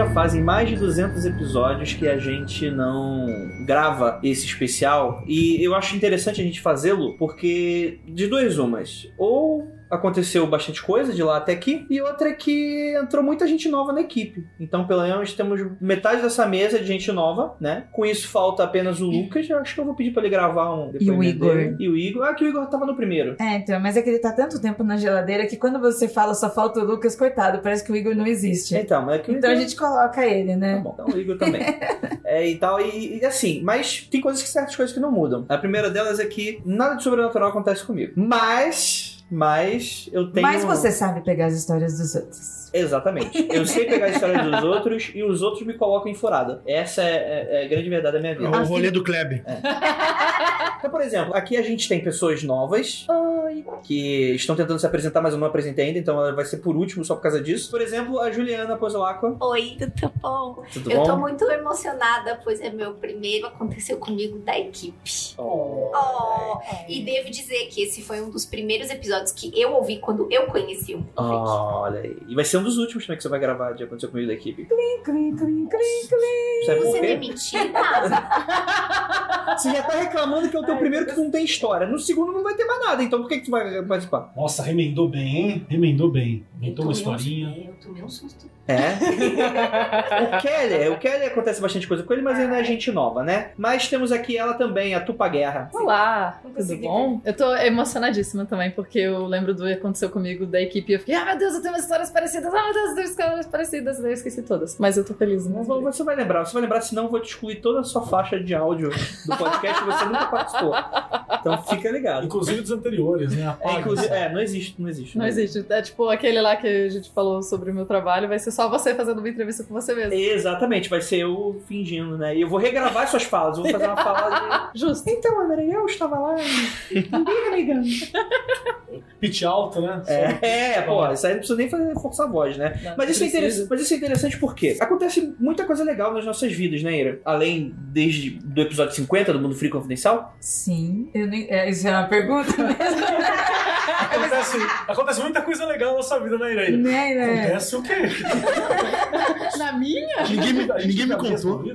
Já fazem mais de 200 episódios que a gente não grava esse especial e eu acho interessante a gente fazê-lo porque de duas umas. Ou aconteceu bastante coisa de lá até aqui, e outra é que entrou muita gente nova na equipe. Então, pelo menos, temos metade dessa mesa de gente nova, né? Com isso, falta apenas o Lucas. Eu acho que eu vou pedir pra ele gravar um E o Igor. dele. E o Igor. Ah, que o Igor tava no primeiro. É, então, mas é que ele tá tanto tempo na geladeira que quando você fala só falta o Lucas, coitado, parece que o Igor não existe. Então, mas é que o Então a Igor- gente coloca ele, Tá né? bom, então o Igor também. é, e tal, e, e assim, mas tem coisas que certas coisas que não mudam. A primeira delas é que nada de sobrenatural acontece comigo. Mas. Mas eu tenho. Mas você sabe pegar as histórias dos outros. Exatamente. Eu sei pegar a história dos outros e os outros me colocam em furada. Essa é, é- é a grande verdade da minha É vida. o rolê do Kleb. Então, por exemplo, aqui a gente tem pessoas novas Oi. que estão tentando se apresentar, mas eu não apresentei ainda, então ela vai ser por último só por causa disso. Por exemplo, a Juliana Pozolacqua. Oi, tudo bom? Tudo Eu bom? tô muito emocionada, pois é meu primeiro aconteceu comigo da equipe. Oh. Oh, e devo dizer que esse foi um dos primeiros episódios que eu ouvi quando eu conheci um Oh, olha aí. E vai ser um dos últimos também que você vai gravar de Aconteceu Comigo da equipe. Clim, clim, clim, clim. Sabe por Você me quê? mentiu? Você já tá reclamando que é o teu primeiro que não tem história. No segundo não vai ter mais nada, então por que, que tu vai participar? Nossa, remendou bem, hein? Remendou bem. Inventou uma Eu tomei um- historinha. Eu tomei um susto. É. o Kelly, o Kelly acontece bastante coisa com ele, mas ele não é gente nova, né? Mas temos aqui ela também, a Tupa Guerra. Olá, tudo bom? Eu tô emocionadíssima também, porque eu lembro do que aconteceu comigo da equipe e eu fiquei, ah meu Deus, eu tenho umas histórias parecidas, ah meu Deus, eu tenho histórias parecidas, daí eu esqueci todas. Mas eu tô feliz, né? Mas Você vai lembrar, você vai lembrar, senão eu vou te excluir toda a sua faixa de áudio do podcast que você nunca participou. Então fica ligado. Inclusive dos anteriores, né? É, é, não existe, não existe. Não existe. É tipo aquele lá que a gente falou sobre o meu trabalho, vai ser só você fazendo uma entrevista com você mesmo. Exatamente, vai ser eu fingindo, né? E eu vou regravar suas falas, eu vou fazer uma fala de. Justo. Então, André, eu estava lá e ninguém tá ligando. Pitch alto, né? É, é, pô, isso aí não precisa nem fazer forçar a voz, né? Não, Mas isso, é interessante, mas isso é interessante porque acontece muita coisa legal nas nossas vidas, né, Ira? Além desde do episódio 50 do Mundo Free Confidencial. Sim. Eu nem... é, isso é uma pergunta mesmo? Acontece, acontece muita coisa legal na nossa vida, né, Irene? né, né? Acontece o quê? Na minha? Ninguém me- ninguém me contou.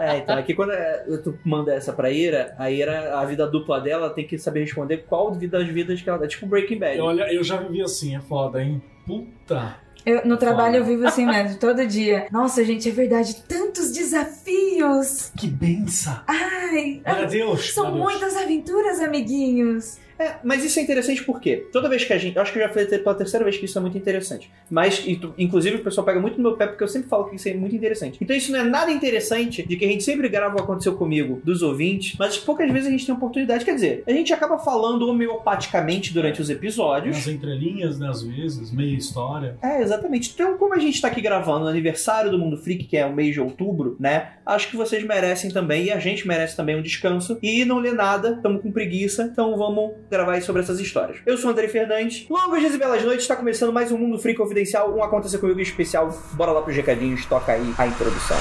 É, então aqui quando é, tu manda essa pra Ira, a Ira, a vida dupla dela tem que saber responder qual das vidas que ela dá. Tipo Breaking Bad. Olha, eu já vivi assim, é foda, hein? Puta. Eu, no trabalho Foda. eu vivo assim mesmo, todo dia. Nossa, gente, é verdade, tantos desafios. Que benção. Ai, Meu Deus. são Deus. muitas aventuras, amiguinhos. É, mas isso é interessante porque toda vez que a gente. Eu acho que eu já falei pela terceira vez que isso é muito interessante. Mas, inclusive, o pessoal pega muito no meu pé porque eu sempre falo que isso é muito interessante. Então, isso não é nada interessante de que a gente sempre grava o aconteceu comigo dos ouvintes, mas poucas vezes a gente tem oportunidade. Quer dizer, a gente acaba falando homeopaticamente durante os episódios. Nas entrelinhas, né, às vezes, meia história. É, exatamente. Então, como a gente tá aqui gravando no aniversário do Mundo Freak, que é o mês de outubro, né? Acho que vocês merecem também, e a gente merece também um descanso. E não lê nada, estamos com preguiça, então vamos gravar sobre essas histórias. Eu sou o André Fernandes. Longos dias e belas noites, está começando mais um Mundo Freak Confidencial, um Aconteceu Comigo especial. Bora lá pros recadinhos, toca aí a introdução.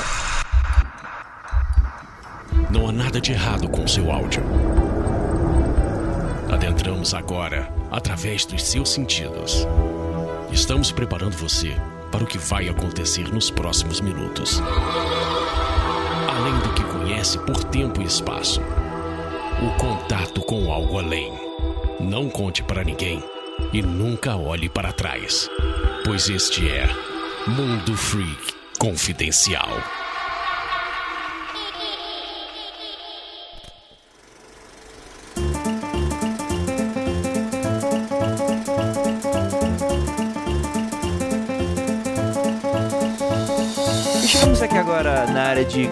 Não há nada de errado com seu áudio. Adentramos agora através dos seus sentidos. Estamos preparando você para o que vai acontecer nos próximos minutos. Além do que conhece por tempo e espaço, o contato com algo além. Não conte para ninguém e nunca olhe para trás, pois este é Mundo Freak Confidencial. E chegamos aqui agora na área de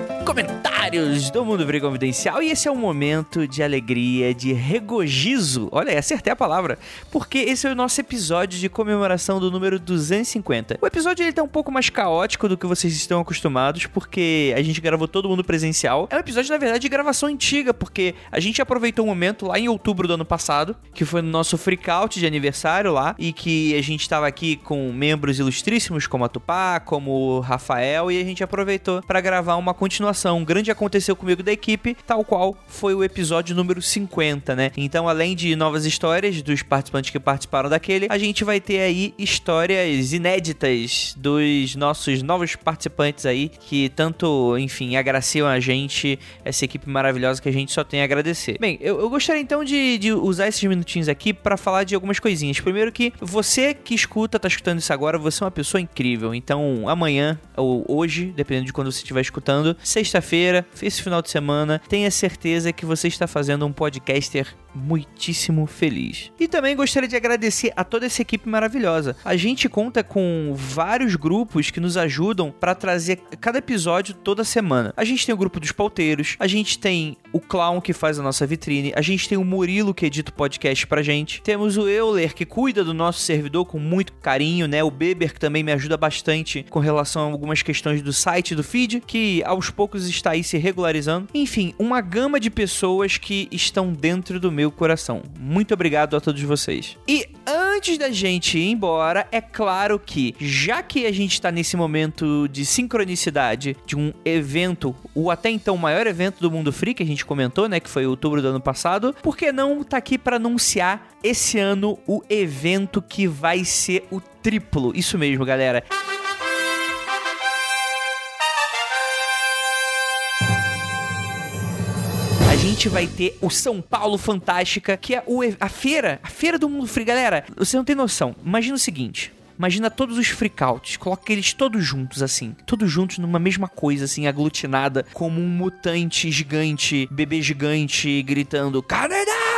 comentários do Mundo Freak Confidencial e esse é um momento de alegria, de regozijo. Olha, acertei a palavra. Porque esse é o nosso episódio de comemoração do número 250. O episódio ele tá um pouco mais caótico do que vocês estão acostumados, porque a gente gravou todo mundo presencial. É um episódio, na verdade, de gravação antiga, porque a gente aproveitou um momento lá em outubro do ano passado, que foi no nosso freakout de aniversário lá, e que a gente tava aqui com membros ilustríssimos como a Tupá, como o Rafael, e a gente aproveitou pra gravar uma continuação, um grande aconteceu comigo da equipe, tal qual foi o episódio número 50, né? Então, além de novas histórias dos participantes que participaram daquele, a gente vai ter aí histórias inéditas dos nossos novos participantes aí, que tanto, enfim, agraciam a gente, essa equipe maravilhosa que a gente só tem a agradecer. Bem, eu, eu gostaria então de, de usar esses minutinhos aqui para falar de algumas coisinhas. Primeiro que você que escuta, tá escutando isso agora, você é uma pessoa incrível. Então, amanhã ou hoje, dependendo de quando você estiver escutando, sexta-feira, esse final de semana, tenha certeza que você está fazendo um podcaster muitíssimo feliz. E também gostaria de agradecer a toda essa equipe maravilhosa. A gente conta com vários grupos que nos ajudam para trazer cada episódio toda semana. A gente tem o grupo dos pauteiros, a gente tem o Clown que faz a nossa vitrine, a gente tem o Murilo que edita o podcast pra gente, temos o Euler que cuida do nosso servidor com muito carinho, né? O Beber que também me ajuda bastante com relação a algumas questões do site do feed, que aos poucos está aí se regularizando. Enfim, uma gama de pessoas que estão dentro do meu coração. Muito obrigado a todos vocês. E antes da gente ir embora, é claro que, já que a gente está nesse momento de sincronicidade de um evento, o até então maior evento do Mundo Free, que a gente comentou, né, que foi outubro do ano passado, por que não tá aqui para anunciar esse ano o evento que vai ser o triplo? Isso mesmo, galera. a gente vai ter o São Paulo Fantástica, que é o, a feira, a feira do mundo free. Galera, você não tem noção. Imagina o seguinte. Imagina todos os freakouts, coloca eles todos juntos, assim. Todos juntos numa mesma coisa, assim, aglutinada, como um mutante gigante, bebê gigante, gritando: Canadá!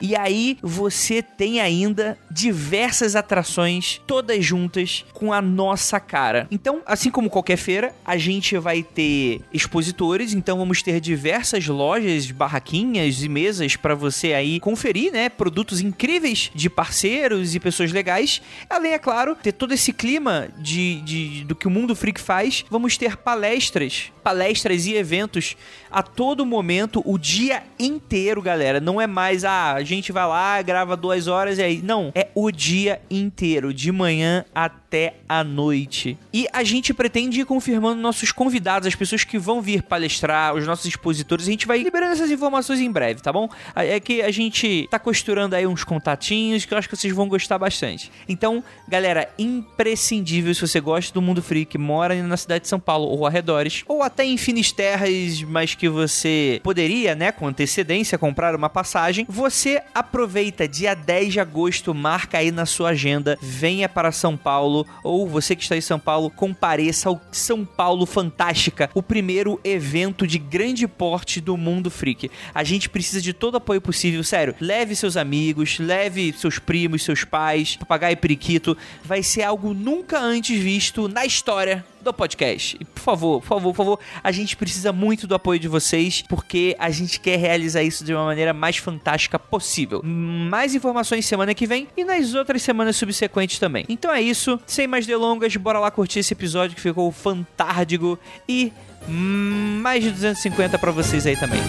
E aí você tem ainda diversas atrações, todas juntas, com a nossa cara. Então, assim como qualquer feira, a gente vai ter expositores, então vamos ter diversas lojas, barraquinhas e mesas para você aí conferir, né? Produtos incríveis de parceiros e pessoas legais. Além, é claro, ter todo esse clima de, de do que o mundo freak faz, vamos ter palestras, palestras e eventos a todo momento, o dia inteiro, galera. Não é mais ah, a gente vai lá, grava duas horas e aí. Não, é o dia inteiro, de manhã até a noite. E a gente pretende ir confirmando nossos convidados, as pessoas que vão vir palestrar, os nossos expositores. A gente vai liberando essas informações em breve, tá bom? É que a gente tá costurando aí uns contatinhos que eu acho que vocês vão gostar bastante. Então, galera, imprescindível se você gosta do mundo freak, mora na cidade de São Paulo ou arredores, ou até em Finisterras, mas que você poderia, né, com antecedência, comprar uma passagem, você aproveita dia 10 de agosto, marca aí na sua agenda, venha para São Paulo, ou você que está em São Paulo, compareça ao São Paulo Fantástica, o primeiro evento de grande porte do mundo freak. A gente precisa de todo apoio possível, sério. Leve seus amigos, leve seus primos, seus pais, papagaio e periquito. Vai ser algo nunca antes visto na história do podcast. E, por favor, por favor, por favor, a gente precisa muito do apoio de vocês, porque a gente quer realizar isso de uma maneira mais fantástica possível. Mais informações semana que vem e nas outras semanas subsequentes também. Então é isso, sem mais delongas, bora lá curtir esse episódio que ficou fantárdico e mais de 250 para vocês aí também.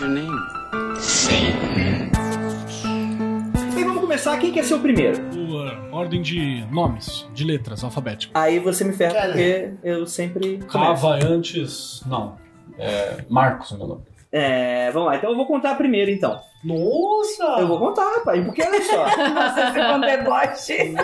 Your name? Satan. E vamos começar, quem quer ser o primeiro? Tua ordem de nomes, de letras, alfabético. Aí você me ferra, porque eu sempre começo. Rava antes. Não. É. Marcos, o meu nome. É, vamos lá, então eu vou contar primeiro então. Nossa! Eu vou contar, rapaz, porque olha só. Nossa, segundo deboche.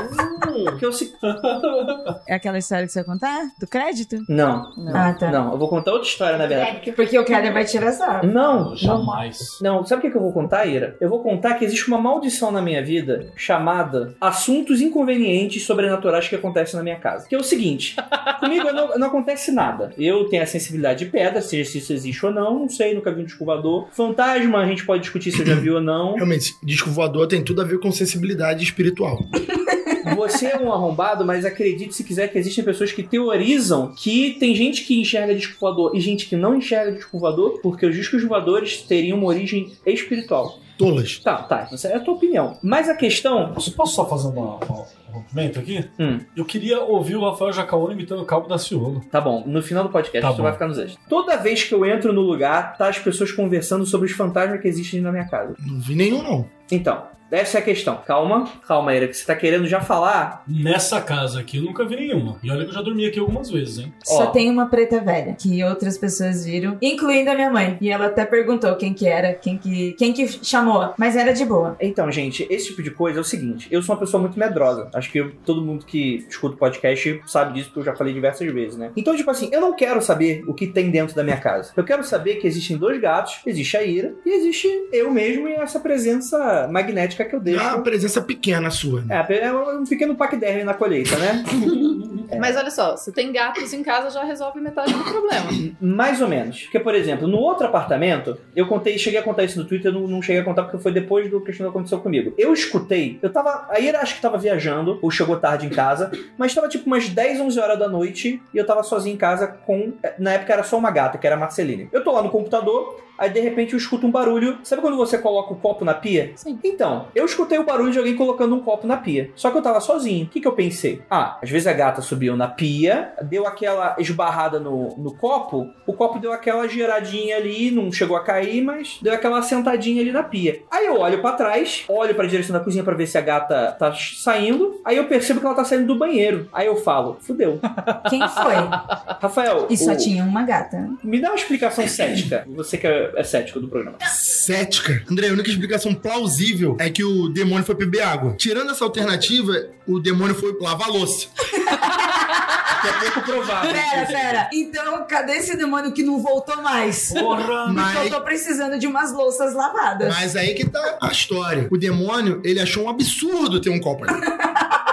porque eu se... É aquela história que você vai contar? Do crédito? Não, Ah, tá. não, eu vou contar outra história, na verdade. Porque o Keller vai tirar sarro. Não, não, Jamais. não, sabe o que que eu vou contar, Ira? Eu vou contar que existe uma maldição na minha vida chamada assuntos inconvenientes sobrenaturais que acontecem na minha casa. Que é o seguinte, comigo não, não acontece nada. Eu tenho a sensibilidade de pedra, seja se isso existe ou não, não sei, nunca vi um disco voador. Fantasma, a gente pode discutir se já vi ou não. Realmente, disco voador tem tudo a ver com sensibilidade espiritual. você é um arrombado, mas acredite se quiser que existem pessoas que teorizam que tem gente que enxerga disco voador e gente que não enxerga disco voador, porque os discos voadores teriam uma origem espiritual. Tolas. Tá, tá, essa é a tua opinião. Mas a questão. Posso, posso só fazer uma, uma- um rompimento aqui? Hum. Eu queria ouvir o Rafael Jacaúna imitando o Cabo da Ciolo. Tá bom, no final do podcast Tá tu bom. vai ficar nos extras. Toda vez que eu entro no lugar, tá as pessoas conversando sobre os fantasmas que existem na minha casa. Não vi nenhum, não. Então, essa é a questão. Calma, calma, Ira, que você tá querendo já falar. Nessa casa aqui eu nunca vi nenhuma. E olha que eu já dormi aqui algumas vezes, hein? Só Ó. tem uma preta velha, que outras pessoas viram, incluindo a minha mãe. E ela até perguntou quem que era, quem que, quem que chamou. Mas era de boa. Então, gente, esse tipo de coisa é o seguinte: eu sou uma pessoa muito medrosa. Acho que eu- todo mundo que escuta o podcast sabe disso, porque eu já falei diversas vezes, né? Então, tipo assim, eu não quero saber o que tem dentro da minha casa. Eu quero saber que existem dois gatos, existe a Ira e existe eu mesmo e essa presença magnética que eu deixo. É uma presença pequena sua. Né? É, é um pequeno paquiderme na colheita, né? Mas olha só, se tem gatos em casa, já resolve metade do problema. Mais ou menos. Porque, por exemplo, no outro apartamento, eu contei, cheguei a contar isso no Twitter, eu não, não cheguei a contar porque foi depois do que aconteceu comigo. Eu escutei, eu tava. A Ira acho que tava viajando, ou chegou tarde em casa, mas tava tipo umas 10, 11 horas da noite e eu tava sozinho em casa com. Na época era só uma gata, que era a Marceline. Eu tô lá no computador, aí de repente eu escuto um barulho. Sabe quando você coloca o copo na pia? Sim. Então, eu escutei o barulho de alguém colocando um copo na pia. Só que eu tava sozinho. O que, que eu pensei? Ah, às vezes a gata subiu na pia, deu aquela esbarrada no, no copo, o copo deu aquela giradinha ali, não chegou a cair, mas deu aquela sentadinha ali na pia. Aí eu olho pra trás, olho pra direção da cozinha pra ver se a gata tá saindo, aí eu percebo que ela tá saindo do banheiro. Aí eu falo, fudeu. Quem foi? Rafael, E só o- tinha uma gata. me dá uma explicação cética. Você que é, é cético do programa. Cética. André, a única explicação plausível é que o demônio foi beber água. Tirando essa alternativa, o demônio foi lavar a louça. Que é pouco provável. Pera, pera. Então, cadê esse demônio que não voltou mais? Porra! Mas, eu tô precisando de umas louças lavadas. mas aí que tá a história. O demônio, ele achou um absurdo ter um copo ali.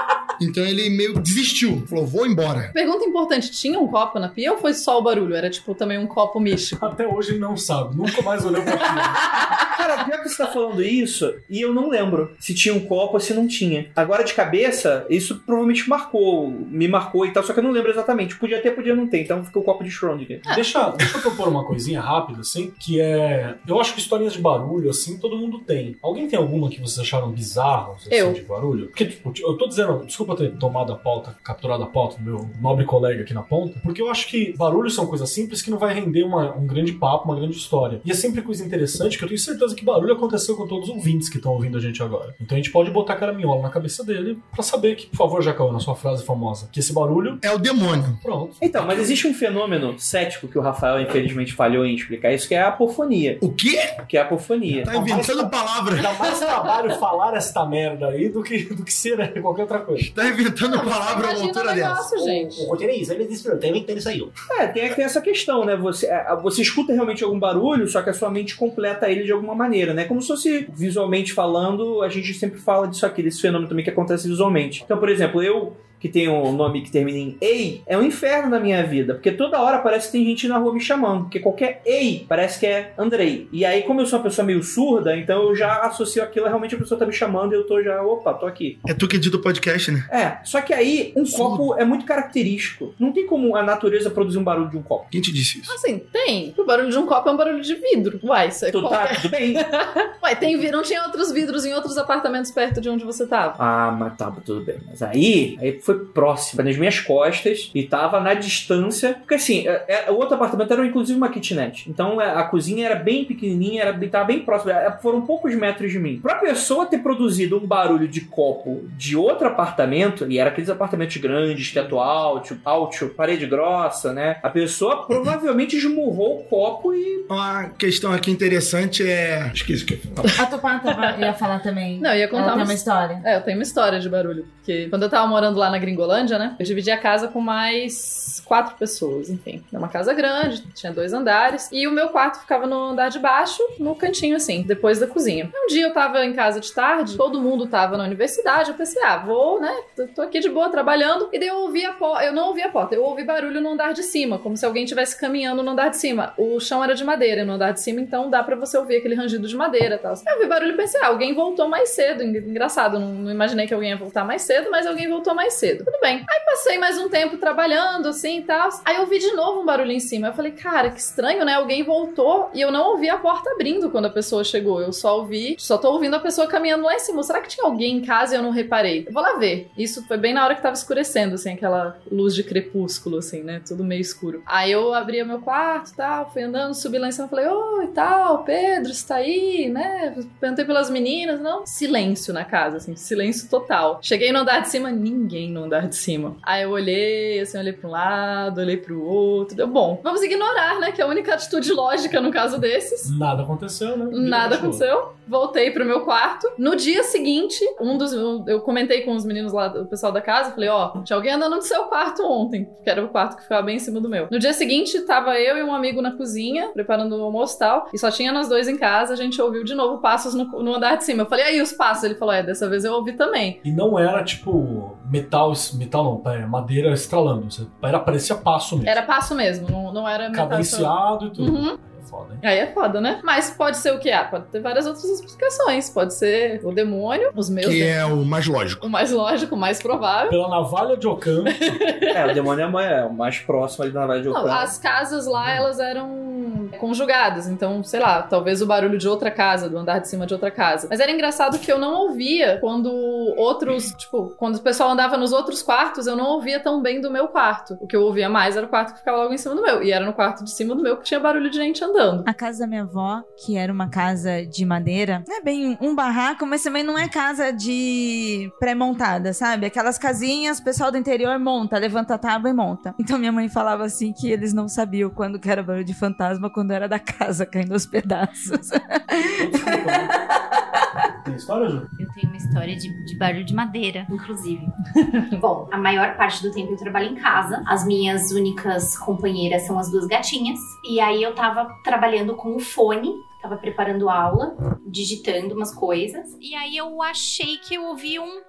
Então ele meio desistiu. Falou, vou embora. Pergunta importante: tinha um copo na pia ou foi só o barulho? Era tipo também um copo místico. Até hoje ele não sabe. Nunca mais olhou pra aquilo. Cara, pior que você tá falando isso, e eu não lembro se tinha um copo ou se não tinha. Agora de cabeça, isso provavelmente marcou, me marcou e tal, só que eu não lembro exatamente. Podia ter, podia não ter, então ficou o copo de Schrödinger. Deixa, deixa eu propor uma coisinha rápida, assim, que é. Eu acho que histórias de barulho, assim, todo mundo tem. Alguém tem alguma que vocês acharam bizarras, assim, Eu. de barulho? Porque, tipo, eu tô dizendo, desculpa ter tomado a pauta, capturado a pauta do meu nobre colega aqui na ponta, porque eu acho que barulhos são coisas simples que não vai render uma- um grande papo, uma grande história. E é sempre coisa interessante que eu tenho certeza que barulho aconteceu com todos os ouvintes que estão ouvindo a gente agora. Então a gente pode botar caraminhola na cabeça dele pra saber que, por favor, Jacão, na sua frase famosa, que esse barulho. É o demônio. Pronto. Então, mas existe um fenômeno cético que o Rafael, infelizmente, falhou em explicar isso, que é a apofonia. O quê? Que é a apofonia. Tá inventando palavra. Dá mais trabalho falar esta merda aí do que, do que ser qualquer outra coisa. Tá inventando palavra o altura dessa. gente. O roteiro é isso, ele disse, inventando isso aí. É, tem, tem essa questão, né? Você, é, você escuta realmente algum barulho, só que a sua mente completa ele de alguma maneira, né? Como se fosse visualmente falando, a gente sempre fala disso aqui, desse fenômeno também que acontece visualmente. Então, por exemplo, eu que tem um nome que termina em EI, é um inferno na minha vida, porque toda hora parece que tem gente na rua me chamando, porque qualquer EI parece que é Andrei. E aí, como eu sou uma pessoa meio surda, então eu já associo aquilo realmente a pessoa tá me chamando e eu tô já, opa, tô aqui. É tu que edita o podcast, né? É, só que aí um Surdo. copo é muito característico. Não tem como a natureza produzir um barulho de um copo. Quem te disse isso? Assim, tem. O barulho de um copo é um barulho de vidro. Uai, isso é Tudo, tá, qualquer... tudo bem. Uai, tem vidro. Não tinha outros vidros em outros apartamentos perto de onde você tava. Ah, mas tá, tudo bem. Mas aí, aí foi próximo, nas minhas costas, e tava na distância. Porque assim, é- é- o outro apartamento era inclusive uma kitnet. Então é, a cozinha era bem pequenininha, era, bem- tava bem próxima. É, Foram poucos metros de mim. Pra pessoa ter produzido um barulho de copo de outro apartamento, e era aqueles apartamentos grandes, teto alto, alto, parede grossa, né? A pessoa provavelmente esmurrou o copo e. Uma questão aqui interessante é. Esqueci o que eu ia falar. A tava, ia falar também. Não, eu ia Ela contar tem uma uma história. É, eu tenho uma história de barulho. Porque quando eu tava morando lá na Gringolândia, né? Eu dividi a casa com mais quatro pessoas, enfim. É uma casa grande, tinha dois andares. E o meu quarto ficava no andar de baixo, no cantinho, assim, depois da cozinha. Um dia eu tava em casa de tarde, todo mundo tava na universidade. Eu pensei, ah, vou, né? tô- aqui de boa trabalhando. E daí eu ouvi a porta. Eu não ouvi a porta, eu ouvi barulho no andar de cima, como se alguém estivesse caminhando no andar de cima. O chão era de madeira no andar de cima, então dá pra você ouvir aquele rangido de madeira e tal. Eu ouvi barulho e pensei, ah, alguém voltou mais cedo. Eng- Engraçado, não, não imaginei que alguém ia voltar mais cedo, mas alguém voltou mais cedo. Tudo bem. Aí passei mais um tempo trabalhando, assim e tal. Aí eu ouvi de novo um barulho em cima. Eu falei, cara, que estranho, né? Alguém voltou e eu não ouvi a porta abrindo quando a pessoa chegou. Eu só ouvi, só tô ouvindo a pessoa caminhando lá em cima. Será que tinha alguém em casa e eu não reparei? Eu vou lá ver. Isso foi bem na hora que tava escurecendo, assim, aquela luz de crepúsculo, assim, né? Tudo meio escuro. Aí eu abri meu quarto e tal, fui andando, subi lá em cima, falei, oi, tal, Pedro, você tá aí, né? Perguntei pelas meninas, não. Silêncio na casa, assim, silêncio total. Cheguei no andar de cima, ninguém no andar de cima. Aí eu olhei, assim, olhei pra um lado, olhei pro outro. Deu bom. Vamos ignorar, né? Que é a única atitude lógica no caso desses. Nada aconteceu, né? Nada aconteceu. Voltei pro meu quarto. No dia seguinte, um dos. Eu comentei com os meninos lá, o pessoal da casa, falei: Ó, tinha alguém andando no seu quarto ontem, que era o quarto que ficava bem em cima do meu. No dia seguinte, tava eu e um amigo na cozinha, preparando o almoço e tal, e só tinha nós dois em casa. A gente ouviu de novo passos no, no andar de cima. Eu falei: Aí, os passos? Ele falou: É, dessa vez eu ouvi também. E não era tipo metal, metal não, é, madeira estralando. Era, parecia passo mesmo. Era passo mesmo, não, não era metal- Cadenciado e tudo. Uhum. É foda, hein? Aí é foda, né? Mas pode ser o que? Ah, pode ter várias outras explicações. Pode ser o demônio, os meus. Que demônios. é o mais lógico. O mais lógico, o mais provável. Pela navalha de Ocam, É, o demônio é mais, é o mais próximo ali da navalha de Não, Ocam. as casas lá, elas eram conjugadas. Então, sei lá, talvez o barulho de outra casa, do andar de cima de outra casa. Mas era engraçado que eu não ouvia quando outros, tipo, quando o pessoal andava nos outros quartos, eu não ouvia tão bem do meu quarto. O que eu ouvia mais era o quarto que ficava logo em cima do meu. E era no quarto de cima do meu que tinha barulho de gente andando. A casa da minha avó, que era uma casa de madeira, não é bem um barraco, mas também não é casa de pré-montada, sabe? Aquelas casinhas, o pessoal do interior monta, levanta a tábua e monta. Então minha mãe falava assim que eles não sabiam quando que era barulho de fantasma, quando era da casa caindo aos pedaços. tem história, Ju? Eu tenho uma história de, de barulho de madeira, inclusive. Bom, a maior parte do tempo eu trabalho em casa. As minhas únicas companheiras são as duas gatinhas. E aí eu tava trabalhando com o fone. Tava preparando aula, digitando umas coisas. E aí eu achei que eu ouvi um.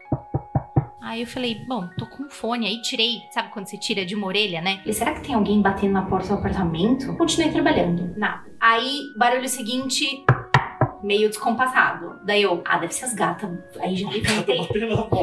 Aí eu falei, bom, tô com fone. Aí tirei, sabe quando você tira de uma orelha, né? Falei, será que tem alguém batendo na porta do apartamento? Continuei trabalhando. Nada. Aí, barulho seguinte, meio descompassado. Daí eu, ah, deve ser as gatas. Aí já levantei.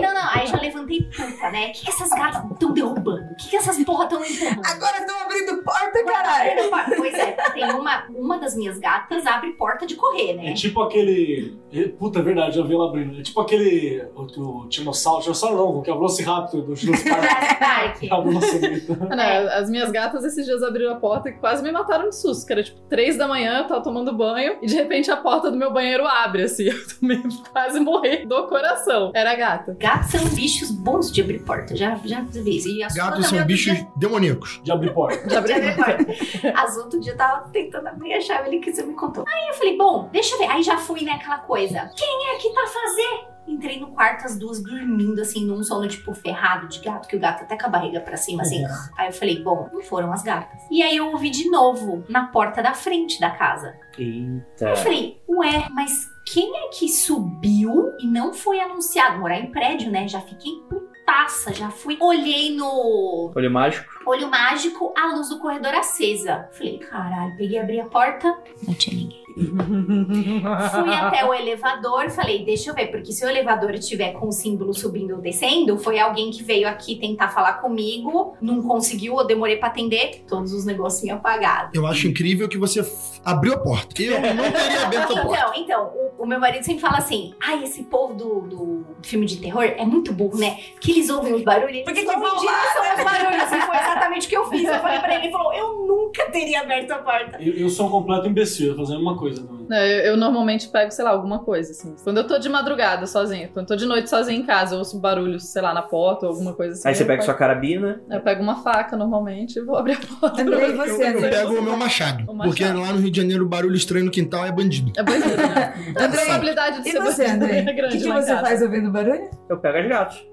Não, não, aí já levantei puta, né? O que, que essas gatas estão derrubando? O que, que essas porra estão empurrando? Agora estão abrindo porta, caralho! Pois é, tem uma, uma das minhas gatas abre porta de correr, né? É tipo aquele. é, Puta, é verdade, eu vi ela abrindo. É tipo aquele. O, o Tiranossauro. Tiranossauro não, que é o Velociraptor do Jurassic Park. É o Velociraptor. Né, As minhas gatas esses dias abriram a porta e quase me mataram de susto. Que era tipo três da manhã, eu tava tomando banho e de repente a porta do meu banheiro abre, assim. Eu também quase morri do coração. Era a gata. Gatos são bichos bons de abrir porta, já, já vi isso. E a Gatos são bichos dia- demoníacos. De abrir porta. De abrir de abrir porta. As outro dia eu tava tentando abrir a chave ali que você me contou. Aí eu falei, bom, deixa eu ver. Aí já fui, né, aquela coisa. Quem é que tá fazendo? Entrei no quarto, as duas dormindo, assim, num sono, tipo, ferrado de gato, que o gato até com a barriga pra cima, assim. Aí eu falei, bom, não foram as gatas. E aí eu ouvi de novo, na porta da frente da casa. Eita. Eu falei, ué, mas quem é que subiu e não foi anunciado? Morar em prédio, né? Já fiquei putaça, já fui. Olhei no Olho mágico. olho mágico, a luz do corredor acesa. Falei, caralho, peguei, abri a porta, não tinha ninguém. Fui até o elevador, falei, deixa eu ver, porque se o elevador tiver com o símbolo subindo ou descendo, foi alguém que veio aqui tentar falar comigo, não conseguiu, eu demorei pra atender, todos os negocinhos apagados. Eu acho incrível que você abriu a porta. Eu não teria aberto a porta. Então, então, o, o meu marido sempre fala assim: ai, esse povo do, do filme de terror é muito burro, né? Que eles ouvem os barulhos. Por que, que vão direção aos barulhos? E foi exatamente o que eu fiz. Eu falei pra ele, ele falou: eu nunca teria aberto a porta. Eu, eu sou um completo imbecil, eu ia fazer a mesma coisa também. Não, eu, eu normalmente pego, sei lá, alguma coisa, assim. Quando eu tô de madrugada sozinha, quando eu tô de noite sozinha em casa, eu ouço barulhos, sei lá, na porta ou alguma coisa assim. Aí você eu pega pego- sua carabina. Eu pego uma faca normalmente e vou abrir a porta. Andrei, Eu, você, eu Andrei. pego o meu machado, O machado. Porque lá no Rio de Janeiro, barulho estranho no quintal é bandido. É bandido, né? A Andrei, probabilidade de E ser você, bandido Andrei? é O que, que você casa. faz ouvindo barulho? Eu pego as gatos.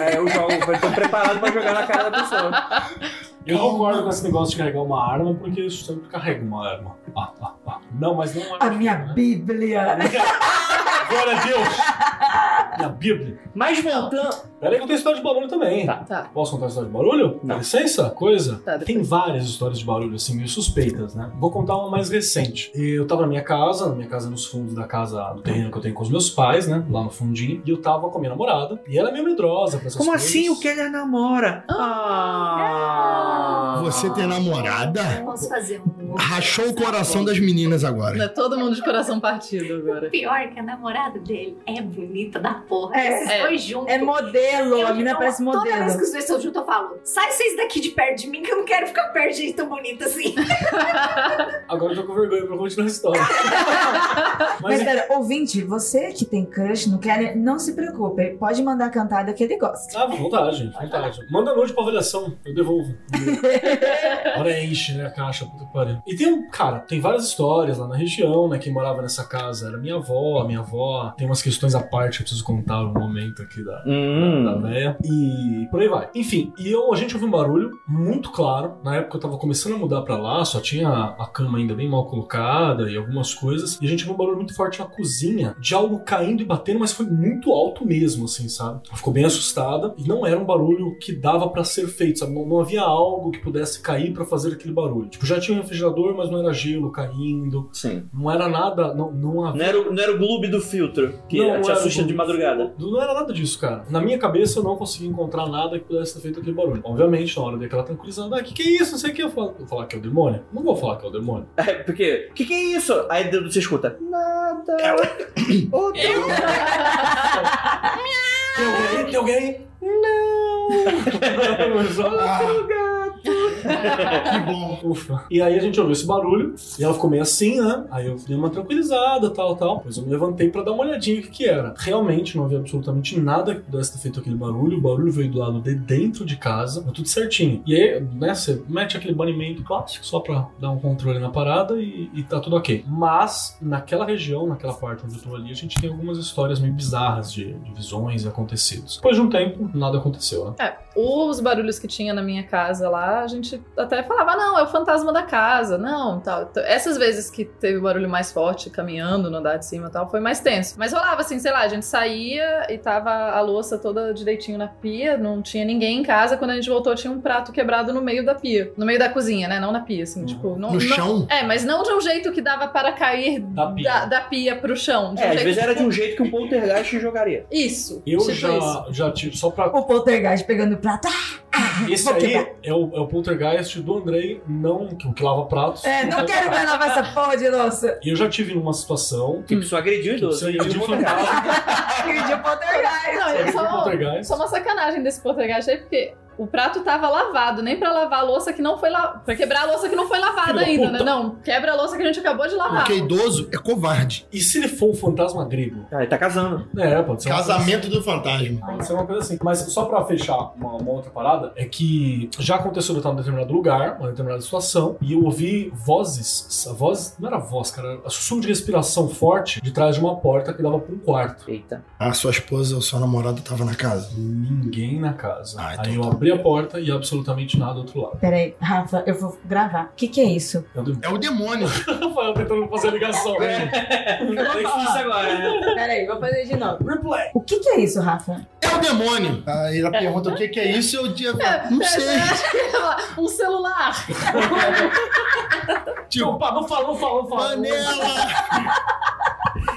Aí eu jogo, eu tô preparado pra jogar na cara da pessoa. Eu concordo com esse negócio de carregar uma arma, porque eu sempre carrego uma arma. Ah, ah, ah. Não, mas não é A minha Bíblia. Glória a Deus! Minha Bíblia. Mas voltando. Pera aí que eu tenho história de barulho também. Tá, tá. Posso contar a história de barulho? Dá licença? Coisa? Tá. Tem várias histórias de barulho, assim, meio suspeitas, né? Vou contar uma mais recente. Eu tava na minha casa, na minha casa nos fundos da casa, do terreno que eu tenho com os meus pais, né? Lá no fundinho. E eu tava com a minha namorada. E ela é meio medrosa pra essas Como coisas. assim o Keller namora? Ah! Você tem namorada? Posso fazer um. Rachou o coração das meninas Não agora. é todo mundo de coração partido agora. Pior que a namorada dele é bonita da porra. É, Esses é. dois juntos. É modelo, Eu- a mina eu- parece Toda vez modelo. que os dois estão juntos, eu falo: sai vocês daqui de perto de mim, que eu não quero ficar perto de gente tão bonita assim. Agora eu tô com vergonha pra continuar a história. Mas Mas, pera, ouvinte, você que tem crush, não quer, não se preocupe. Pode mandar a cantada que ele gosta. Ah, vontade, vontade. Manda noite pra avaliação, eu devolvo. Agora enche, né, a caixa, puta que pariu. E tem um, cara, tem várias histórias lá na região, né, quem morava nessa casa era minha avó, a minha avó. Tem umas questões à parte que eu preciso contar um momento aqui da, Hum. da véia. E por aí vai. Enfim, e eu, a gente ouviu um barulho muito claro. Na época eu tava começando a mudar pra lá, só tinha a cama ainda bem mal colocada e algumas coisas. E a gente ouviu um barulho muito forte na cozinha de algo caindo e batendo, mas foi muito alto mesmo, assim, sabe? Ela ficou bem assustada e não era um barulho que dava pra ser feito, sabe? Não, não havia algo que pudesse cair pra fazer aquele barulho. Tipo, já tinha um refrigerador, mas não era gelo caindo. Sim. Não era nada, não, não havia. Não era, o- não era o Gloob do filtro que Não te assusta de madrugada. Não era nada disso, cara. Na minha cabeça eu não consegui encontrar nada que pudesse ter feito aquele barulho. Obviamente, na hora daquela tranquilizada, ah, que que é isso? Não sei o que. Eu falo, eu falar que é o demônio? Não vou falar que é o demônio. É, porque. Que que é isso? Aí você escuta. Nada. Ô, Tem alguém? Tem alguém? Não! Só- Que bom. Ufa. E aí a gente ouviu esse barulho e ela ficou meio assim, né? Aí eu dei uma tranquilizada, tal, tal. Depois eu me levantei pra dar uma olhadinha o que que era. Realmente não havia absolutamente nada que pudesse ter feito aquele barulho. O barulho veio do lado de dentro de casa, mas tudo certinho. E aí, né, você mete aquele banimento clássico só pra dar um controle na parada e, e tá tudo ok. Mas naquela região, naquela parte onde eu tô ali, a gente tem algumas histórias meio bizarras de, de visões e acontecidos. Depois de um tempo, nada aconteceu, né? É, os barulhos que tinha na minha casa lá, a gente até falava, "Ah, não, é o fantasma da casa, não, tal. Então, Essas vezes que teve o barulho mais forte, caminhando no andar de cima e tal, foi mais tenso. Mas rolava assim, sei lá, a gente saía e tava a louça toda direitinho na pia, não tinha ninguém em casa. Quando a gente voltou, tinha um prato quebrado no meio da pia. No meio da cozinha, né? Não na pia, assim, tipo... Não, No não- chão? É, mas não de um jeito que dava para cair Da pia. da, da pia pro chão. De um É, às jeito, vezes era de tipo, um jeito que um poltergeist jogaria. Isso. Eu tipo já, isso. já tive, só pra O poltergeist pegando o prato. Ah, Esse aí é o, é o poltergeist do Andrei, não que, que lava pratos. É, não quero mais lavar essa porra de louça. E eu já tive numa situação Que pessoa agrediu idoso. Agrediu o fantasma. Agrediu o poltergeist. Não, é só, poltergeist? só uma sacanagem desse poltergeist aí, porque o prato tava lavado, nem pra lavar a louça que não foi lavada. Pra quebrar a louça que não foi lavada Filho ainda, puta. né? Não, quebra a louça que a gente acabou de lavar. Porque idoso é covarde. E se ele for um fantasma grego? Ah, ele tá casando. É, pode ser. uma coisa Casamento do fantasma. Pode ser uma coisa assim. Mas só pra fechar uma, uma outra parada, é que já aconteceu de eu estar em determinado lugar, uma determinada situação, e eu ouvi vozes. A voz. Não era voz, cara. Era sussurro de respiração forte de trás de uma porta que dava pra um quarto. Eita. A sua esposa ou sua namorada tava na casa. Ninguém na casa. Ah, então Aí eu tá. Abri a porta e absolutamente nada do outro lado. Peraí, Rafa, eu vou gravar. O que, que é isso? Eu dei- É o demônio. Rafael tentando fazer a ligação. Isso agora, né? Peraí, vou fazer de novo. Replay. O que, que é isso, Rafa? É o demônio. Aí ela pergunta o que, que é isso e eu digo, não sei. um celular. Tipo, Opa, não fala, não fala, não fala. panela.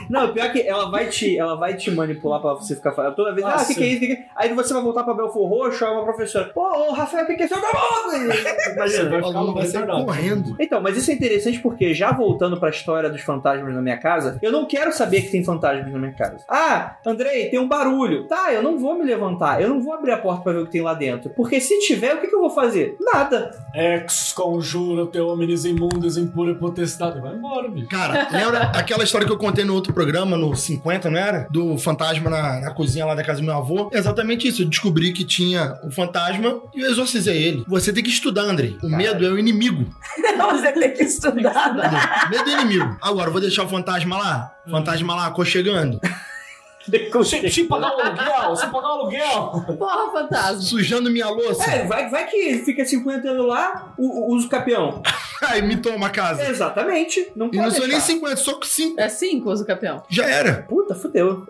Não, pior que ela vai te, ela vai te manipular pra você ficar falando. Toda vez, Ah, ah, o que, que é isso? Que que é? Aí você vai voltar pra Belfor Roxo, aí uma professora. Pô, ô, Rafael, o é seu demônio? Você Imagina. vai ficar vai sair correndo. Então, mas isso é interessante porque, já voltando pra história dos fantasmas na minha casa, eu não quero saber que tem fantasmas na minha casa. Ah, Andrei, tem um barulho. Tá, eu não vou me levantar, eu não vou abrir a porta pra ver o que tem lá dentro. Porque se tiver, o que, que eu vou fazer? Nada. Ex conjura o teu homens imundos, impura potestade. Vai embora, bicho. Cara, lembra aquela história que eu contei no outro programa, no 50, não era? Do fantasma na, na cozinha lá da casa do meu avô? É exatamente isso. Eu descobri que tinha o fantasma e eu exorcizei ele. Você tem que estudar, Andrei. O medo é o inimigo. Você tem que estudar. Medo é o inimigo. Agora, eu vou deixar o fantasma lá? Fantasma lá, aconchegando. Sem, sem pagar o aluguel, sem pagar o aluguel. Porra, fantasma. Sujando minha louça. É, vai, vai que fica 50 anos lá, o, o uso capião. Aí me toma a casa. Exatamente. Não E pode não sou nem deixar. 50, só com 5. É cinco, uso campeão. Já era. Puta, fudeu.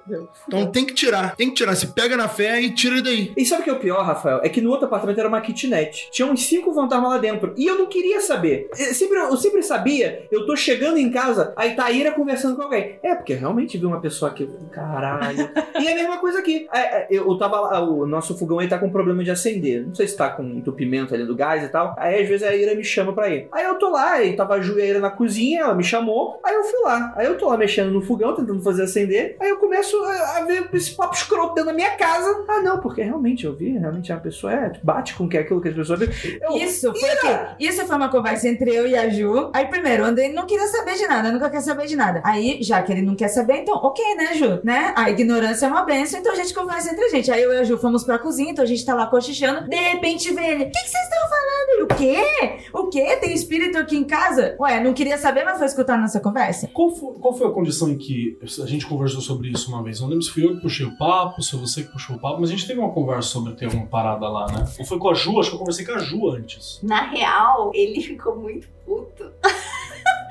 Então tem que tirar. Tem que tirar. Se pega na fé e tira daí. E sabe o que é o pior, Rafael? É que no outro apartamento era uma kitnet. Tinha uns cinco fantasmas lá dentro. E eu não queria saber. Eu sempre, eu sempre sabia. Eu tô chegando em casa, aí tá a Ira conversando com alguém. É, porque realmente vi uma pessoa aqui. Caralho. e é a mesma coisa aqui. É, é, eu, eu tava lá, o nosso fogão aí tá com problema de acender. Não sei se tá com entupimento ali do gás e tal. Aí às vezes a Ira me chama pra ir. Aí eu tô lá, e tava a Ju e a Ira na cozinha, ela me chamou. Aí eu fui lá. Aí eu tô lá mexendo no fogão, tentando fazer acender. Aí eu começo a, a ver esse papo escroto dentro da minha casa. Ah, não, porque realmente eu vi, realmente a pessoa é, bate com que é aquilo que as pessoas. Eu, Isso foi o quê? Isso foi uma conversa entre eu e a Ju. Aí, primeiro, o Andrei não queria saber de nada, nunca quer saber de nada. Aí, já que ele não quer saber, então, ok, né, Ju? Né? A ignorância é uma benção, então a gente conversa entre a gente. Aí eu e a Ju fomos pra cozinha, então a gente tá lá cochichando. De repente vê ele: O que vocês estão falando? Ele, O quê? O quê? Tem espírito aqui em casa? Ué, não queria saber, mas foi escutar nossa conversa? Qual foi, qual foi a condição em que a gente conversou sobre isso uma vez? Não lembro se fui eu que puxei o papo, se foi você que puxou o papo, mas a gente teve uma conversa sobre ter uma parada lá, né? Ou foi com a Ju? Acho que eu conversei com a Ju antes. Na real, ele ficou muito puto.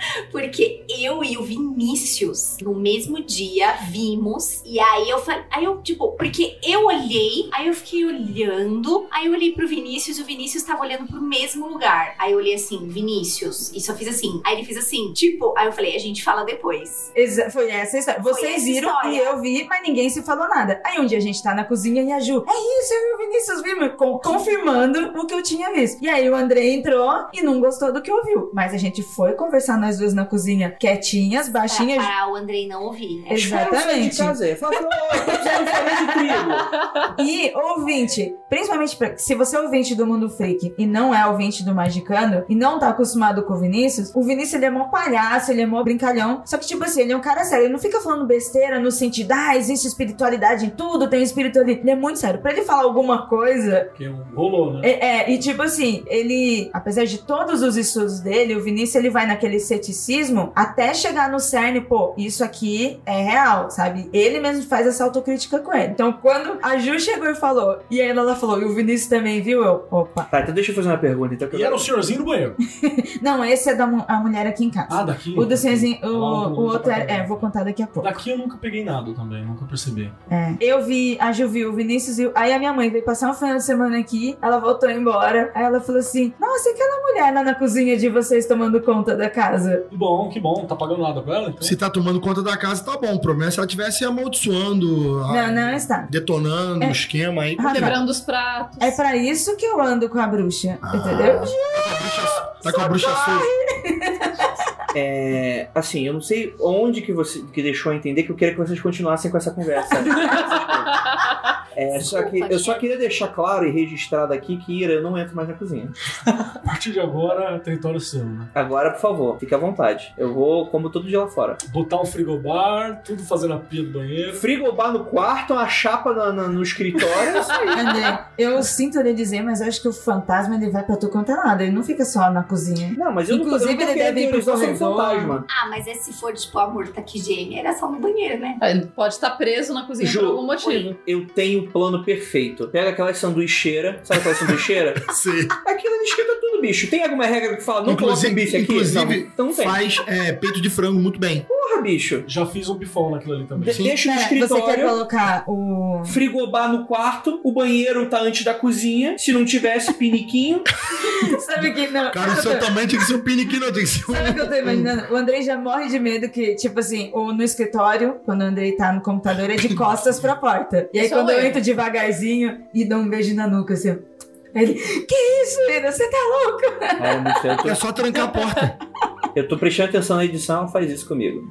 Porque eu e o Vinícius, no mesmo dia, vimos. E aí eu falei. Aí eu, tipo, porque eu olhei, aí eu fiquei olhando. Aí eu olhei pro Vinícius e o Vinícius tava olhando pro mesmo lugar. Aí eu olhei assim, Vinícius. E só fiz assim. Aí ele fez assim, tipo. Aí eu falei, a gente fala depois. Exa- foi essa história. Foi Vocês essa viram história. e eu vi, mas ninguém se falou nada. Aí um dia a gente tá na cozinha e a Ju, é isso, eu e o Vinícius vimos, com- confirmando o que eu tinha visto. E aí o André entrou e não gostou do que ouviu. Mas a gente foi conversar nós duas na cozinha, quietinhas, Pra, baixinhas. pra o Andrei não ouvir. né? Exatamente. de casa. Eu falava, "Ô, eu tô precisando de trigo. E ouvinte, principalmente pra, se você é ouvinte do Mundo Freak e não é ouvinte do Magicano e não tá acostumado com o Vinícius, o Vinícius ele é mó palhaço, ele é mó brincalhão. Só que, tipo assim, ele é um cara sério. Ele não fica falando besteira no sentido, ah, existe espiritualidade em tudo, tem espírito ali. Ele é muito sério. Pra ele falar alguma coisa, Que rolou, né? é, é, e tipo assim, ele, apesar de todos os estudos dele, o Vinícius ele vai naquele ceticismo até chegar no cerne, pô, isso aqui é real, sabe? Ele mesmo faz essa autocrítica com ele. Então, quando a Ju chegou e falou, e aí ela falou, e o Vinícius também viu, eu, opa. Tá, então deixa eu fazer uma pergunta. Então, que eu E era o senhorzinho do banheiro. Não, esse é da mu- a mulher aqui em casa. Ah, daqui? O do senhorzinho, o, o outro é, é, vou contar daqui a pouco. Daqui eu nunca peguei nada também, nunca percebi. É. Eu vi, a Ju viu, o Vinícius viu. Aí a minha mãe veio passar um final de semana aqui, ela voltou embora. Aí ela falou assim: Nossa, e aquela mulher lá na cozinha de vocês tomando conta da casa? Que bom, que bom. Tá pagando nada pra ela? Então? Se tá tomando conta da casa, tá bom. O problema é se ela estivesse amaldiçoando, a- Não, não está. detonando É. o esquema aí. Ah, Quebrando os pratos. É pra isso que eu ando com a bruxa, Ah. entendeu? Tá com a bruxa solta. É, assim, eu não sei onde que você que deixou a entender que eu queria que vocês continuassem com essa conversa. É, só que eu só queria deixar claro e registrado aqui que Ira, eu não entro mais na cozinha. A partir de agora, território seu, né? Agora, por favor, fique à vontade. Eu vou como todo dia lá fora. Botar um frigobar, tudo fazendo a pia do banheiro. Frigobar no quarto, uma chapa na- na- no escritório. isso aí. André, eu sinto ele dizer, mas eu acho que o fantasma ele vai pra tu quanto é lado. Ele não fica só na cozinha. Não, mas eu não Inclusive, eu não ele deve ir pro corredor. fantasma. Ah, mas é se for, tipo, a murta que geme, era só no banheiro, né? Ah, Ele pode estar preso na cozinha Ju, por algum motivo. Eu tenho plano perfeito. Pega aquela sanduicheira. Sabe aquela sanduicheira? Sim. Aquilo ali esquenta tudo, bicho. Tem alguma regra que fala não coloca um bife aqui? inclusive não, então não tem. faz é, peito de frango muito bem. Porra, bicho. Já fiz um bifão naquilo ali também. De- deixa no Pera, você quer escritório. colocar o. Frigobar no quarto, o banheiro tá antes da cozinha. Se não tivesse piniquinho, Sabe que não. Cara, o seu tamanho tinha que ser um piniquinho, não, tinha que ser um. Sabe o que eu tô imaginando? O Andrei já morre de medo que, tipo assim, o, no escritório, quando o Andrei tá no computador, é de costas pra porta. E aí, Sou quando eu eu. entro devagarzinho e dou um beijo na nuca, assim. Ele, que isso, Ira? Você tá louco? Tô, É só trancar a porta. eu tô prestando atenção na edição, faz isso comigo.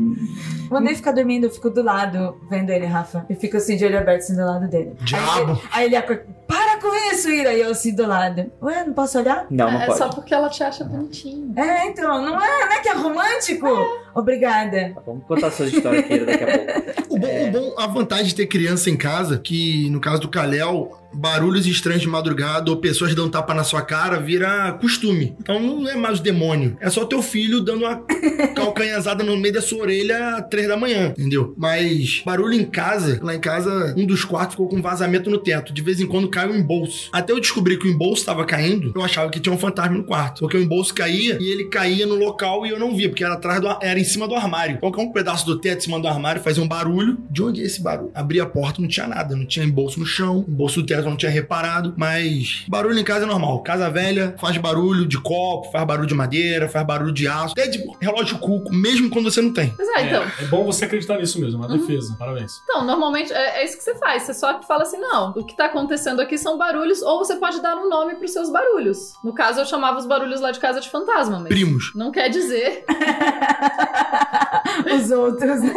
O Andrei fica dormindo, eu fico do lado, vendo ele, Rafa. Eu fico assim, de olho aberto, assim, do lado dele. Aí Diabo. ele, aí ele acorda, para com isso, Ira! E eu assim, do lado. Ué, não posso olhar? Não, não é pode. só porque ela te acha bonitinho. É, então, não é, não é que é romântico? Obrigada. Tá, Vamos contar essas histórias aqui daqui a pouco. O bom, o bom- a vantagem de ter criança em casa, que no caso do Kalel, barulhos estranhos de madrugada ou pessoas dando tapa na sua cara vira costume. Então não é mais o demônio. É só teu filho dando uma calcanhazada no meio da sua orelha às três da manhã, entendeu? Mas barulho em casa, lá em casa, um dos quartos ficou com vazamento no teto. De vez em quando cai um embolso. Até eu descobri que o embolso estava caindo, eu achava que tinha um fantasma no quarto. Porque o embolso caía e ele caía no local e eu não via, porque era atrás do, era em cima do armário. Qualquer um pedaço do teto em cima do armário fazia um barulho. De onde é esse barulho? Abri a porta, não tinha nada, não tinha embolso no chão, embolso do teto eu não tinha reparado, mas barulho em casa é normal. Casa velha faz barulho de copo, faz barulho de madeira, faz barulho de aço, até de relógio cuco, mesmo quando você não tem. Mas é, então. É bom você acreditar nisso mesmo, uma defesa. Parabéns. Então, normalmente é, é isso que você faz. Você só fala assim: não, o que tá acontecendo aqui são barulhos, ou você pode dar um nome pros seus barulhos. No caso, eu chamava os barulhos lá de casa de fantasma, mas. Primos. Não quer dizer. Os outros, né?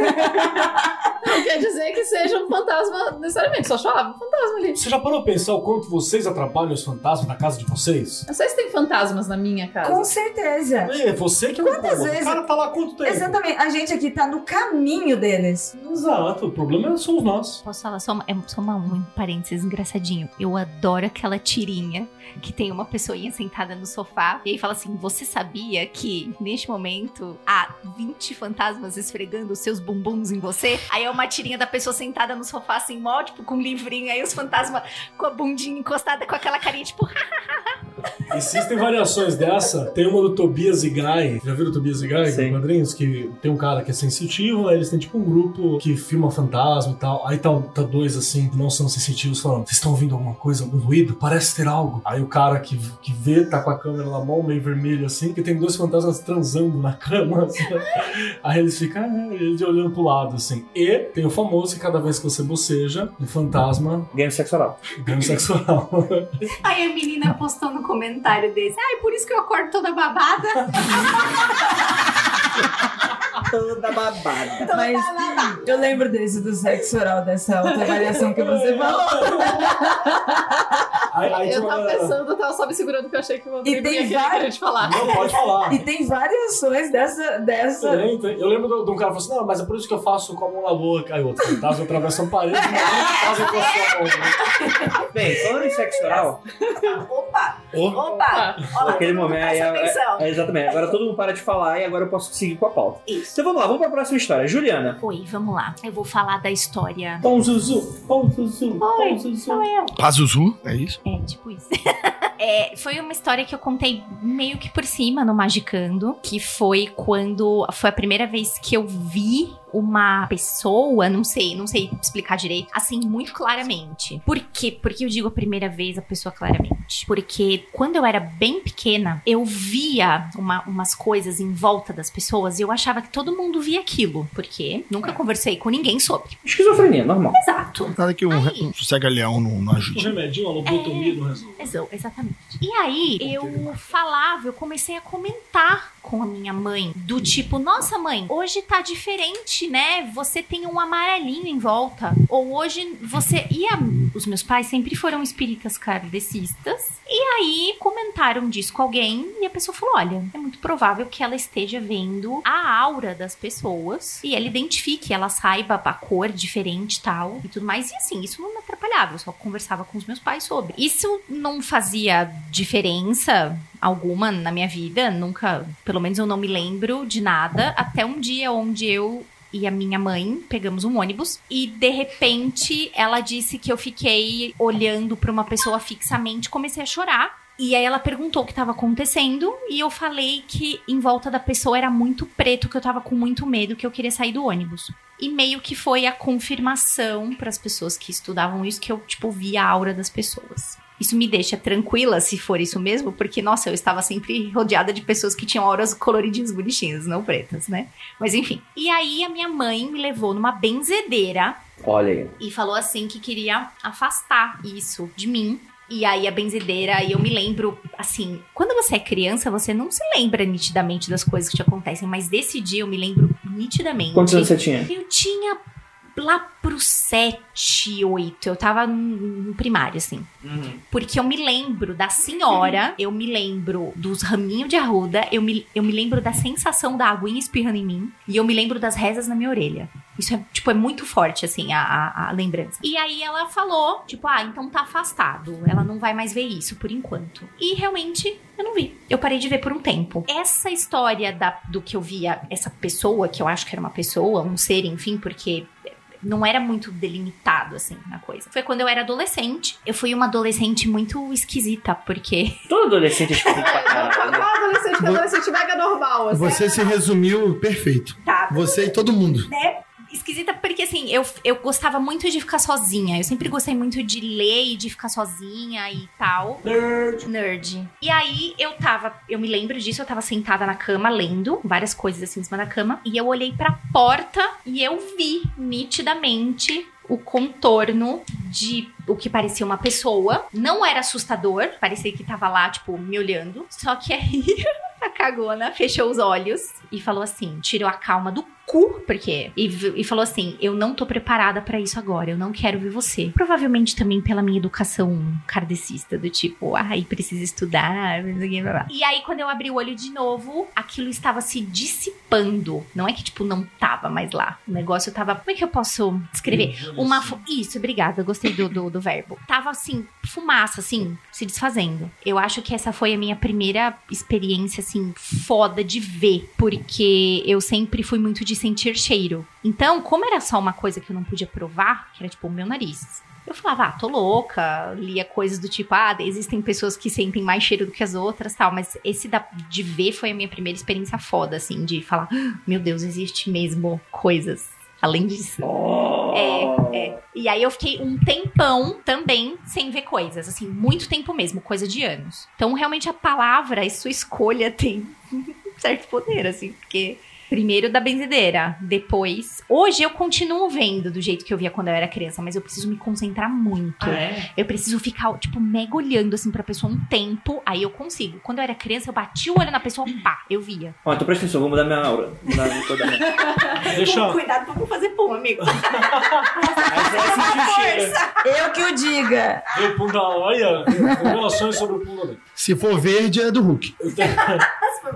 Não quer dizer que seja um fantasma necessariamente. Só chamava um fantasma ali. Você já parou a pensar o quanto vocês atrapalham os fantasmas na casa de vocês? Não sei se tem fantasmas na minha casa. Com certeza. É, você que é o Quantas incômodo. vezes- O cara tá lá há quanto tempo? Exatamente. A gente aqui tá no caminho deles. Exato, o problema somos nós. Posso falar só uma, é só uma, um parênteses engraçadinho? Eu adoro aquela tirinha que tem uma pessoinha sentada no sofá e aí fala assim: Você sabia que neste momento há 20 fantasmas esfregando os seus bumbuns em você? Aí é uma tirinha da pessoa sentada no sofá, assim, mó, tipo, com um livrinho, aí os fantasmas com a bundinha encostada com aquela carinha, tipo, Existem variações dessa. Tem uma do Tobias e Guy. Já viram o Tobias e Guy? Sim. Quadrinhos? Que tem um cara que é sensitivo, aí eles têm tipo um grupo que filma fantasma e tal. Aí tá, tá dois assim, que não são sensitivos, falando: Vocês estão ouvindo alguma coisa, algum ruído? Parece ter algo. Aí o cara que, que vê tá com a câmera na mão, meio vermelho assim, que tem dois fantasmas transando na cama. assim. Aí eles ficam, ah, e ele olhando pro lado assim. E tem o famoso que cada vez que você boceja, o fantasma Game sexual. ganha sexual. Aí a menina postou no comentário desse. Ai, por isso que eu acordo toda babada. Toda babada. Mas eu lembro desse do sexo oral, dessa autoavaliação que você falou. Aí, aí tinha Eu tava pensando, eu tava só me segurando que eu achei que o E Rodrigo tem ia querer que a vários- gente falasse. Não, pode falar. E tem variações dessa. dessa... Tem, tem. Eu lembro de um cara que falou assim: não, mas é por isso que eu faço com a mão na boca. Aí outro, fantasma atravessa a parede, mas fantasma encostou a mão. né? Bem, falando em sexo oral, Opa! Opa! Olha, naquele momento aí. presta é- atenção. é- exatamente. Agora todo mundo para de falar e agora eu posso seguir com a pauta. Isso. Então vamos lá, vamos pra próxima história. Juliana. Oi, vamos lá. Eu vou falar da história. Pão Zuzu. Pão Zuzu. Oi, Pão Zuzu. sou eu. Pazuzu, é isso? É, tipo isso. É, foi uma história que eu contei meio que por cima no Magicando, que foi quando foi a primeira vez que eu vi uma pessoa, não sei, não sei explicar direito, assim, muito claramente. Por quê? Porque eu digo a primeira vez a pessoa claramente. Porque quando eu era bem pequena, eu via uma- umas coisas em volta das pessoas e eu achava que todo mundo via aquilo. Porque nunca conversei com ninguém sobre. Esquizofrenia, normal. Exato. Nada que um, um sossega-leão não, não Um ajude. remedinho, uma lobotomia não resolve. Exa- Exatamente. E aí, eu falava, eu comecei a comentar com a minha mãe, do tipo, nossa mãe, hoje tá diferente, né? Você tem um amarelinho em volta. Ou hoje você. E a- os meus pais sempre foram espíritas kardecistas. E aí comentaram disso com alguém e a pessoa falou: olha, é muito provável que ela esteja vendo a aura das pessoas e ela identifique, ela saiba a cor diferente tal e tudo mais. E assim, isso não me atrapalhava, eu só conversava com os meus pais sobre. Isso não fazia diferença alguma na minha vida, nunca, pelo menos eu não me lembro de nada, até um dia onde eu e a minha mãe pegamos um ônibus e de repente ela disse que eu fiquei olhando para uma pessoa fixamente, comecei a chorar. E aí ela perguntou o que estava acontecendo e eu falei que em volta da pessoa era muito preto, que eu tava com muito medo, que eu queria sair do ônibus. E meio que foi a confirmação para as pessoas que estudavam isso que eu tipo via a aura das pessoas. Isso me deixa tranquila se for isso mesmo, porque nossa, eu estava sempre rodeada de pessoas que tinham auras coloridinhas bonitinhas, não pretas, né? Mas enfim. E aí a minha mãe me levou numa benzedeira Olha aí. e falou assim que queria afastar isso de mim. E aí a benzedeira, e eu me lembro, assim, quando você é criança, você não se lembra nitidamente das coisas que te acontecem, mas desse dia eu me lembro nitidamente. Quantos anos você tinha? Eu tinha lá pro 7, 8, eu tava no, primário, assim. Porque eu me lembro da senhora, eu me lembro dos raminhos de arruda, eu me, eu me lembro da sensação da aguinha espirrando em mim, e eu me lembro das rezas na minha orelha. Isso é, tipo, é muito forte, assim, a, a, a lembrança. E aí ela falou, tipo, ah, então tá afastado. Ela não vai mais ver isso por enquanto. E realmente, eu não vi. Eu parei de ver por um tempo. Essa história da, do que eu via, essa pessoa, que eu acho que era uma pessoa, um ser, enfim, porque não era muito delimitado, assim, na coisa. Foi quando eu era adolescente. Eu fui uma adolescente muito esquisita, porque. Todo adolescente é esquisito pra caralho. Qual adolescente que é adolescente mega normal, assim? Você se resumiu perfeito. Tá. Você e todo mundo. né? Esquisita porque, assim, eu, eu gostava muito de ficar sozinha. Eu sempre gostei muito de ler e de ficar sozinha e tal. Nerd. Nerd. E aí, eu tava... Eu me lembro disso, eu tava sentada na cama, lendo várias coisas, assim, em cima da cama. E eu olhei pra porta e eu vi, nitidamente, o contorno de o que parecia uma pessoa. Não era assustador, parecia que tava lá, tipo, me olhando. Só que aí a cagona fechou os olhos e falou assim: tirou a calma do cu, porque. E, e falou assim: eu não tô preparada pra isso agora, eu não quero ver você. Provavelmente também pela minha educação kardecista, do tipo, ai, precisa estudar. E aí, quando eu abri o olho de novo, aquilo estava se dissipando. Não é que, tipo, não tava mais lá. O negócio tava. Como é que eu posso descrever? Uma. fu- Isso, obrigada, gostei do, do, do verbo. Tava assim, fumaça, assim, se desfazendo. Eu acho que essa foi a minha primeira experiência, assim, foda de ver. Porque eu sempre fui muito de sentir cheiro. Então, como era só uma coisa que eu não podia provar, que era tipo o meu nariz. Eu falava, ah, tô louca, lia coisas do tipo, ah, existem pessoas que sentem mais cheiro do que as outras, tal, mas esse da, de ver foi a minha primeira experiência foda, assim, de falar, "Ah, meu Deus, existe mesmo coisas além disso. É, é. E aí eu fiquei um tempão também sem ver coisas, assim, muito tempo mesmo, coisa de anos. Então, realmente, a palavra e sua escolha tem um certo poder, assim, porque. Primeiro da benzedeira, depois. Hoje eu continuo vendo do jeito que eu via quando eu era criança, mas eu preciso me concentrar muito. Eu preciso ficar, tipo, mega olhando assim pra pessoa um tempo, aí eu consigo. Quando eu era criança, eu bati o olho na pessoa, pá, eu via. Ó, então presta atenção, vou mudar minha aura. Mudar a cor da minha- Deixa. Cuidado pra não fazer pum, amigo. Mas é o cheiro. Eu que o diga. Eu, Punda, olha, revelações sobre o Punda. Se for verde, é do Hulk. Eu tenho,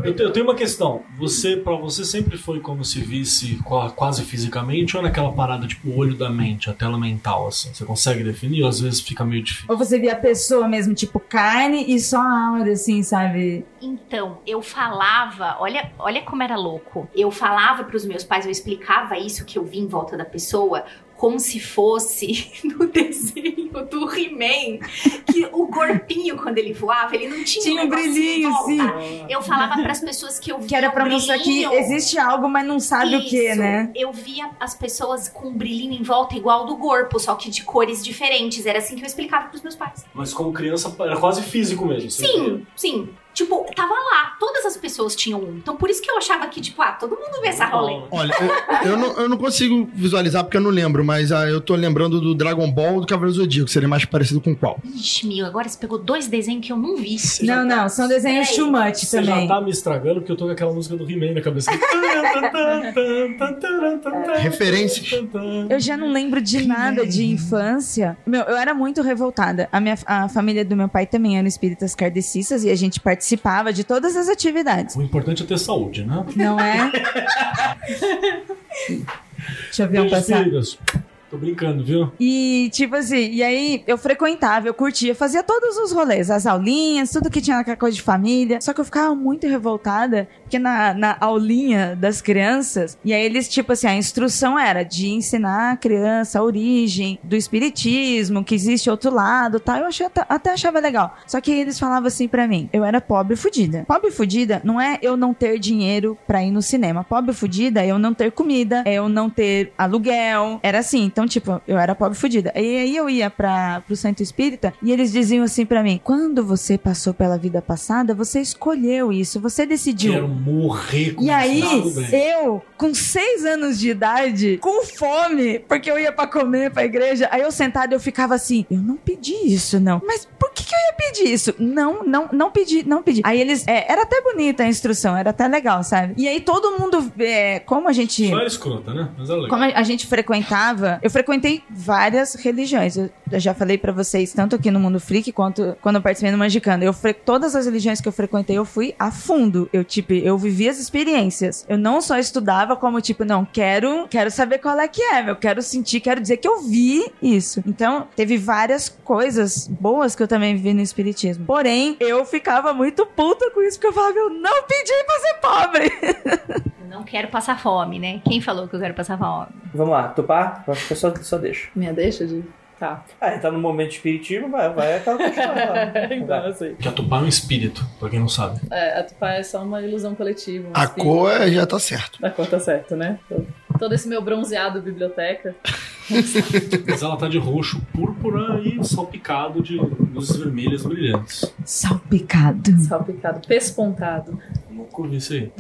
eu tenho- eu tenho uma questão. Você, pra você, sempre foi como se visse qua- quase fisicamente ou naquela parada tipo o olho da mente, a tela mental, assim? Você consegue definir ou às vezes fica meio difícil? Ou você via a pessoa mesmo, tipo carne e só a aura, assim, sabe? Então, eu falava, olha, olha como era louco. Eu falava pros meus pais, eu explicava isso que eu vi em volta da pessoa como se fosse no desenho do He-Man, que o corpinho quando ele voava, ele não tinha, Tinha um brilhinho, sim. Eu falava pras pessoas que eu via Que era pra um mostrar que existe algo, mas não sabe o que, Isso. né? Eu via as pessoas com um brilhinho em volta igual do corpo, só que de cores diferentes. Era assim que eu explicava pros meus pais. Mas como criança era quase físico mesmo. Sim, sim. Tipo, tava lá. Todas as pessoas tinham um. Então por isso que eu achava que, tipo, ah, todo mundo vê essa rolê. Olha, eu, eu não, eu não consigo visualizar porque eu não lembro, mas ah, eu tô lembrando do Dragon Ball do Cavaleiro do Zodíaco, seria mais parecido com qual? Ixi, meu, agora você pegou dois desenhos que eu não vi. Não, não, são desenhos too much Você também. já tá me estragando porque eu tô com aquela música do He-Man na cabeça. Referências. Eu já não lembro de nada de infância. Meu, eu era muito revoltada. A, minha, a família do meu pai também era espíritas kardecistas e a gente participava de todas as atividades. O importante é ter saúde, né? Não é? Deixa eu ver um passar. filhos. Tô brincando, viu? E, tipo assim, e aí eu frequentava, eu curtia, fazia todos os rolês, as aulinhas, tudo que tinha naquela coisa de família. Só que eu ficava muito revoltada, porque na, na aulinha das crianças, e aí eles, tipo assim, a instrução era de ensinar a criança a origem do espiritismo, que existe outro lado tal. Eu achei, até, até achava legal. Só que eles falavam assim pra mim: eu era pobre fudida. Pobre fudida não é eu não ter dinheiro pra ir no cinema. Pobre fudida é eu não ter comida, é eu não ter aluguel. Era assim. Então tipo, eu era pobre fudida. E aí eu ia pra, pro centro espírita e eles diziam assim pra mim: quando você passou pela vida passada, você escolheu isso, você decidiu. Morrer com E aí, eu, com seis anos de idade, com fome, porque eu ia pra comer pra igreja, aí eu sentada eu ficava assim, eu não pedi isso, não. Mas por que, que eu ia pedir isso? Não, não, não pedi, não pedi. Aí eles, é, era até bonita a instrução, era até legal, sabe? E aí todo mundo, é, como a gente... Só era escrota, né? Mas é legal. Como a gente frequentava, eu frequentei várias religiões. Eu, eu já falei pra vocês, tanto aqui no Mundo Freak quanto quando eu participei no Magicano. Eu todas as religiões que eu frequentei, eu fui a fundo. Eu, tipo, eu vivi as experiências. Eu não só estudava, como, tipo, não, quero, quero saber qual é que é, eu quero sentir, quero dizer que eu vi isso. Então, teve várias coisas boas que eu também vi no Espiritismo. Porém, eu ficava muito puta com isso, porque eu falava, eu não pedi pra ser pobre. Eu não quero passar fome, né? Quem falou que eu quero passar fome? Vamos lá, Tupá? Eu acho que eu só, só deixo. Minha deixa de. Tá. Ah, tá no momento de espiritismo, vai, vai aquela questão lá. então, assim. Que a Tupá é um espírito, pra quem não sabe. É, a Tupá é só uma ilusão coletiva. um A espírito. cor é- já tá certo. A cor tá certo, né? Todo esse meu bronzeado biblioteca. Mas ela tá de roxo, púrpura e salpicado de luzes vermelhas brilhantes. Salpicado. Salpicado, pespontado. Nunca ouvi isso aí.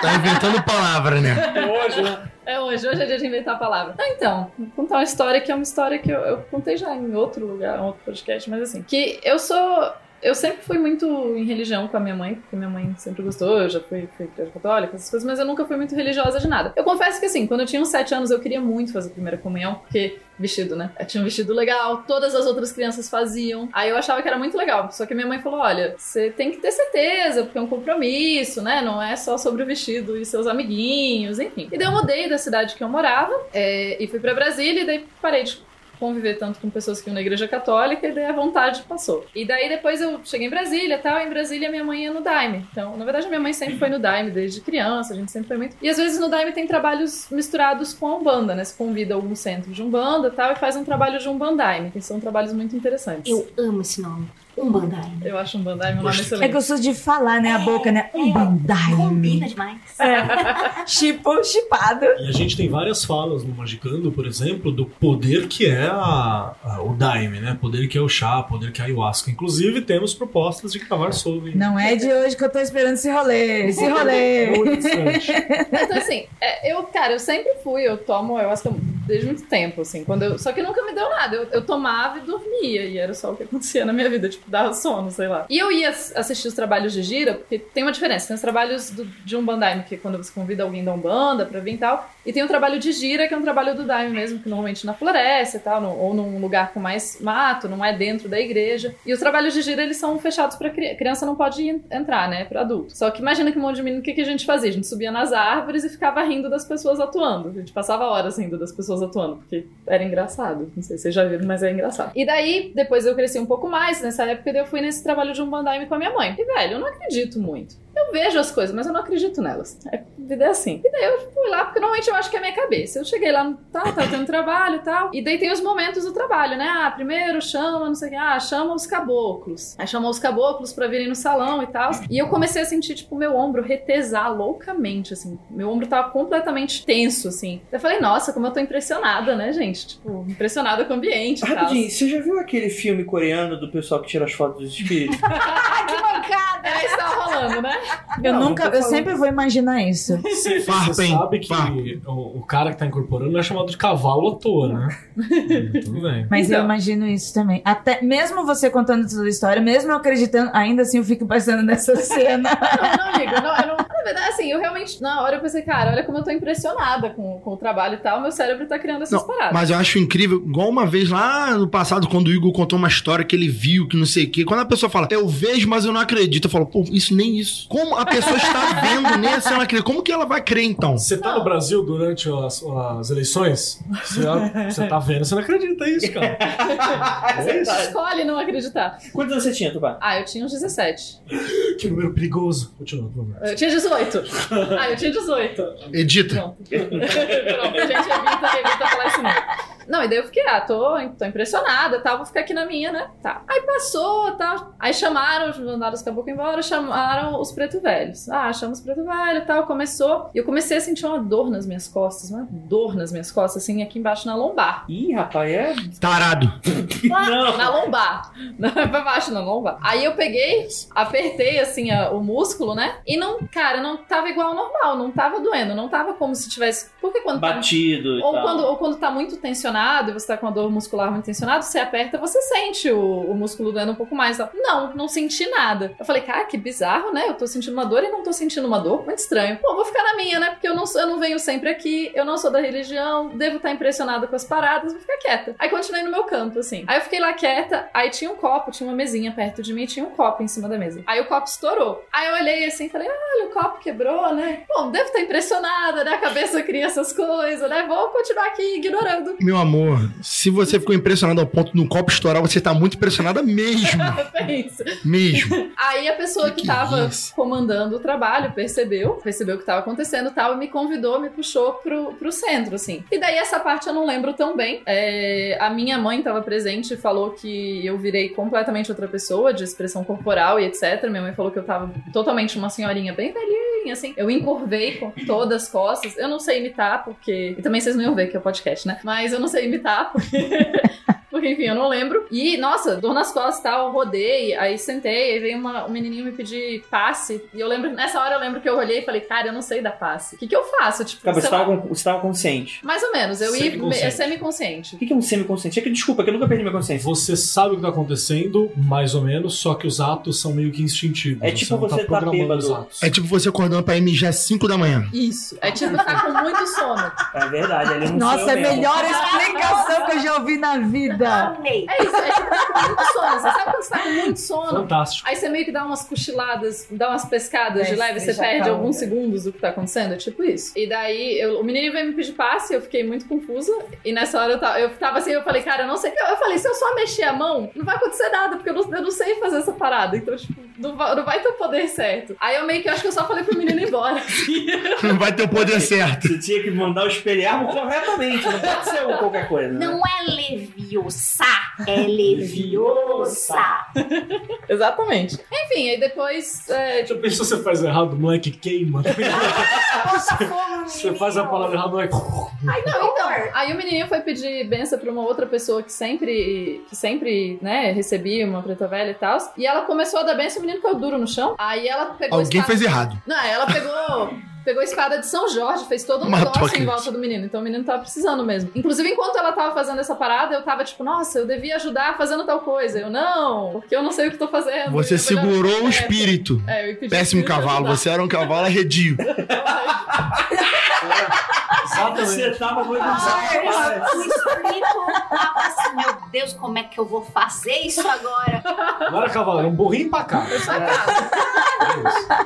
Tá inventando palavra, né? Hoje, né? É hoje, hoje é dia de inventar a palavra. Ah, então, vou contar uma história que é uma história que eu, eu contei já em outro lugar, em outro podcast, mas assim, que eu sou. Eu sempre fui muito em religião com a minha mãe, porque minha mãe sempre gostou, eu já fui, fui igreja católica, essas coisas, mas eu nunca fui muito religiosa de nada. Eu confesso que assim, quando eu tinha uns 7 anos, eu queria muito fazer a primeira comunhão, porque vestido, né? Eu tinha um vestido legal, todas as outras crianças faziam. Aí eu achava que era muito legal. Só que minha mãe falou: olha, você tem que ter certeza, porque é um compromisso, né? Não é só sobre o vestido e seus amiguinhos, enfim. E daí eu mudei da cidade que eu morava é, e fui pra Brasília e daí parei de conviver tanto com pessoas que iam na igreja católica e daí a vontade passou. E daí depois eu cheguei em Brasília tal, e em Brasília minha mãe ia no Daime. Então, na verdade, minha mãe sempre foi no Daime desde criança, a gente sempre foi muito. E às vezes no Daime tem trabalhos misturados com a Umbanda, né? Se convida algum centro de Umbanda tal, e faz um trabalho de Umbandaime, que são trabalhos muito interessantes. Eu amo esse nome. Umbandaime. Eu acho um nome É excelente. gostoso de falar, né? A boca, né? Um bandaime. Combina demais. Chipo, chipado. E a gente tem várias falas no Magicando, por exemplo, do poder que é a, a- o Daime, né? Poder que é o chá, poder que é a ayahuasca. Inclusive, temos propostas de gravar sobre. Não é de hoje que eu tô esperando esse rolê. Esse rolê. Então, assim, é, eu, cara, eu sempre fui, eu tomo ayahuasca desde muito tempo, assim. Quando eu, só que nunca me deu nada. Eu, eu tomava e dormia, e era só o que acontecia na minha vida, tipo, dava sono, sei lá. E eu ia ass- assistir os trabalhos de gira, porque tem uma diferença. Tem os trabalhos do, de um bandaime, que é quando você convida alguém da Umbanda pra vir e tal. E tem o trabalho de gira, que é um trabalho do daime mesmo, que normalmente na floresta e tal, no- ou num lugar com mais mato, não é dentro da igreja. E os trabalhos de gira, eles são fechados pra criança. Criança não pode en- entrar, né? Pra adulto. Só que imagina que um monte de menino, o que, que a gente fazia? A gente subia nas árvores e ficava rindo das pessoas atuando. A gente passava horas rindo das pessoas atuando, porque era engraçado. Não sei se vocês já viram, mas é engraçado. E daí, depois eu cresci um pouco mais. Nessa época, daí eu fui nesse trabalho de um bandaime com a minha mãe. E, velho, eu não acredito muito. Eu vejo as coisas, mas eu não acredito nelas. É, a vida é assim. E daí eu fui lá, porque normalmente eu acho que é a minha cabeça. Eu cheguei lá, no- tá, tá tendo trabalho e tal. E daí tem os momentos do trabalho, né? Ah, primeiro chama, não sei o que. Ah, chama os caboclos. Aí chamou os caboclos pra virem no salão e tal. E eu comecei a sentir, tipo, meu ombro retesar loucamente, assim. Meu ombro tava completamente tenso, assim. Eu falei, nossa, como eu tô impressionada, né, gente? Tipo, impressionada com o ambiente. Rapidinho, você já viu aquele filme coreano do pessoal que tira as fotos dos espíritos? que mancada! É isso que tava rolando, né? Eu Não, nunca, eu sempre vou imaginar isso. Você sabe que o, o cara que tá incorporando não é chamado de cavalo à toa, né? Hum, Tudo bem. Mas eu Então. imagino isso também. Até mesmo você contando toda a história, mesmo eu acreditando, ainda assim eu fico pensando nessa cena. Não, não, amigo, não, eu não. Na verdade, assim, eu realmente, na hora eu pensei, cara, olha como eu tô impressionada com, com o trabalho e tal, meu cérebro tá criando essas Não, paradas. mas eu acho incrível, igual uma vez lá no passado, quando o Igor contou uma história que ele viu, que não sei o quê. Quando a pessoa fala, eu vejo, mas eu não acredito, eu falo, pô, isso nem isso. Como a pessoa está vendo nesse, ela acredita? Como que ela vai crer então? Você tá no Brasil durante as, as eleições? Você, você tá vendo, você não acredita isso, cara. É isso. Escolhe não acreditar. Quantos anos você tinha, Tupá? Ah, eu tinha uns 17. Que número perigoso. Continua, favor. Eu tinha 18. Ah, eu tinha 18. Edita. Pronto. Pronto, a gente evita, evita falar esse número. Não, e daí eu fiquei, ah, tô, tô impressionada, tal, vou ficar aqui na minha, né? Tá. Aí passou, tal. Aí chamaram, mandaram os caboclos embora, chamaram os preto velhos. Ah, chamamos os preto velho e tal, começou. E eu comecei a sentir uma dor nas minhas costas, uma dor nas minhas costas, assim, aqui embaixo na lombar. Ih, rapaz, é. Tarado. Não. Na lombar. Não é pra baixo, na lombar. Aí eu peguei, apertei assim a- o músculo, né? E não, cara, não tava igual ao normal, não tava doendo, não tava como se tivesse. Porque quando tá- Batido e ou tal. quando, ou quando tá muito tensionado e você tá com a dor muscular muito tensionada, você aperta, você sente o, o músculo doendo um pouco mais. Não, não senti nada. Eu falei, cara, que bizarro, né? Eu tô sentindo uma dor e não tô sentindo uma dor. Muito estranho. Pô, vou ficar na minha, né? Porque eu não, eu não venho sempre aqui, eu não sou da religião, devo estar impressionada com as paradas, vou ficar quieta. Aí continuei no meu canto, assim. Aí eu fiquei lá quieta, aí tinha um copo, tinha uma mesinha perto de mim, tinha um copo em cima da mesa. Aí o copo estourou. Aí eu olhei assim e falei, olha, o copo quebrou, né? Bom, devo estar impressionada, né? A cabeça cria essas coisas, né? Vou continuar aqui ignorando. Meu amor, se você ficou impressionado ao ponto do copo estourar, você tá muito impressionada mesmo. É isso. Mesmo. Aí a pessoa que, Que tava isso? comandando o trabalho percebeu, percebeu o que tava acontecendo e tal, e me convidou, me puxou pro, pro centro, assim. E daí essa parte eu não lembro tão bem. É, a minha mãe tava presente e falou que eu virei completamente outra pessoa, de expressão corporal e etc. Minha mãe falou que eu tava totalmente uma senhorinha bem velhinha, assim. Eu encurvei com todas as costas. Eu não sei imitar, porque. E também vocês não iam ver que é podcast, né? Mas eu não sei imitar, porque. Porque, enfim, eu não lembro. E, nossa, dor nas costas e tal, eu rodei, aí sentei, aí veio uma, um menininho me pedir passe. E eu lembro, nessa hora eu lembro que eu olhei e falei, cara, eu não sei dar passe. O que, que eu faço? Tipo, Cara, você sei lá, tava, com- você tava consciente. mais ou menos, eu ia Semiconsciente. é semi-consciente. O que que é um semiconsciente? É que, desculpa, que eu nunca perdi minha consciência. Você sabe o que tá acontecendo, mais ou menos, só que os atos são meio que instintivos. É tipo não você tá programando bêbado. os atos. É tipo você acordando pra MG às 5 da manhã. Isso. É tipo, tá com muito sono. É verdade, ele não Nossa, é a melhor explicação que eu já ouvi na vida. Amei. É isso, é tipo, tá com muito sono. Você sabe quando você tá com muito sono? Fantástico. Aí você meio que dá umas cochiladas, dá umas pescadas de É, leve, você perde calma. alguns segundos do que tá acontecendo, é tipo isso. E daí, eu- o menino veio me pedir passe, eu fiquei muito confusa. E nessa hora eu tava, eu tava assim, eu falei, cara, eu não sei. Eu, eu falei, se eu só mexer a mão, não vai acontecer nada, porque eu não, eu não sei fazer essa parada. Então, tipo, não vai, não vai ter o poder certo. Aí eu meio que acho que eu só falei pro menino ir embora. Não vai ter o poder certo. Você tinha que mandar o espelharmo corretamente, não pode ser qualquer coisa. né? Não é leviosa, é leviosa. Exatamente. Enfim, aí depois. É, Já pensou se você faz errado, o moleque queima? você faz a palavra errada, o moleque. Ai, não, então. Aí o menininho foi pedir benção pra uma outra pessoa que sempre, que sempre, né, recebia uma preta velha e tal. E ela começou a dar benção, o menino caiu duro no chão. Aí ela pegou Alguém fez errado. Não, ela pegou. Pegou a espada de São Jorge, fez todo um Matou negócio em volta do menino. Então o menino tava precisando mesmo. Inclusive, enquanto ela tava fazendo essa parada, eu tava tipo, nossa, eu devia ajudar fazendo tal coisa. Eu, não, porque eu não sei o que tô fazendo. Você segurou o quieta. espírito. É, eu pedi Péssimo espírito cavalo. Você era um cavalo arredio. Você tava muito o espírito tava assim, meu Deus, como é que eu vou fazer isso agora? Não era cavalo, era um burrinho pra cá.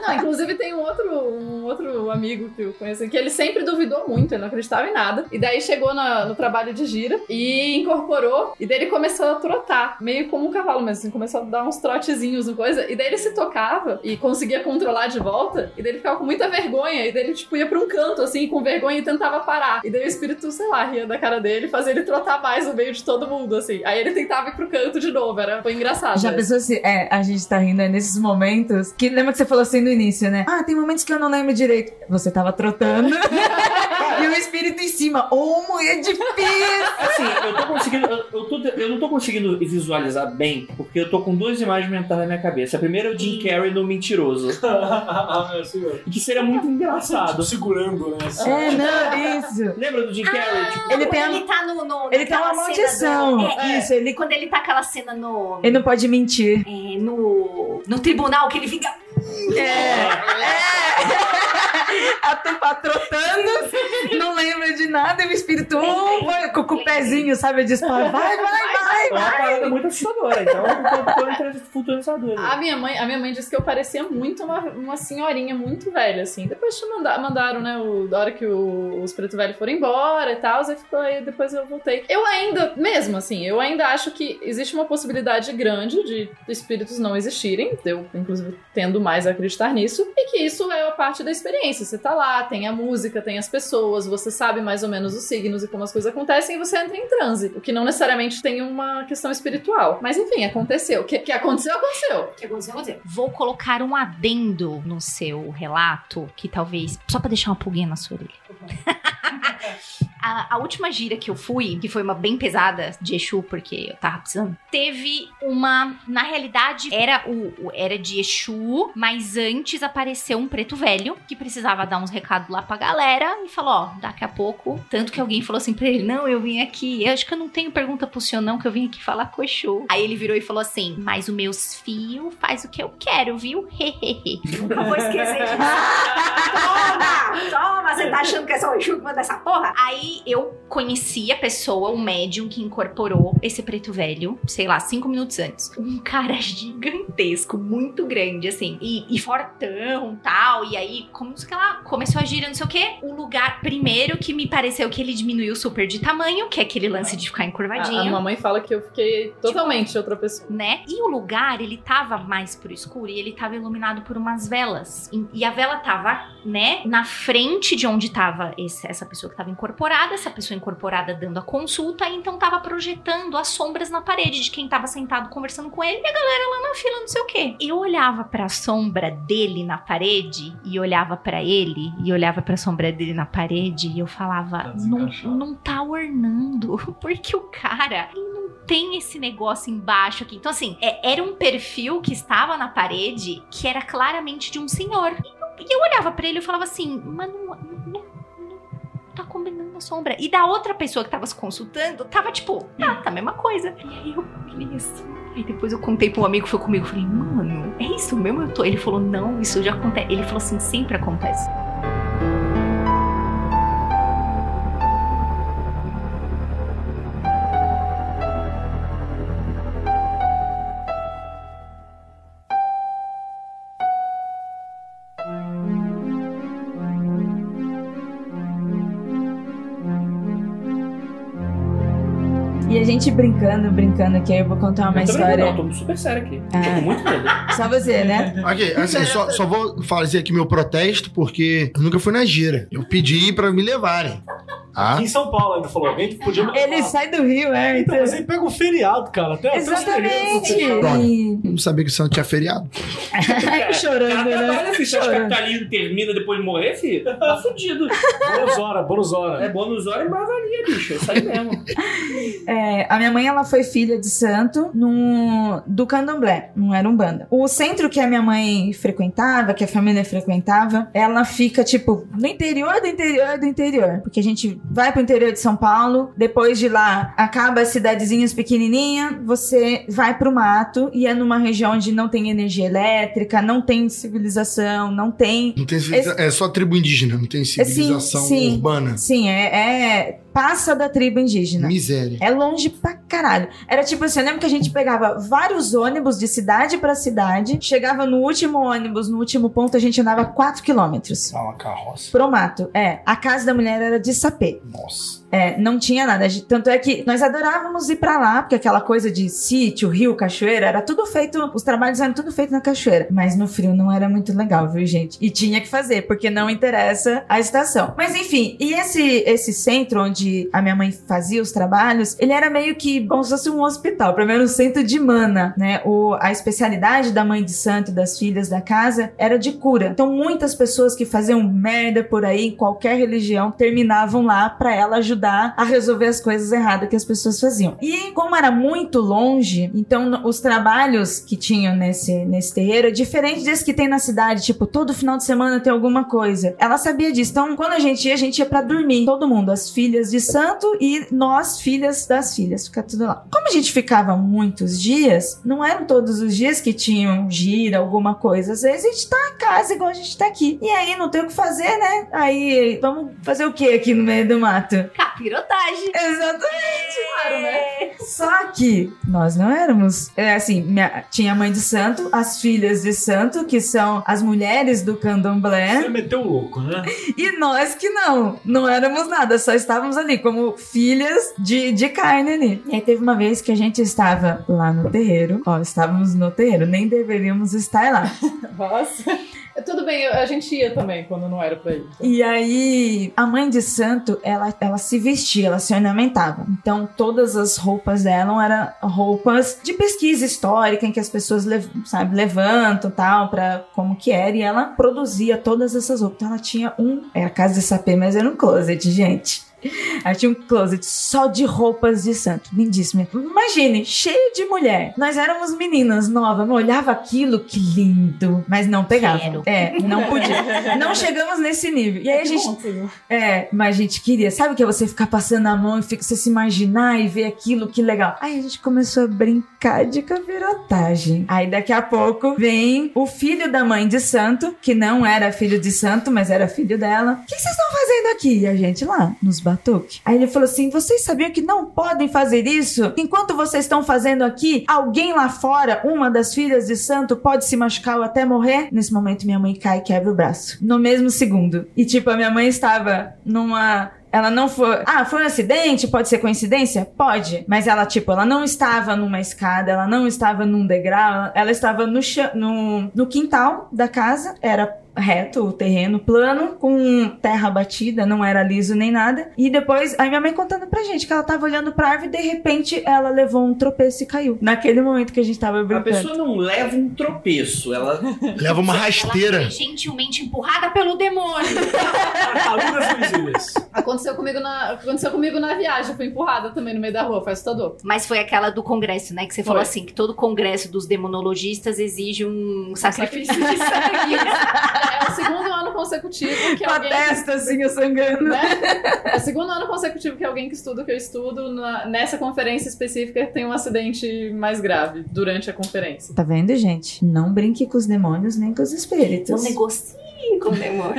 Não, inclusive tem um outro, um outro amigo que eu conheço que ele sempre duvidou muito, ele não acreditava em nada. E daí chegou na- no trabalho de gira e incorporou. E daí ele começou a trotar, meio como um cavalo mesmo, assim, começou a dar uns trotezinhos no coisa. E daí ele se tocava e conseguia controlar de volta. E daí ele ficava com muita vergonha. E daí ele, tipo, ia pra um canto, assim, com vergonha e tentava parar. E daí o espírito, sei lá, ria da cara dele fazia ele trotar mais no meio de todo mundo, assim. Aí ele tentava ir pro canto de novo, era, foi engraçado. Já pensou se. É, a gente tá rindo é nesses momentos. Que lembra que você falou assim no início, né? Ah, tem momentos que eu não lembro direito. Você tava trotando. e o espírito em cima. Oh, é difícil! Assim, eu tô conseguindo. Eu, eu tô- eu não tô conseguindo visualizar bem, porque eu tô com duas imagens mentais na minha cabeça. A primeira é o Jim Carrey no mentiroso. É ó. Que seria muito engraçado. Tipo, segurando, né? assim. É, não, isso. Lembra do Jim Carrey? Tipo, Ele tem, ele tá no. no ele tem uma maldição. do- é, Isso, ele, Quando ele tá aquela cena no. ele não pode mentir. é, no, no tribunal, que ele fica. A tupa trotando, não lembra de nada, e o espírito oh, vai, com, com o pezinho, sabe? Diz, vai, vai, vai, vai. vai, É uma parada muito assustadora. Então, eu tô. A minha mãe, a minha mãe disse que eu parecia muito uma, uma senhorinha muito velha, assim. Depois te manda- mandaram, né, o, da hora que o- os preto velho foram embora e tal, aí ficou aí, depois eu voltei. Eu ainda, mesmo assim, eu ainda acho que existe uma possibilidade grande de espíritos não existirem, eu, inclusive, tendo mais a acreditar nisso, e que isso é a parte da experiência. Você tá lá, tem a música, tem as pessoas, você sabe mais ou menos os signos e como as coisas acontecem, e você entra em transe, o que não necessariamente tem uma questão espiritual. Mas enfim, aconteceu. O que, que aconteceu, aconteceu. O que aconteceu, aconteceu. Vou colocar um adendo no seu relato, que talvez. Só pra deixar uma pulguinha na sua orelha. A, a última gira que eu fui, que foi uma bem pesada de Exu, porque eu tava precisando, teve uma. Na realidade, era o- era de Exu, mas antes apareceu um preto velho que precisava dar uns recados lá pra galera e falou: ó, daqui a pouco. Tanto que alguém falou assim pra ele: não, eu vim aqui. Eu acho que eu não tenho pergunta pro senhor, não, que eu vim aqui falar com o. Aí ele virou e falou assim: mas o meus fios faz o que eu quero, viu? Hehehe. Nunca vou esquecer disso. Toma! Toma! Você tá achando que é só o Exu que manda essa porra? Aí eu conheci a pessoa, o médium que incorporou esse preto velho, sei lá, cinco minutos antes. Um cara gigantesco, muito grande, assim, e, e fortão tal. E aí, como que ela começou a girar, não sei o quê. O lugar, primeiro, que me pareceu que ele diminuiu super de tamanho, que é aquele lance de ficar A, encurvadinho a mamãe fala que eu fiquei totalmente outra pessoa. né? E o lugar, ele tava mais pro escuro e ele tava iluminado por umas velas. E, e a vela tava, né, na frente de onde tava esse- essa pessoa que tava incorporada, essa pessoa incorporada dando a consulta, e então tava projetando as sombras na parede de quem tava sentado conversando com ele e a galera lá na fila, não sei o quê. Eu olhava pra sombra dele na parede e olhava pra ele e olhava pra sombra dele na parede e eu falava, Tá não, não tá ornando, porque o cara, ele não tem esse negócio embaixo aqui. Então, assim, é- era um perfil que estava na parede que era claramente de um senhor. E eu, e eu olhava pra ele e falava assim, mas não, não tá combinando a sombra. E da outra pessoa que tava se consultando, tava tipo, ah, tá a mesma coisa. E aí eu olhei assim. Aí depois eu contei pra um amigo que foi comigo. Falei, mano, é isso mesmo? Eu tô. Ele falou, não, isso já acontece. Ele falou assim, sempre acontece. Gente brincando, brincando aqui, eu vou contar uma eu história. não, tô super sério aqui. Ah. Tô com muito medo. Só você, né? Ok, assim, só, só vou fazer aqui meu protesto, porque eu nunca fui na gira. Eu pedi pra me levarem. Tá? Aqui em São Paulo ainda falou, alguém podia me Ele sai do Rio, é. Então, mas aí pega um feriado, cara. Até, até Exatamente. E... Eu não sabia que o Santo tinha feriado. Chorando, né? Olha, se o capitalismo termina depois de morrer, filho, tá fudido. Bônus hora, bônus hora. É bônus hora e mais valia, bicho. É isso aí mesmo. É, a minha mãe, ela foi filha de santo no, do candomblé, não era um banda. O centro que a minha mãe frequentava, que a família frequentava, ela fica, tipo, no interior do interior do interior. Porque a gente vai pro interior de São Paulo, depois de lá acaba as cidadezinhas pequenininhas, você vai pro mato e é numa região onde não tem energia elétrica, não tem civilização, não tem Não tem É só tribo indígena, não tem civilização sim. urbana. Sim, é, é- Passa da tribo indígena. Miséria. É longe pra caralho. Era tipo assim, eu lembro que a gente pegava vários ônibus de cidade pra cidade, chegava no último ônibus, no último ponto, a gente andava 4 quilômetros. Ah, uma carroça. Pro mato, é. A casa da mulher era de sapê. Nossa. É, não tinha nada. Tanto é que nós adorávamos ir pra lá, porque aquela coisa de sítio, rio, cachoeira, era tudo feito, os trabalhos eram tudo feito na cachoeira. Mas no frio não era muito legal, viu, gente? E tinha que fazer, porque não interessa a estação. Mas enfim, e esse, esse centro onde a minha mãe fazia os trabalhos, ele era meio que como se fosse um hospital, pra mim era um centro de mana, né? O, a especialidade da mãe de santo das filhas da casa era de cura. Então muitas pessoas que faziam merda por aí, em qualquer religião, terminavam lá pra ela ajudar a resolver as coisas erradas que as pessoas faziam. E como era muito longe, então os trabalhos que tinham nesse, nesse terreiro é diferente desse que tem na cidade, tipo, todo final de semana tem alguma coisa. Ela sabia disso. Então, quando a gente ia, a gente ia pra dormir. Todo mundo, as filhas de santo e nós, filhas das filhas, fica tudo lá. Como a gente ficava muitos dias, não eram todos os dias que tinham gira, alguma coisa. Às vezes a gente tá em casa igual a gente tá aqui. E aí não tem o que fazer, né? Aí vamos fazer o que aqui no meio do mato? Capirotagem. Exatamente. Claro, né? Só que nós não éramos. É assim, minha- tinha a mãe de santo, as filhas de santo, que são as mulheres do candomblé. Você meteu o louco, né? E nós que não, não éramos nada, só estávamos ali como filhas de, de carne ali. E aí teve uma vez que a gente estava lá no terreiro, ó, estávamos no terreiro, nem deveríamos estar lá. Nossa. Tudo bem, a gente ia também quando não era pra ir. E aí, a mãe de santo, ela, ela se vestia, ela se ornamentava. Então, todas as roupas dela eram roupas de pesquisa histórica, em que as pessoas, sabe, levantam tal, pra como que era. E ela produzia todas essas roupas. Então, ela tinha um... Era casa de sapê, mas era um closet, gente. Ela tinha um closet só de roupas de santo. Lindíssimo. Imagine, cheio de mulher. Nós éramos meninas novas. Eu olhava aquilo, que lindo. Mas não pegava. Quero. É, não podia. Não chegamos nesse nível. E aí a gente. É, mas a gente queria. Sabe o que é você ficar passando a mão e fica, você se imaginar e ver aquilo, que legal. Aí a gente começou a brincar de cavirotagem. Aí daqui a pouco vem o filho da mãe de santo, que não era filho de santo, mas era filho dela. O que vocês estão fazendo aqui? E a gente lá, nos batuque. Aí ele falou assim: vocês sabiam que não podem fazer isso? Enquanto vocês estão fazendo aqui, alguém lá fora, uma das filhas de santo, pode se machucar ou até morrer? Nesse momento, minha mãe cai e quebra o braço. No mesmo segundo. E tipo, a minha mãe estava numa. Ela não foi. Ah, foi um acidente? Pode ser coincidência? Pode. Mas ela, tipo, ela não estava numa escada, ela não estava num degrau, ela, estava no, no, no quintal da casa. Era reto, o terreno plano, com terra batida, não era liso nem nada. E depois, aí minha mãe contando pra gente que ela tava olhando pra árvore e de repente ela levou um tropeço e caiu. Naquele momento que a gente tava A brincando. pessoa não leva um tropeço, ela Leva uma Ela rasteira. foi gentilmente empurrada pelo demônio. Invisíveis. Aconteceu comigo, na, aconteceu comigo na viagem, fui empurrada também no meio da rua, foi assustador. Mas foi aquela do congresso, né? Que você falou Foi. assim, que todo congresso dos demonologistas exige um sacrifício de sangue. É o segundo ano consecutivo que Com a alguém. testa assim, sangrando. Né? É o segundo ano consecutivo que alguém que estuda o que eu estudo, na- nessa conferência específica, tem um acidente mais grave durante a conferência. Tá vendo, gente? Não brinque com os demônios nem com os Não espíritos. negocie com o demônio.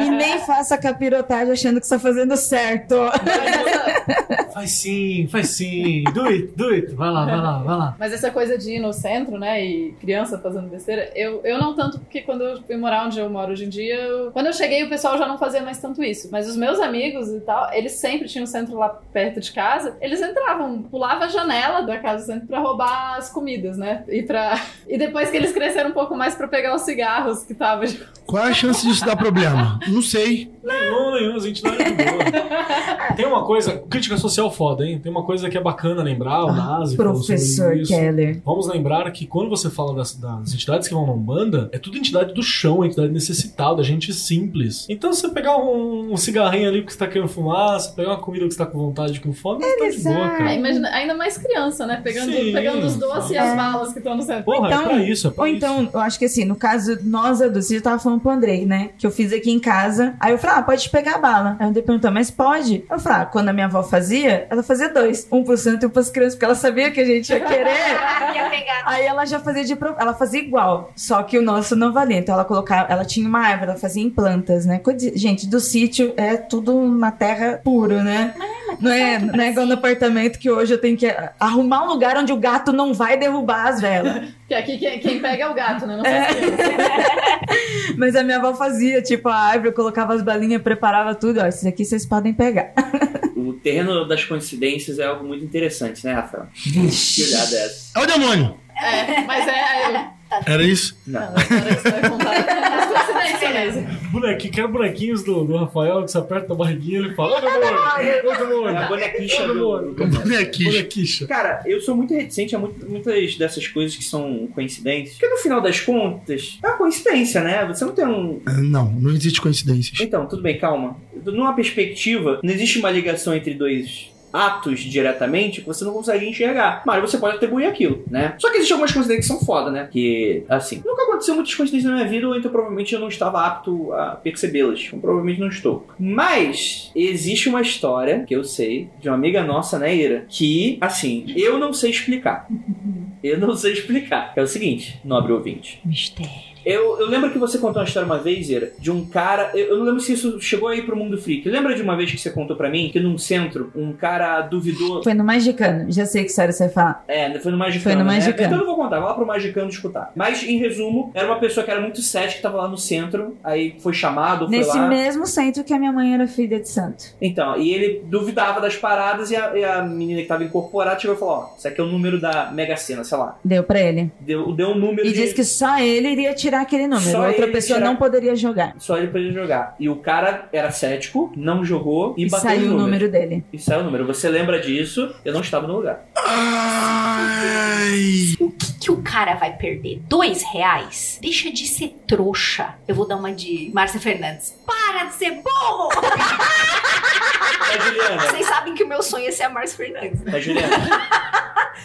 E nem faça capirotagem achando que está fazendo certo. Faz sim, faz sim. Do it, do it. Vai lá, vai lá, vai lá. Mas essa coisa de ir no centro, né, e criança fazendo besteira, eu, eu não tanto, porque quando eu fui morar onde eu moro hoje em dia, eu- quando eu cheguei o pessoal já não fazia mais tanto isso. Mas os meus amigos e tal, eles sempre tinham um centro lá perto de casa, eles entravam, pulavam a janela da casa do centro pra roubar as comidas, né, e pra... E depois que eles cresceram um pouco mais pra pegar os cigarros que tava... Qual é a chance disso dar problema? Não sei. Nenhum, nenhum, a gente não é de boa. Tem uma coisa, crítica social foda, hein? Tem uma coisa que é bacana lembrar, o Nazi falou sobre Professor isso. Keller. Vamos lembrar que quando você fala das, das entidades que vão na Umbanda, é tudo entidade do chão, entidade necessitada, gente simples. Então, se você pegar um, um cigarrinho ali que você tá querendo fumar, você pegar uma comida que você tá com vontade com fome, tá de boa, Ah, cara. imagina, ainda mais criança, né, pegando, Sim. pegando os doces e as balas que estão no centro. Porra, é pra isso, é pra ou isso. então, eu acho que assim, no caso, nós adultos, eu tava falando pro Andrei, né? Que eu fiz aqui em casa. Aí eu falei, ah, pode pegar a bala. Aí o Andrei perguntou, mas pode? Eu falei, ah, quando a minha avó fazia, ela fazia dois. Um pro santo e um pras crianças, porque ela sabia que a gente ia querer. Ia pegar. Aí ela já fazia de pro... ela fazia igual, só que o nosso não valia. Então ela colocava, ela tinha uma árvore, ela fazia em plantas, né? Gente, do sítio é tudo na terra puro, né? Não é, não é igual no apartamento que hoje eu tenho que arrumar um lugar onde o gato não vai derrubar as velas. Que aqui quem, quem pega é o gato, né, não sei as crianças. Mas a minha avó fazia, tipo, a árvore, eu colocava as balinhas, preparava tudo. Ó, esses aqui vocês podem pegar. O terreno das coincidências é algo muito interessante, né, Rafael? Que olhada é essa? É o demônio. É, mas é... Era isso? Não. Agora você vai contar as coincidências mesmo. Bonequinho, quero bonequinhos do, do Rafael que você aperta a barriguinha e ele fala: Ô demônio! Ô demônio! É a bonequicha do. Bonequicha. Cara, eu sou muito reticente a muito- muitas dessas coisas que são coincidências. Porque no final das contas, é uma coincidência, né? Você não tem um. Não, não existe coincidências. Então, tudo bem, calma. Numa perspectiva, não existe uma ligação entre dois atos diretamente que você não consegue enxergar. Mas você pode atribuir aquilo, né? Só que existem algumas coincidências que são foda, né? Que, assim, nunca aconteceu muitas coincidências na minha vida, ou então provavelmente eu não estava apto a percebê-las. Então, provavelmente não estou. Mas, existe uma história que eu sei, de uma amiga nossa, né, Ira? Que, assim, eu não sei explicar. Eu não sei explicar. É o seguinte, nobre ouvinte. Mistério. Eu, eu lembro que você contou uma história uma vez, Ira, de um cara. Eu, eu não lembro se isso chegou aí pro mundo freak. Lembra de uma vez que você contou pra mim que num centro um cara duvidou. Foi no Magicano. Já sei que história você vai falar. É, foi no Magicano. Foi no né? Magicano. Então eu não vou contar, vai lá pro Magicano escutar. Mas, em resumo, era uma pessoa que era muito cética, que tava lá no centro, aí foi chamado, foi Nesse lá. mesmo centro que a minha mãe era filha de santo. Então, e ele duvidava das paradas e a, e a menina que tava incorporada chegou e falou: Ó, isso aqui é o número da Mega Sena, sei lá. Deu pra ele. Deu, deu um número E de. disse que só ele iria tirar aquele número. Só Outra pessoa tirar- não poderia jogar. Só ele podia jogar. E o cara era cético, não jogou e, E bateu saiu o o número dele. E saiu o número. Você lembra disso? Eu não estava no lugar. O que, que o cara vai perder? Dois reais? Deixa de ser trouxa. Eu vou dar uma de Márcia Fernandes. Para de ser burro! Mas, Juliana, Vocês sabem que o meu sonho é ser a Márcia Fernandes. mas, Juliana.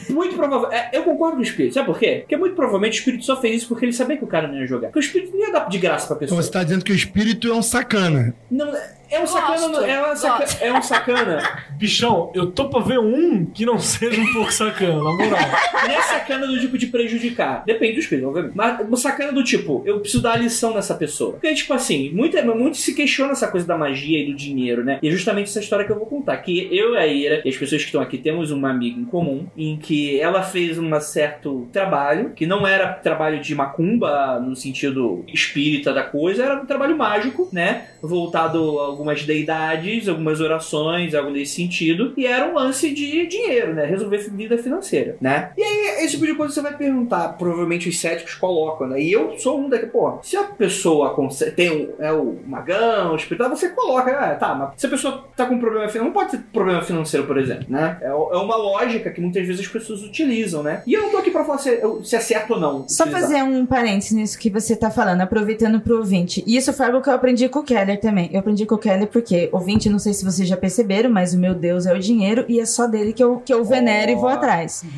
Muito provável. é, eu concordo com o espírito. Sabe por quê? Porque muito provavelmente o espírito só fez isso porque ele sabia que o cara não ia jogar. Porque o espírito não ia dar de graça pra Então pessoa. você tá dizendo que o espírito é um sacana. Não, é um sacana. Gosto, é, uma saca- é um sacana. Bichão, eu tô pra ver um que não seja um pouco sacana, na moral. Não é sacana do tipo de prejudicar. Depende do espírito, obviamente. Mas uma sacana do tipo, eu preciso dar a lição nessa pessoa. Porque, tipo assim, muito, muito se questiona essa coisa da magia e do dinheiro, né? E é justamente essa história que eu vou contar. Que eu e a Ira, e as pessoas que estão aqui, temos uma amiga em comum, em que ela fez um certo trabalho, que não era trabalho de macumba, no sentido espírita da coisa, era um trabalho mágico, né? Voltado a algumas deidades, algumas orações, algo nesse sentido. E era um lance de dinheiro, né? Resolver vida financeira, né? E aí, esse tipo de coisa você vai perguntar, provavelmente os céticos colocam, né? E eu sou um daqui, pô, se a pessoa tem um, é o magão, o espiritual, você coloca, ah, tá, mas se a pessoa tá com problema financeiro, não pode ter problema financeiro, por exemplo, né? É, é uma lógica que muitas vezes as pessoas utilizam, né? E eu não tô aqui pra falar se, se é certo ou não. Só utilizar. fazer um parênteses nisso que você tá falando, aproveitando pro ouvinte. E isso foi algo que eu aprendi com o Keller também. Eu aprendi com o Keller porque, ouvinte, não sei se vocês já perceberam, mas o meu Deus é o dinheiro e é só dele que eu, que eu venero e vou atrás.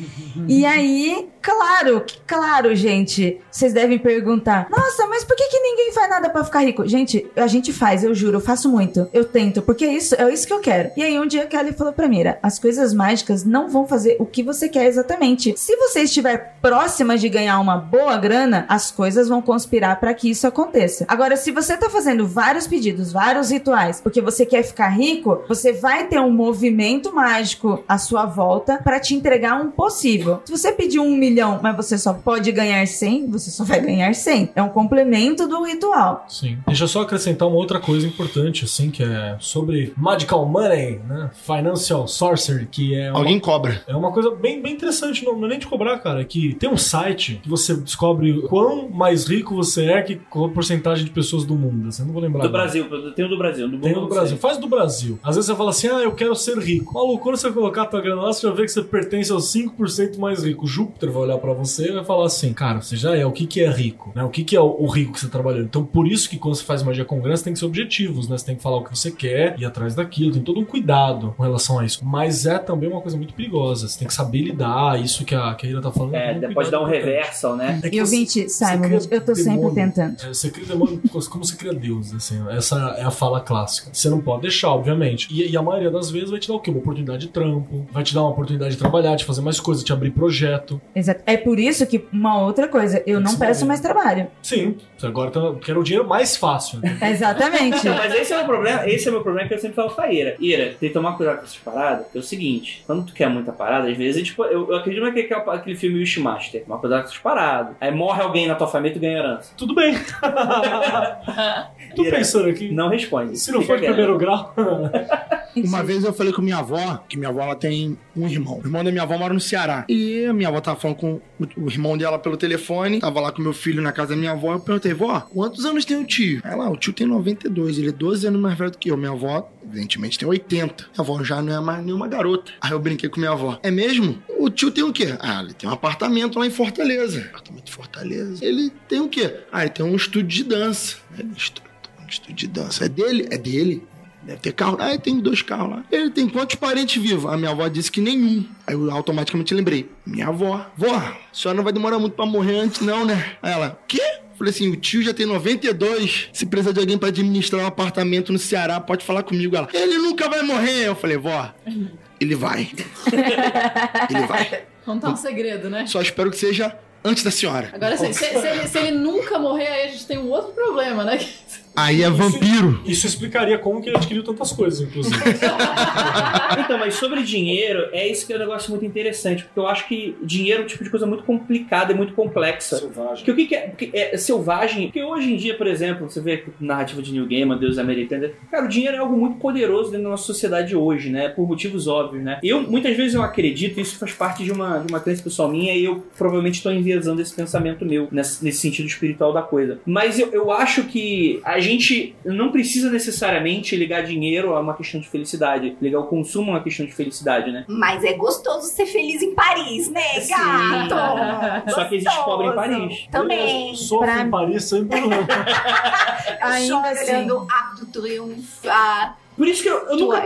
E aí, claro, que- claro, gente, vocês devem perguntar: nossa, mas por que, que ninguém faz nada pra ficar rico? Gente, a gente faz, eu juro, eu faço muito. Eu tento, porque é isso, é isso que eu quero. E aí, um dia a Kelly falou pra Mira: as coisas mágicas não vão fazer o que você quer exatamente. Se você estiver próxima de ganhar uma boa grana, as coisas vão conspirar pra que isso aconteça. Agora, se você tá fazendo vários pedidos, vários rituais, porque você quer ficar rico, você vai ter um movimento mágico à sua volta pra te entregar um possível. Se você pedir um milhão, mas você só pode ganhar 100, você só vai ganhar 100. É um complemento do ritual. Sim. Deixa eu só acrescentar uma outra coisa importante, assim, que é sobre Magical Money, né? Financial Sorcery, que é uma, Alguém cobra. é uma coisa bem, bem interessante, não, não é nem de cobrar, cara. É que tem um site que você descobre quão mais rico você é que qual a porcentagem de pessoas do mundo. Assim, eu não vou lembrar. Do agora. Brasil, tem o do Brasil. Do Tem o do Brasil. sei. Faz do Brasil. Às vezes você fala assim, ah, eu quero ser rico. Maluco, quando você colocar a tua grana lá, você já vê que você pertence aos 5% mais ricos. Júpiter vai olhar pra você e vai falar assim, cara, você já é. O que que é rico? Né? O que que é o o rico que você trabalhando? Então, por isso que quando você faz magia com grana, você tem que ser objetivos, né? Você tem que falar o que você quer, ir atrás daquilo. Tem todo um cuidado com relação a isso. Mas é também uma coisa muito perigosa. Você tem que saber lidar. Isso que a, que a Ira tá falando. É, um depois cuidado dá um reversal, né? É que E ouvinte, Simon, eu tô sempre tentando. É, você cria demônio como você cria Deus, assim. Essa é a fala clássica. Você não pode deixar, obviamente. E, e a maioria das vezes vai te dar o quê? Uma oportunidade de trampo, vai te dar uma oportunidade de trabalhar, de fazer mais coisas, de abrir projeto. Exato. É por isso que, uma outra coisa, eu não peço mais trabalho. Sim, você agora tá, quer o dinheiro mais fácil. Né? Exatamente. Mas esse é o meu problema, esse é o meu problema que eu sempre falo pra Ira. Ira, tem que tomar cuidado com essas paradas, é o seguinte, quando tu quer muita parada, às vezes, tipo, eu, eu acredito naquele que é aquele filme Wishmaster, tomar cuidado com essas paradas. Aí morre alguém na tua família e tu ganha herança. Tudo bem. Tô Ira, pensando aqui. Não responde. Se não for de primeiro grau. Uma vez eu falei com minha avó, que minha avó ela tem um irmão. O irmão da minha avó mora no Ceará. E a minha avó tava falando com o- irmão dela pelo telefone. Tava lá com meu filho na casa da minha avó. Eu perguntei, vó, quantos anos tem o tio? Ela, o tio tem 92. Ele é 12 anos mais velho do que eu. Minha avó, evidentemente, tem 80. Minha avó já não é mais nenhuma garota. Aí eu brinquei com minha avó. É mesmo? O tio tem o quê? Ah, ele tem um apartamento lá em Fortaleza. Apartamento em Fortaleza. Ele tem o quê? Ah, ele tem um estúdio de dança. Ele, "Estu- um estúdio de dança. É dele? É dele. Deve ter carro. Ah, tem dois carros lá. Ele tem quantos parentes vivos? A minha avó disse que nenhum. Aí eu automaticamente lembrei. Minha avó. Vó, a senhora não vai demorar muito pra morrer antes, não, né? Aí ela, quê? Falei assim, o tio já tem 92. Se precisar de alguém pra administrar um apartamento no Ceará, pode falar comigo. Ela, ele nunca vai morrer. Eu falei, vó, ele vai. ele vai. Contar um segredo, né? Só espero que seja antes da senhora. Agora, assim, se, se ele, se ele nunca morrer, aí a gente tem um outro problema, né? Aí é vampiro. Isso explicaria como que ele adquiriu tantas coisas, inclusive. Então, mas sobre dinheiro, é isso que é um negócio muito interessante, porque eu acho que dinheiro é um tipo de coisa muito complicada e muito complexa. Selvagem. Porque o que, que é, é selvagem? Porque hoje em dia, por exemplo, você vê a narrativa de New Gaiman, Deus Americano, cara, o dinheiro é algo muito poderoso dentro da nossa sociedade hoje, né? Por motivos óbvios, né? Eu, muitas vezes eu acredito, isso faz parte de uma, de uma crença pessoal minha, e eu provavelmente estou enviesando esse pensamento meu, nesse, nesse sentido espiritual da coisa. Mas eu, eu acho que a gente não precisa necessariamente ligar dinheiro a uma questão de felicidade. Ligar o consumo a uma questão de felicidade, né? Mas é gostoso ser feliz em Paris, né, gato? Só que existe pobre em Paris. Também. Sofre em Paris sempre não. Eu choro olhando Arco do Triunfo, a Por isso que eu, eu nunca.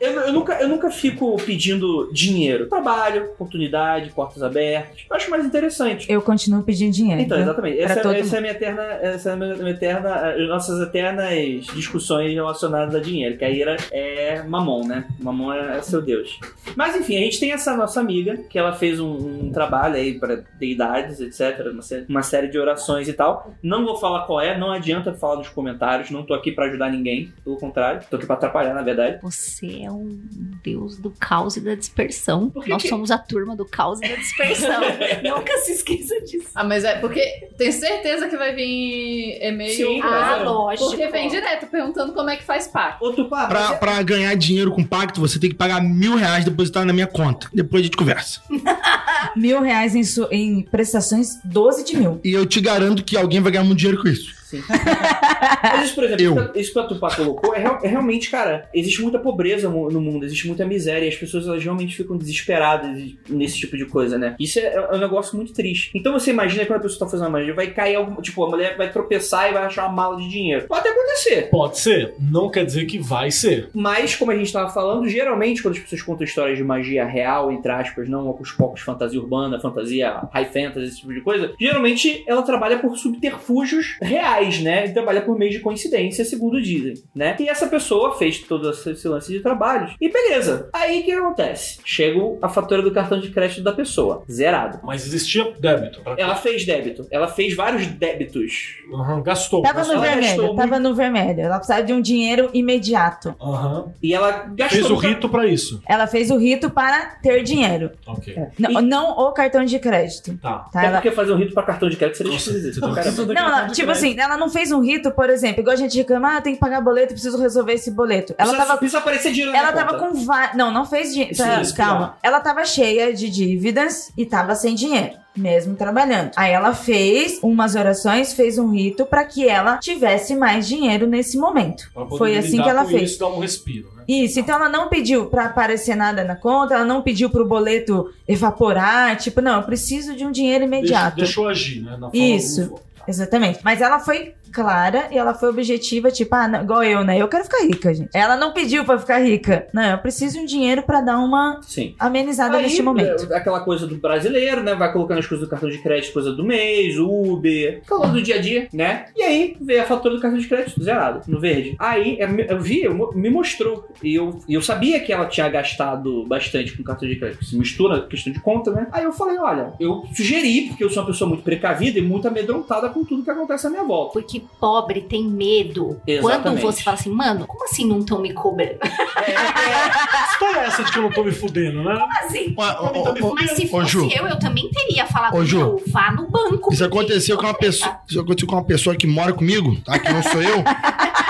Eu, eu nunca, eu nunca fico pedindo dinheiro. Trabalho, oportunidade, portas abertas. Eu acho mais interessante. Eu continuo pedindo dinheiro. Então, exatamente. Essa, todo essa é a minha eterna. Essa é a minha, minha eterna. As nossas eternas discussões relacionadas a dinheiro. Que a Ira é mamon, né? Mamon é, é seu Deus. Mas enfim, a gente tem essa nossa amiga, que ela fez um, um trabalho aí pra deidades, etc. Uma, uma série de orações e tal. Não vou falar qual é, não adianta falar nos comentários. Não tô aqui pra ajudar ninguém. Pelo contrário, tô aqui pra atrapalhar, na verdade. Você é um deus do caos e da dispersão. Nós que- somos a turma do caos e da dispersão. Nunca se esqueça disso. Ah, mas é porque tenho certeza que vai vir e-mail. Sim, ah, lógico. Porque vem direto perguntando como é que faz parte. Outro papo. Pra, pra ganhar dinheiro com pacto, você tem que pagar mil reais depositado na minha conta. Depois a gente conversa. Mil reais em, su- em prestações, 12 de mil. E eu te garanto que alguém vai ganhar muito dinheiro com isso. Sim. Mas isso, por exemplo, Eu. isso que- que a Tupá colocou, é, real- é realmente, cara, existe muita pobreza no mundo, existe muita miséria, e as pessoas elas realmente ficam desesperadas nesse tipo de coisa, né? Isso é, é um negócio muito triste. Então você imagina quando a pessoa tá fazendo uma magia, vai cair algum. Tipo, a mulher vai tropeçar e vai achar uma mala de dinheiro. Pode acontecer. Pode ser, não quer dizer que vai ser. Mas, como a gente tava falando, geralmente quando as pessoas contam histórias de magia real, entre aspas, não os poucos fantasia urbana, fantasia high fantasy, esse tipo de coisa, geralmente ela trabalha por subterfúgios reais, né? E trabalha por meio de coincidência, segundo dizem, né? E essa pessoa fez todo esse lance de trabalhos. E beleza. Aí o que acontece? Chega a fatura do cartão de crédito da pessoa, zerado. Mas existia débito. Pra... Ela fez débito. Ela fez vários débitos. Aham, gastou. Tava gastou. no ela vermelho, gastou tava no vermelho. Ela precisava de um dinheiro imediato. Aham. E ela gastou. Fez o rito pra isso. Ela fez o rito para ter dinheiro. Ok. Não, E- não o cartão de crédito. Tá. Tá? Até Ela- porque fazer um rito pra cartão de crédito seria você tá Não, de tipo crédito. assim, ela não fez um rito, por exemplo, igual a gente reclama, ah, tem que pagar boleto, preciso resolver esse boleto. Ela precisa, tava precisa aparecer dinheiro na Ela tava conta. com va... Não, não fez dinheiro. Isso, calma. Ela tava cheia de dívidas e tava sem dinheiro. Mesmo trabalhando. Aí ela fez umas orações, fez um rito pra que ela tivesse mais dinheiro nesse momento. Foi assim que ela fez. Isso dá um respiro, né? Isso, então ela não pediu pra aparecer nada na conta, ela não pediu pro boleto evaporar, tipo, não, eu preciso de um dinheiro imediato. deixou agir, né? Isso. Exatamente. Mas ela foi clara e ela foi objetiva, tipo, ah, não, igual eu, né? Eu quero ficar rica, gente. Ela não pediu pra ficar rica. Não, eu preciso de um dinheiro pra dar uma Sim. amenizada Aí, neste momento. é, Aquela coisa do brasileiro, né? Vai colocando as coisas do cartão de crédito, coisa do mês, Uber, falando do dia a dia, né? E aí veio a fatura do cartão de crédito zerado, no verde. Aí é, eu vi, eu me mostrou. E eu, eu sabia que ela tinha gastado bastante com cartão de crédito. Se mistura questão de conta, né? Aí eu falei, olha, eu sugeri, porque eu sou uma pessoa muito precavida e muito amedrontada com tudo que acontece à minha volta. Porque pobre tem medo. Quando Exatamente. você fala assim, mano, como assim não estão me cobrando? Que história é essa de que eu não tô me fudendo, né? Como assim? Ué, ô, ô, ô, Mas se ô, fosse Ju. eu, eu também teria falado, Ô, Ju. meu, vá no banco. Isso aconteceu com uma pessoa. Isso aconteceu com uma pessoa que mora comigo, tá? Que não sou eu.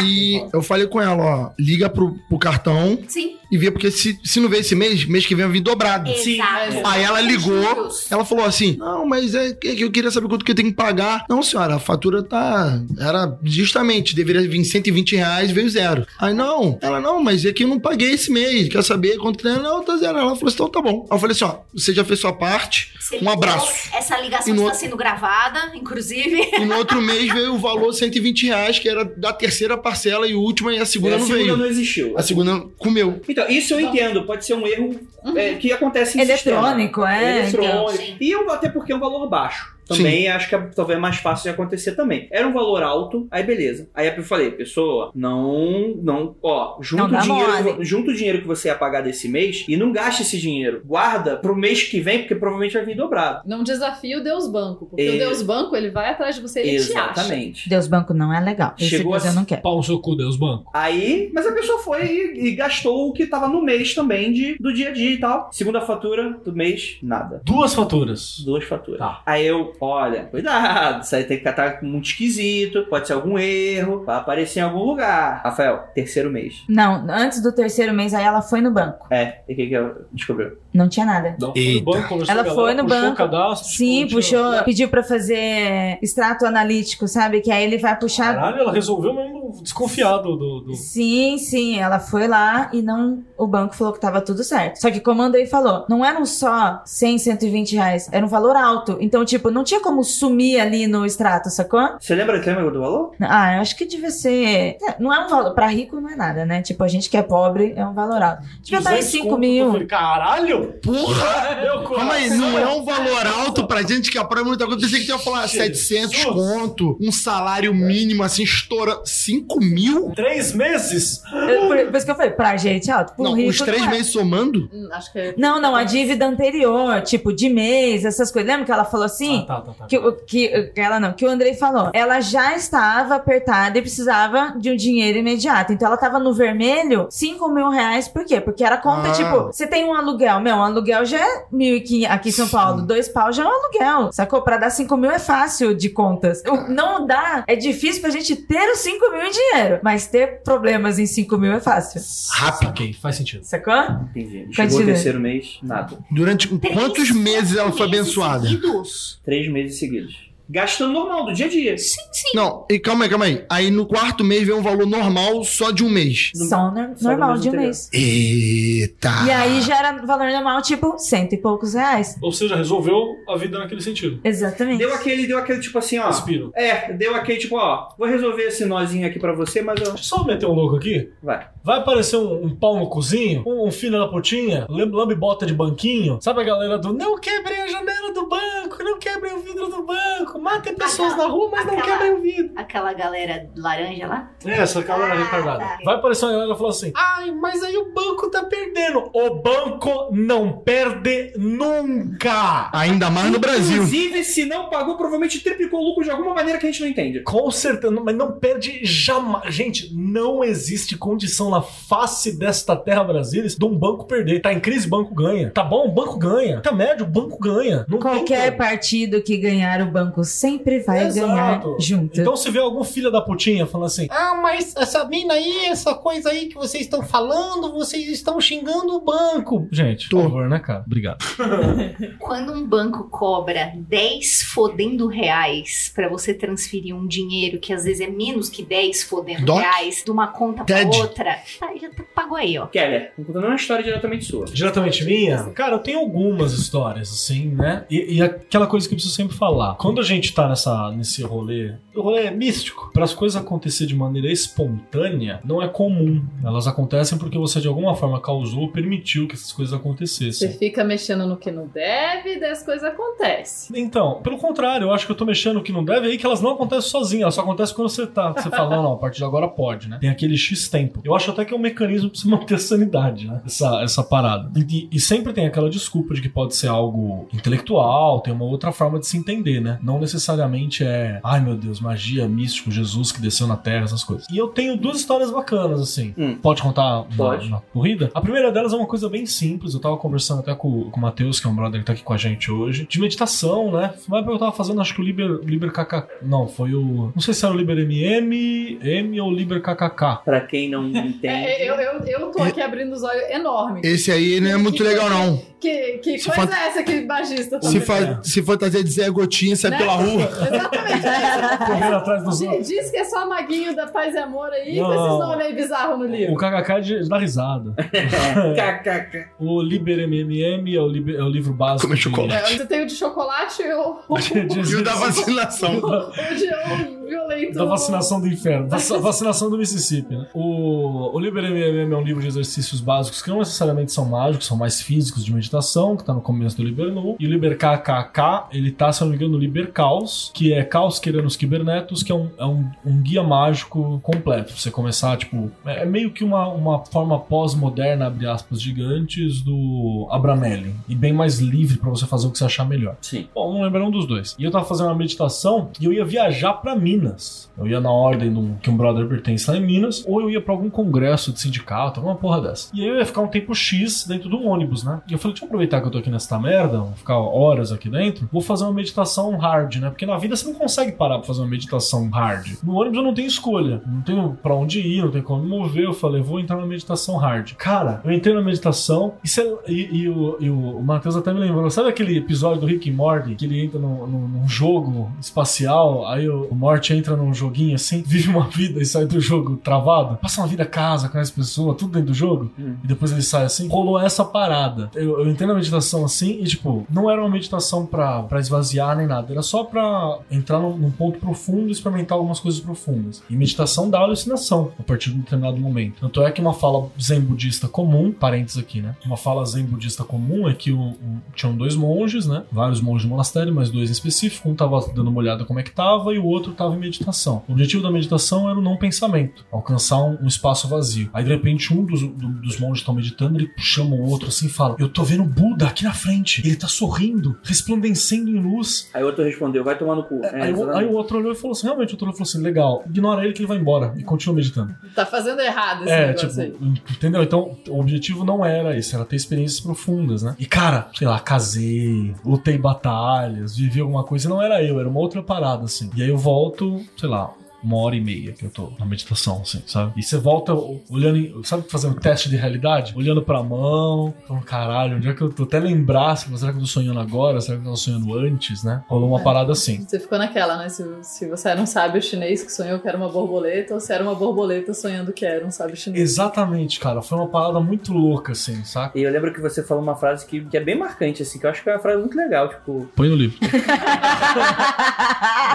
E, e eu falei com ela, ó, liga pro, pro cartão Sim, e vê, porque se, se não vê esse mês, mês que vem vai vir dobrado. exato. Aí ela ligou, ela falou assim: Não, mas é que eu queria saber quanto que eu tenho que pagar. Não, senhora, a fatura tá. Era justamente, deveria vir 120 reais, veio zero. Aí não, ela não, mas é que eu não paguei esse mês. Quer saber quanto tem? Não, tá zero. Ela falou assim: então tá bom. Aí eu falei assim: ó, você já fez sua parte, Você um ligou, abraço. Essa ligação E está outro- sendo gravada, inclusive. E no outro mês veio o valor 120 reais, que era da terceira parcela e última, e a segunda a não segunda veio. não existiu. A segunda comeu. Então, isso eu entendo, pode ser um erro é, que acontece em Eletrônico, sistema. é, Eletrônico. então. Sim. E eu, até porque é um valor baixo. Também acho que é, talvez é mais fácil de acontecer também. Era um valor alto, aí beleza. Aí eu falei, pessoa, não, não, ó, junta, o dinheiro, junta o dinheiro que você ia pagar desse mês e não gaste esse dinheiro. Guarda pro mês que vem, porque provavelmente vai vir dobrado. Não desafia o Deus Banco, porque É. o Deus Banco ele vai atrás de você e ele te acha. Exatamente. Deus Banco não é legal. Esse Chegou Deus a- eu não quero. Pau no seu cu, Deus banco. Aí, mas a pessoa foi e, e gastou o que tava no mês também de, do dia a dia e tal. Segunda fatura do mês, nada. Duas faturas. Duas faturas. Tá. Aí eu, olha, cuidado, isso aí tem que catar muito esquisito, pode ser algum erro, vai aparecer em algum lugar. Rafael, terceiro mês. Não, antes do terceiro mês, aí ela foi no banco. É, e o que que ela descobriu? Não tinha nada. Não, foi banco, Ela foi no puxou banco. o cadastro. Sim, tipo, puxou, tinha- pediu pra fazer extrato analítico, sabe? Que aí ele vai puxar. Caralho, ela resolveu mesmo desconfiado do. do... Sim, sim, ela foi lá e não. O banco falou que tava tudo certo. Só que, como Andrei falou, não eram só 100, 120 reais, era um valor alto. Então, tipo, não tinha como sumir ali no extrato, sacou? Você lembra, você lembra do valor? Ah, eu acho que devia ser. é, Não é um valor. Pra rico não é nada, né? Tipo, a gente que é pobre é um valor alto. Devia estar em 200 5 conto, mil. Caralho! Porra! Meu Calma aí, não é um valor alto pra gente que aprova muita coisa. Pensei que tu ia falar 700 conto, um salário mínimo assim, estoura 5 mil? Três meses? Eu- Por, por isso que eu falei, pra gente é alto. Pro Não, rico, os três não é. meses somando? Hum, Acho que é. Não, não, a dívida anterior, tipo, de mês, essas coisas. Lembra que ela falou assim? Ah, tá, tá, tá. Que, o- que, que ela não, que o Andrei falou. Ela já estava apertada e precisava de um dinheiro imediato. Então ela tava no vermelho, 5 mil reais. Por quê? Porque era conta, Ah. tipo, você tem um aluguel, meu, um aluguel já é 1.500 aqui em São Paulo. Dois pau já é um aluguel. Sacou? Pra dar 5 mil é fácil de contas. O- Não dá, é difícil pra gente ter os 5 mil em dinheiro. Mas ter problemas em 5 mil é fácil. Rápido. Ok, faz sentido. Sacou? Entendi. Chegou o Continua. terceiro mês, nada. Durante quantos meses ela foi abençoada? Seguidos. Três meses seguidos. Gastando normal, do dia a dia. Sim, sim. Não, e calma aí, calma aí. Aí no quarto mês vem um valor normal só de um mês. Só, nor- só normal de um mês mês. Eita! E aí já era valor normal, tipo, cento e poucos reais. Ou seja, resolveu a vida naquele sentido. Exatamente. Deu aquele, deu aquele tipo assim, ó. Respiro. É, deu aquele tipo, ó. Vou resolver esse nozinho aqui pra você, mas eu. Só meter um louco aqui. Vai. Vai aparecer um, um pau no cozinho, um, um filho da putinha, lam- lambe bota de banquinho. Sabe a galera do não quebrem a janela do banco, não quebrem o vidro do banco, matem pessoas na rua, mas não Aquela- quebrem o vidro. Aquela galera laranja lá. Essa galera Ah, retardada. tá. Vai aparecer uma galera e falar assim: ai, mas aí o banco tá perdendo. O banco não perde nunca. Ainda mais no Brasil. Inclusive, se não pagou, provavelmente triplicou o lucro de alguma maneira que a gente não entende. Com certeza, mas não perde jamais. Gente, não existe condição na face desta terra brasileira de um banco perder. Tá em crise, banco ganha. Tá bom, o banco ganha. Tá médio, o banco ganha. Não tem Qualquer partido que ganhar o banco sempre vai Exato. ganhar junto. Então se vê algum filho da putinha falando assim: Ah, mas essa mina aí, essa coisa aí que vocês estão falando, vocês estão xingando o banco. Gente, por favor, né, cara? Obrigado. Quando um banco cobra 10 fodendo reais pra você transferir um dinheiro que às vezes é menos que 10 fodendo Doc? reais de uma conta pra Ted? outra, tá, já tá- pagou aí, ó. Keller, não contando uma história diretamente sua. Diretamente minha? Cara, eu tenho algumas histórias, assim, né? E, e aquela coisa que eu preciso sempre falar. Quando a gente tá nessa, nesse rolê, o rolê é místico. Para as coisas acontecer de maneira espontânea, não é comum. Elas acontecem porque você de alguma forma causou, permitiu que essas coisas Você acontecessem. fica mexendo no que não deve e das coisas acontecem. Então, pelo contrário, eu acho que eu tô mexendo no que não deve aí que elas não acontecem sozinhas, elas só acontecem quando você tá. Você fala, não, não, a partir de agora pode, né? Tem aquele X tempo. Eu acho até que é um mecanismo pra você manter a sanidade, né? Essa, essa parada. E, e sempre tem aquela desculpa de que pode ser algo intelectual, tem uma outra forma de se entender, né? Não necessariamente é, ai meu Deus, magia, místico, Jesus que desceu na Terra, essas coisas. E eu tenho duas histórias bacanas, assim. Hum. Pode contar na- Pode. na corrida? A primeira delas é uma coisa bem simples. Eu tava conversando até com, com o Matheus, que é um brother que tá aqui com a gente hoje, de meditação, né? Mas eu tava fazendo, acho que o Liber, Liber KK. Não, foi o. Não sei se era o Liber MM, M ou Liber KKK. Pra quem não entende. É, eu, eu, eu tô aqui abrindo os olhos enorme. Esse aí não é muito legal, não. Que, que coisa é essa que bagista tá Se, fa se fantasia de Zé Gotinha, sai Né? pela rua. Exatamente. Correndo atrás dos Diz- Diz que é só maguinho da paz e amor aí, Não. com esses nomes aí bizarros no livro. O KKK é de, de dar risada. KKK. O Liber MMM é o, liber- é o livro básico. Come de- chocolate. É, você tem o de chocolate e o, de- de- E o da vacinação. o de o violento Da vacinação do inferno, vac- vacinação do Mississippi, né? O, o Liber MMM é um livro de exercícios básicos que não necessariamente são mágicos, são mais físicos de meditação, que tá no começo do Liber Nu. E o Liber KKK, ele tá, se eu não me engano, no Liber Caos, que é Caos Queranos Kibernetos, que é um, é um, um guia mágico completo. Pra você começar, tipo, é é meio que uma, uma forma pós-moderna, abre aspas, gigantes, do Abramelin. E bem mais livre pra você fazer o que você achar melhor. Sim. Bom, não lembro um dos dois. E eu tava fazendo uma meditação e eu ia viajar pra Minas. Eu ia na ordem de um- que um brother pertence lá em Minas, ou eu ia pra algum congresso de sindicato, alguma porra dessa. E aí eu ia ficar um tempo X dentro do ônibus, né? E eu falei, deixa eu aproveitar que eu tô aqui nessa merda, vou ficar horas aqui dentro, vou fazer uma meditação hard, né? Porque na vida você não consegue parar pra fazer uma meditação hard. No ônibus eu não tenho escolha, não tenho pra onde ir, não tenho como me mover. Eu falei, vou entrar na meditação hard. Cara, eu entrei na meditação e, cê- e- e o, e o Matheus até me lembrou, sabe aquele episódio do Rick e Morty que ele entra num- num jogo espacial, aí o, o Morty entra num joguinho assim, vive uma vida e sai do jogo travado, passa uma vida casa, conhece pessoa, tudo dentro do jogo, e depois ele sai assim. Rolou essa parada. Eu, eu entrei na meditação assim e, tipo, não era uma meditação pra, pra esvaziar nem nada, era só pra entrar num, num ponto profundo e experimentar algumas coisas profundas. E meditação dá alucinação a partir de um determinado momento. Tanto é que uma fala zen budista comum, parênteses aqui, né? Uma fala zen budista comum é que o- um- tinham dois monges, né? Vários monges do monastério, mas dois em específico. Um tava dando uma olhada como é que tava e o outro tava meditação. O objetivo da meditação era o não pensamento, alcançar um, um espaço vazio. Aí de repente um dos, do- dos monges estão meditando, ele chama o outro assim e fala: Eu tô vendo o Buda aqui na frente. Ele tá sorrindo, resplandecendo em luz. Aí o outro respondeu, vai tomar no cu. É, aí, o, aí o outro olhou e falou assim: realmente, o outro olhou e falou assim: legal, ignora ele que ele vai embora e continua meditando. Tá fazendo errado esse É, negócio tipo, aí. entendeu? Então, o objetivo não era isso, era ter experiências profundas, né? E, cara, sei lá, casei, lutei batalhas, vivi alguma coisa, e não era eu, era uma outra parada, assim. E aí eu volto, sei lá. Uma hora e meia que eu tô na meditação, assim, sabe? E você volta olhando, em- sabe, fazendo teste de realidade? Olhando pra mão, falando, caralho, onde é que eu tô? Até lembrar, será que eu tô sonhando agora? Será que eu tava sonhando antes, né? Rolou uma É. parada assim. Você ficou naquela, né? Se, se você era um sábio chinês que sonhou que era uma borboleta, ou se era uma borboleta sonhando que era um sábio chinês. Exatamente, cara. Foi uma parada muito louca, assim, saca? E eu lembro que você falou uma frase que, que é bem marcante, assim, que eu acho que é uma frase muito legal, tipo, Põe no livro.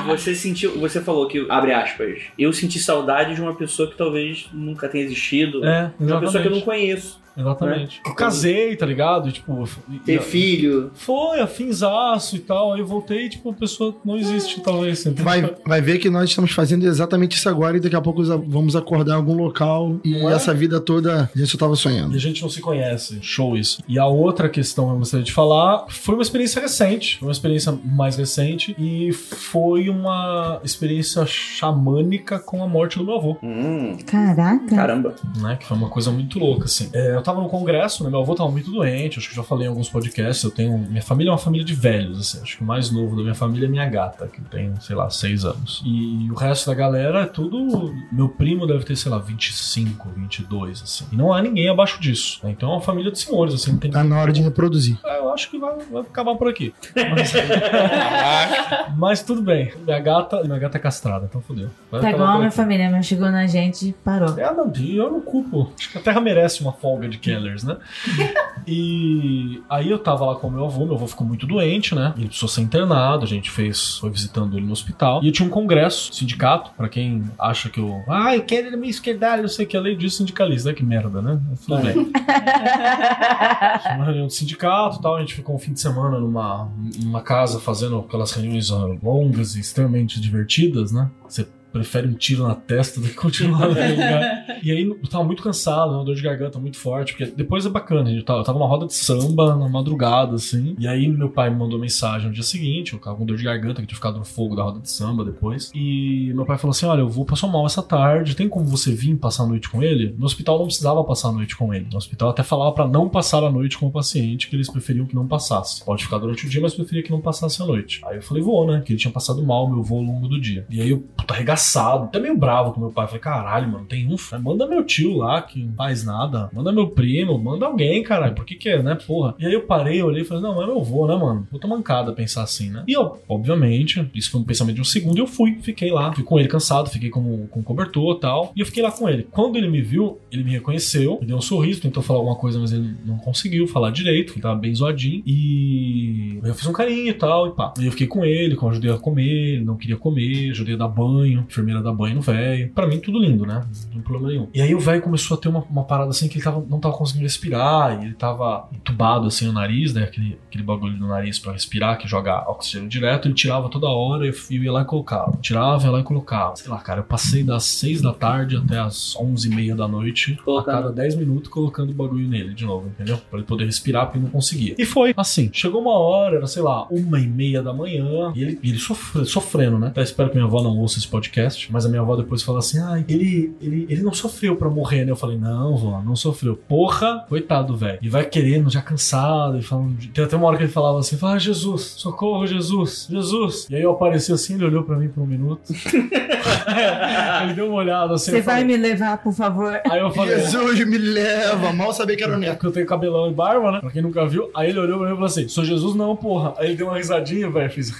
você sentiu, você falou que, abre aspas, eu senti saudade de uma pessoa que talvez nunca tenha existido, É, de uma pessoa que eu não conheço. Exatamente. Né? Eu casei, tá ligado? E, tipo, e- Ter e- filho. Foi, afinzaço e tal. Aí eu voltei, tipo, a pessoa não existe, talvez. Vai, vai ver que nós estamos fazendo exatamente isso agora e daqui a pouco os- vamos acordar em algum local e é? essa vida toda a gente só tava E sonhando. a gente não se conhece. Show isso. E a outra questão que eu gostaria de falar foi uma experiência recente. Foi uma experiência mais recente. E foi uma experiência xamânica com a morte do meu avô. Hum, Caraca. caramba. né? Que foi uma coisa muito louca, assim. É, eu tava no congresso, né? Meu avô tava muito doente, acho que eu já falei em alguns podcasts. Eu tenho. Minha família é uma família de velhos, assim. Acho que o mais novo da minha família é minha gata, que tem, sei lá, seis anos. E o resto da galera é tudo. Meu primo deve ter, sei lá, 25, 22, assim. E não há ninguém abaixo disso. né? Então é uma família de senhores, assim. Não tem Tá na hora de reproduzir. é, eu acho que vai, vai acabar por aqui. Mas, Mas tudo bem. Minha gata, minha gata é castrada, então fodeu. Vai Tá igual a minha família, mas chegou na gente e parou. É, não, eu não culpo. Acho que a Terra merece uma folga de Kellers, né? e aí eu tava lá com meu avô, meu avô ficou muito doente, né? Ele precisou ser internado, a gente fez, foi visitando ele no hospital. E eu tinha um congresso, sindicato, pra quem acha que eu. Ah, eu quero ele meio esquerdalho, não sei o que, a lei diz sindicalista, né? Que merda, né? Tudo bem. Tinha uma reunião do sindicato e tal, a gente ficou um fim de semana numa, numa casa fazendo aquelas reuniões longas e extremamente divertidas, né? Você prefere um tiro na testa do que continuar no lugar. E aí eu tava muito cansado, uma dor de garganta muito forte, porque depois é bacana, eu tava, eu tava numa roda de samba na madrugada, assim. E aí meu pai me mandou mensagem no dia seguinte, eu tava com dor de garganta, que tinha ficado no fogo da roda de samba depois. E meu pai falou assim: Olha, eu vou passar mal essa tarde, tem como você vir passar a noite com ele? No hospital não precisava passar a noite com ele. No hospital até falava pra não passar a noite com o paciente, que eles preferiam que não passasse. Pode ficar durante o dia, mas preferia que não passasse a noite. Aí eu falei, vou, né? Que ele tinha passado mal meu voo ao longo do dia. E aí eu, puta, arregaçado, até meio bravo com meu pai. Falei, caralho, mano, tem um. Manda meu tio lá que não faz nada. Manda meu primo, manda alguém, caralho. Por que que é, né, porra? E aí eu parei, olhei e falei, não, é meu avô, né, mano? Puta mancada pensar assim, né? E eu, obviamente, isso foi um pensamento de um segundo e eu fui, fiquei lá. Fui com ele cansado, fiquei com, com cobertor e tal. E eu fiquei lá com ele. Quando ele me viu, ele me reconheceu, me deu um sorriso, tentou falar alguma coisa, mas ele não conseguiu falar direito, ele tava bem zoadinho. E eu fiz um carinho e tal, e pá. E eu fiquei com ele, ajudei a comer, ele não queria comer, ajudei a dar banho. Enfermeira dá banho no velho. Pra mim, tudo lindo, né? Não tem problema nenhum. E aí o velho começou a ter uma, uma parada assim que ele tava, não tava conseguindo respirar, e ele tava entubado assim no nariz, né? Aquele, aquele bagulho no nariz pra respirar, que joga oxigênio direto, ele tirava toda hora e eu ia lá e colocava. Tirava, ia lá e colocava. Sei lá, cara, eu passei das 6 da tarde até as 11 e meia da noite, Colocando. a cada 10 minutos colocando o bagulho nele de novo, entendeu? Pra ele poder respirar, porque ele não conseguia. E foi assim. Chegou uma hora, era, sei lá, uma e meia da manhã, e ele, ele sofre- sofrendo, né? Até espero que minha avó não ouça esse podcast, mas a minha avó depois fala assim: ai, ele, ele, ele não sofreu pra morrer, né? Eu falei: não, vó, não sofreu. Porra, coitado, velho. E vai querendo, já cansado, e falando. Tem até uma hora que ele falava assim: fala, ah, Jesus, socorro, Jesus, Jesus. E aí eu apareci assim, ele olhou pra mim por um minuto. ele deu uma olhada assim. Você eu falei- vai me levar, por favor? Aí eu falei. Jesus me leva. Mal sabia que era o É neto. porque eu tenho cabelão e barba, né? Pra quem nunca viu. Aí ele olhou pra mim e falou assim: Sou Jesus, não, porra. Aí ele deu uma risadinha, velho. Fiz.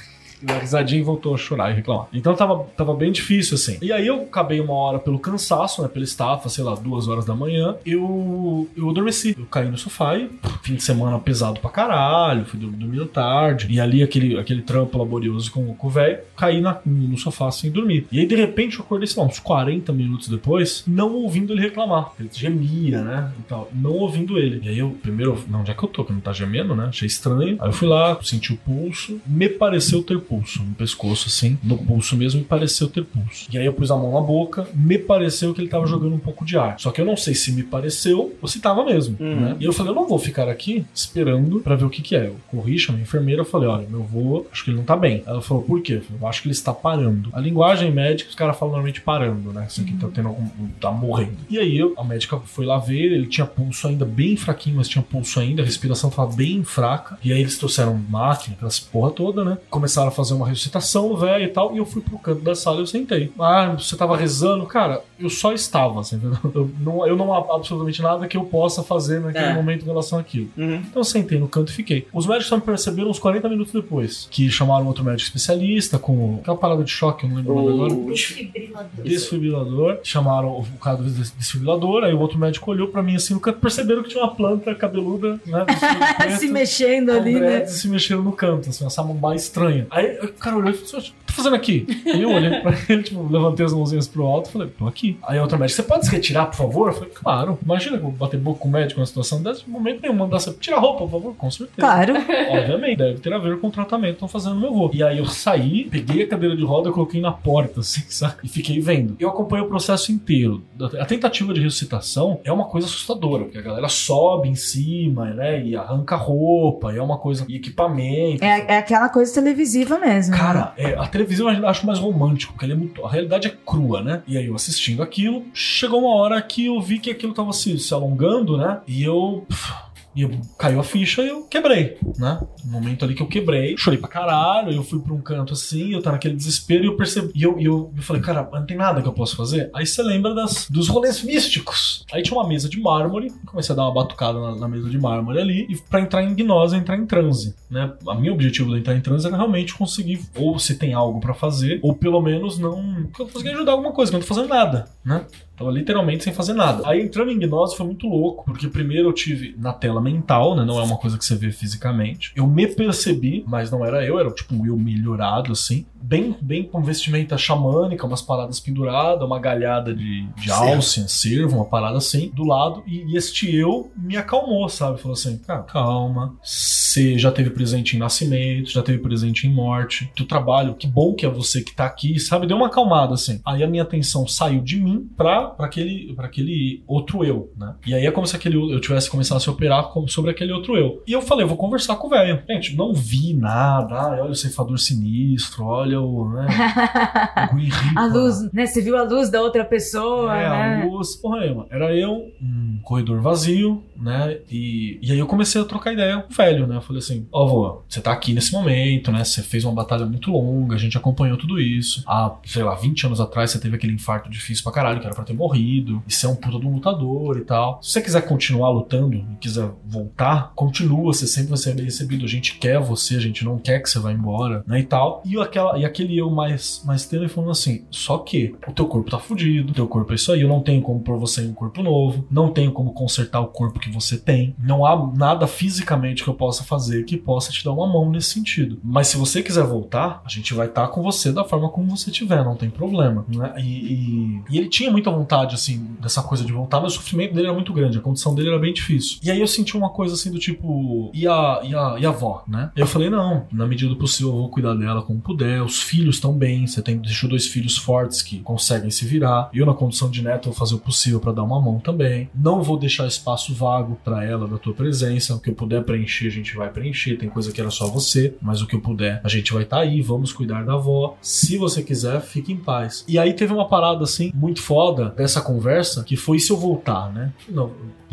Deu risadinha e voltou a chorar e reclamar. Então tava, tava bem difícil, assim. E aí eu acabei uma hora pelo cansaço, né? Pela estafa, sei lá, duas horas da manhã. Eu, eu adormeci. Eu caí no sofá e fim de semana pesado pra caralho. Fui dormir tarde. E ali aquele, aquele trampo laborioso com, com o velho. Caí na- no sofá sem dormir. E aí de repente eu acordei, sei lá, uns 40 minutos depois, não ouvindo ele reclamar. Ele gemia, né? E tal, não ouvindo ele. E aí eu, primeiro, não, onde é que eu tô? Que não tá gemendo, né? Achei estranho. Aí eu fui lá, senti o pulso. Me pareceu ter pulso. No pescoço, assim. No pulso mesmo, me pareceu ter pulso. E aí eu pus a mão na boca. Me pareceu que ele tava jogando um pouco de ar. Só que eu não sei se me pareceu ou se tava mesmo, Uhum. né? E eu falei, eu não vou ficar aqui esperando pra ver o que que é. Eu corri, chamei a enfermeira, eu falei, olha, meu avô, acho que ele não tá bem. Ela falou, por quê? Eu falei, eu acho que ele está parando. A linguagem médica, os caras falam normalmente parando, né? Isso aqui tá tendo algum... tá morrendo. E aí a médica foi lá ver, ele tinha pulso ainda bem fraquinho, mas tinha pulso ainda, a respiração tava bem fraca. E aí eles trouxeram máquina, aquelas porra toda, né? Começaram a fazer uma ressuscitação no velho e tal, e eu fui pro canto da sala e eu sentei. Ah, você tava rezando? Cara, eu só estava, assim, entendeu? Eu não, eu não há absolutamente nada que eu possa fazer naquele É. momento em relação àquilo. Uhum. Então eu sentei no canto e fiquei. Os médicos só me perceberam uns 40 minutos depois. Que chamaram outro médico especialista com aquela parada de choque, eu não lembro o nome agora. Desfibrilador. Desfibrilador. Chamaram o cara do des- desfibrilador, aí o outro médico olhou pra mim assim no canto, perceberam que tinha uma planta cabeluda, né? preto, Se mexendo ali, né? se mexendo no canto, assim, uma samambaia estranha. Aí o cara olhou e falou assim: "O que tá fazendo aqui? E eu olhei pra ele, tipo, levantei as mãozinhas pro alto e falei, tô aqui. Aí a outra médica, você pode se retirar, por favor? Eu falei, claro. Imagina eu bater boca com o médico numa situação dessa, no momento nenhum, mandar você tirar a roupa, por favor, com certeza. Claro. Obviamente, deve ter a ver com o tratamento que estão fazendo meu avô. E aí eu saí, peguei a cadeira de roda, coloquei na porta, assim, sabe? E fiquei vendo. Eu acompanhei o processo inteiro. A tentativa de ressuscitação é uma coisa assustadora, porque a galera sobe em cima, né? E arranca roupa, e é uma coisa. E equipamento. É, é aquela coisa televisiva mesmo. Cara, é, a televisão eu acho mais romântico, porque é muito, a realidade é crua, né? E aí eu assistindo aquilo, chegou uma hora que eu vi que aquilo tava se, se alongando, né? E eu. pff, E caiu a ficha e eu quebrei, né? No momento ali que eu quebrei, chorei pra caralho, eu fui pra um canto assim, eu tava naquele desespero e eu percebi. E eu, eu, eu falei, cara, não tem nada que eu possa fazer. Aí você lembra das, dos rolês místicos. Aí tinha uma mesa de mármore, comecei a dar uma batucada na, na mesa de mármore ali, e pra entrar em gnose, entrar em transe, né? A meu objetivo de entrar em transe era realmente conseguir, ou se tem algo pra fazer, ou pelo menos não. conseguir ajudar alguma coisa, que eu não tô fazendo nada, né? Tava literalmente sem fazer nada. Aí entrando em gnose foi muito louco, porque primeiro eu tive na tela mental, né? Não é uma coisa que você vê fisicamente. Eu me percebi, mas não era eu, era tipo um eu melhorado, assim. Bem, bem com vestimenta xamânica, umas paradas penduradas, uma galhada de, de alce, cervo, uma parada assim, do lado. E, e este eu me acalmou, sabe? Falou assim, cara, calma. Você já teve presente em nascimento, já teve presente em morte. Teu trabalho, que bom que é você que tá aqui, sabe? Deu uma acalmada, assim. Aí a minha atenção saiu de mim pra, pra, aquele, pra aquele outro eu, né? E aí é como se aquele eu tivesse começado a se operar sobre aquele outro eu. E eu falei, eu vou conversar com o velho. Gente, não vi nada. Ai, olha o ceifador sinistro, olha o, né? A luz, né? Você viu a luz da outra pessoa, É, né? a luz, porra. Era eu, um corredor vazio, né? E, e aí eu comecei a trocar ideia com o velho, né? Eu falei assim: Ó, vô, você tá aqui nesse momento, né? Você fez uma batalha muito longa, a gente acompanhou tudo isso. Há, sei lá, 20 anos atrás você teve aquele infarto difícil pra caralho, que era pra ter morrido. E você é um puta de um lutador e tal. Se você quiser continuar lutando e quiser voltar, continua, você sempre vai ser bem recebido. A gente quer você, a gente não quer que você vá embora, né? E tal. E, aquela, e aquele eu mais, mais tênue falando assim: só que o teu corpo tá fudido, o teu corpo é isso aí, eu não tenho como pôr você em um corpo novo, não tenho como consertar o corpo que você tem, não há nada fisicamente que eu possa fazer que possa te dar uma mão nesse sentido. Mas se você quiser voltar, a gente vai estar com você da forma como você tiver, não tem problema. Né? E, e- e ele tinha muita vontade, assim, dessa coisa de voltar, mas o sofrimento dele era muito grande, a condição dele era bem difícil. E aí eu senti uma coisa assim do tipo, e a, e a, e a avó, né? Eu falei, não, na medida do possível eu vou cuidar dela como puder, os filhos estão bem, você tem, deixou dois filhos fortes que conseguem se virar. Eu, na condição de neto, vou fazer o possível pra dar uma mão também. Não vou deixar espaço vago pra ela da tua presença. O que eu puder preencher, a gente vai preencher. Tem coisa que era só você, mas o que eu puder, a gente vai estar aí. Vamos cuidar da avó. Se você quiser, fique em paz. E aí teve uma parada assim, muito foda dessa conversa, que foi se eu voltar, né? Não,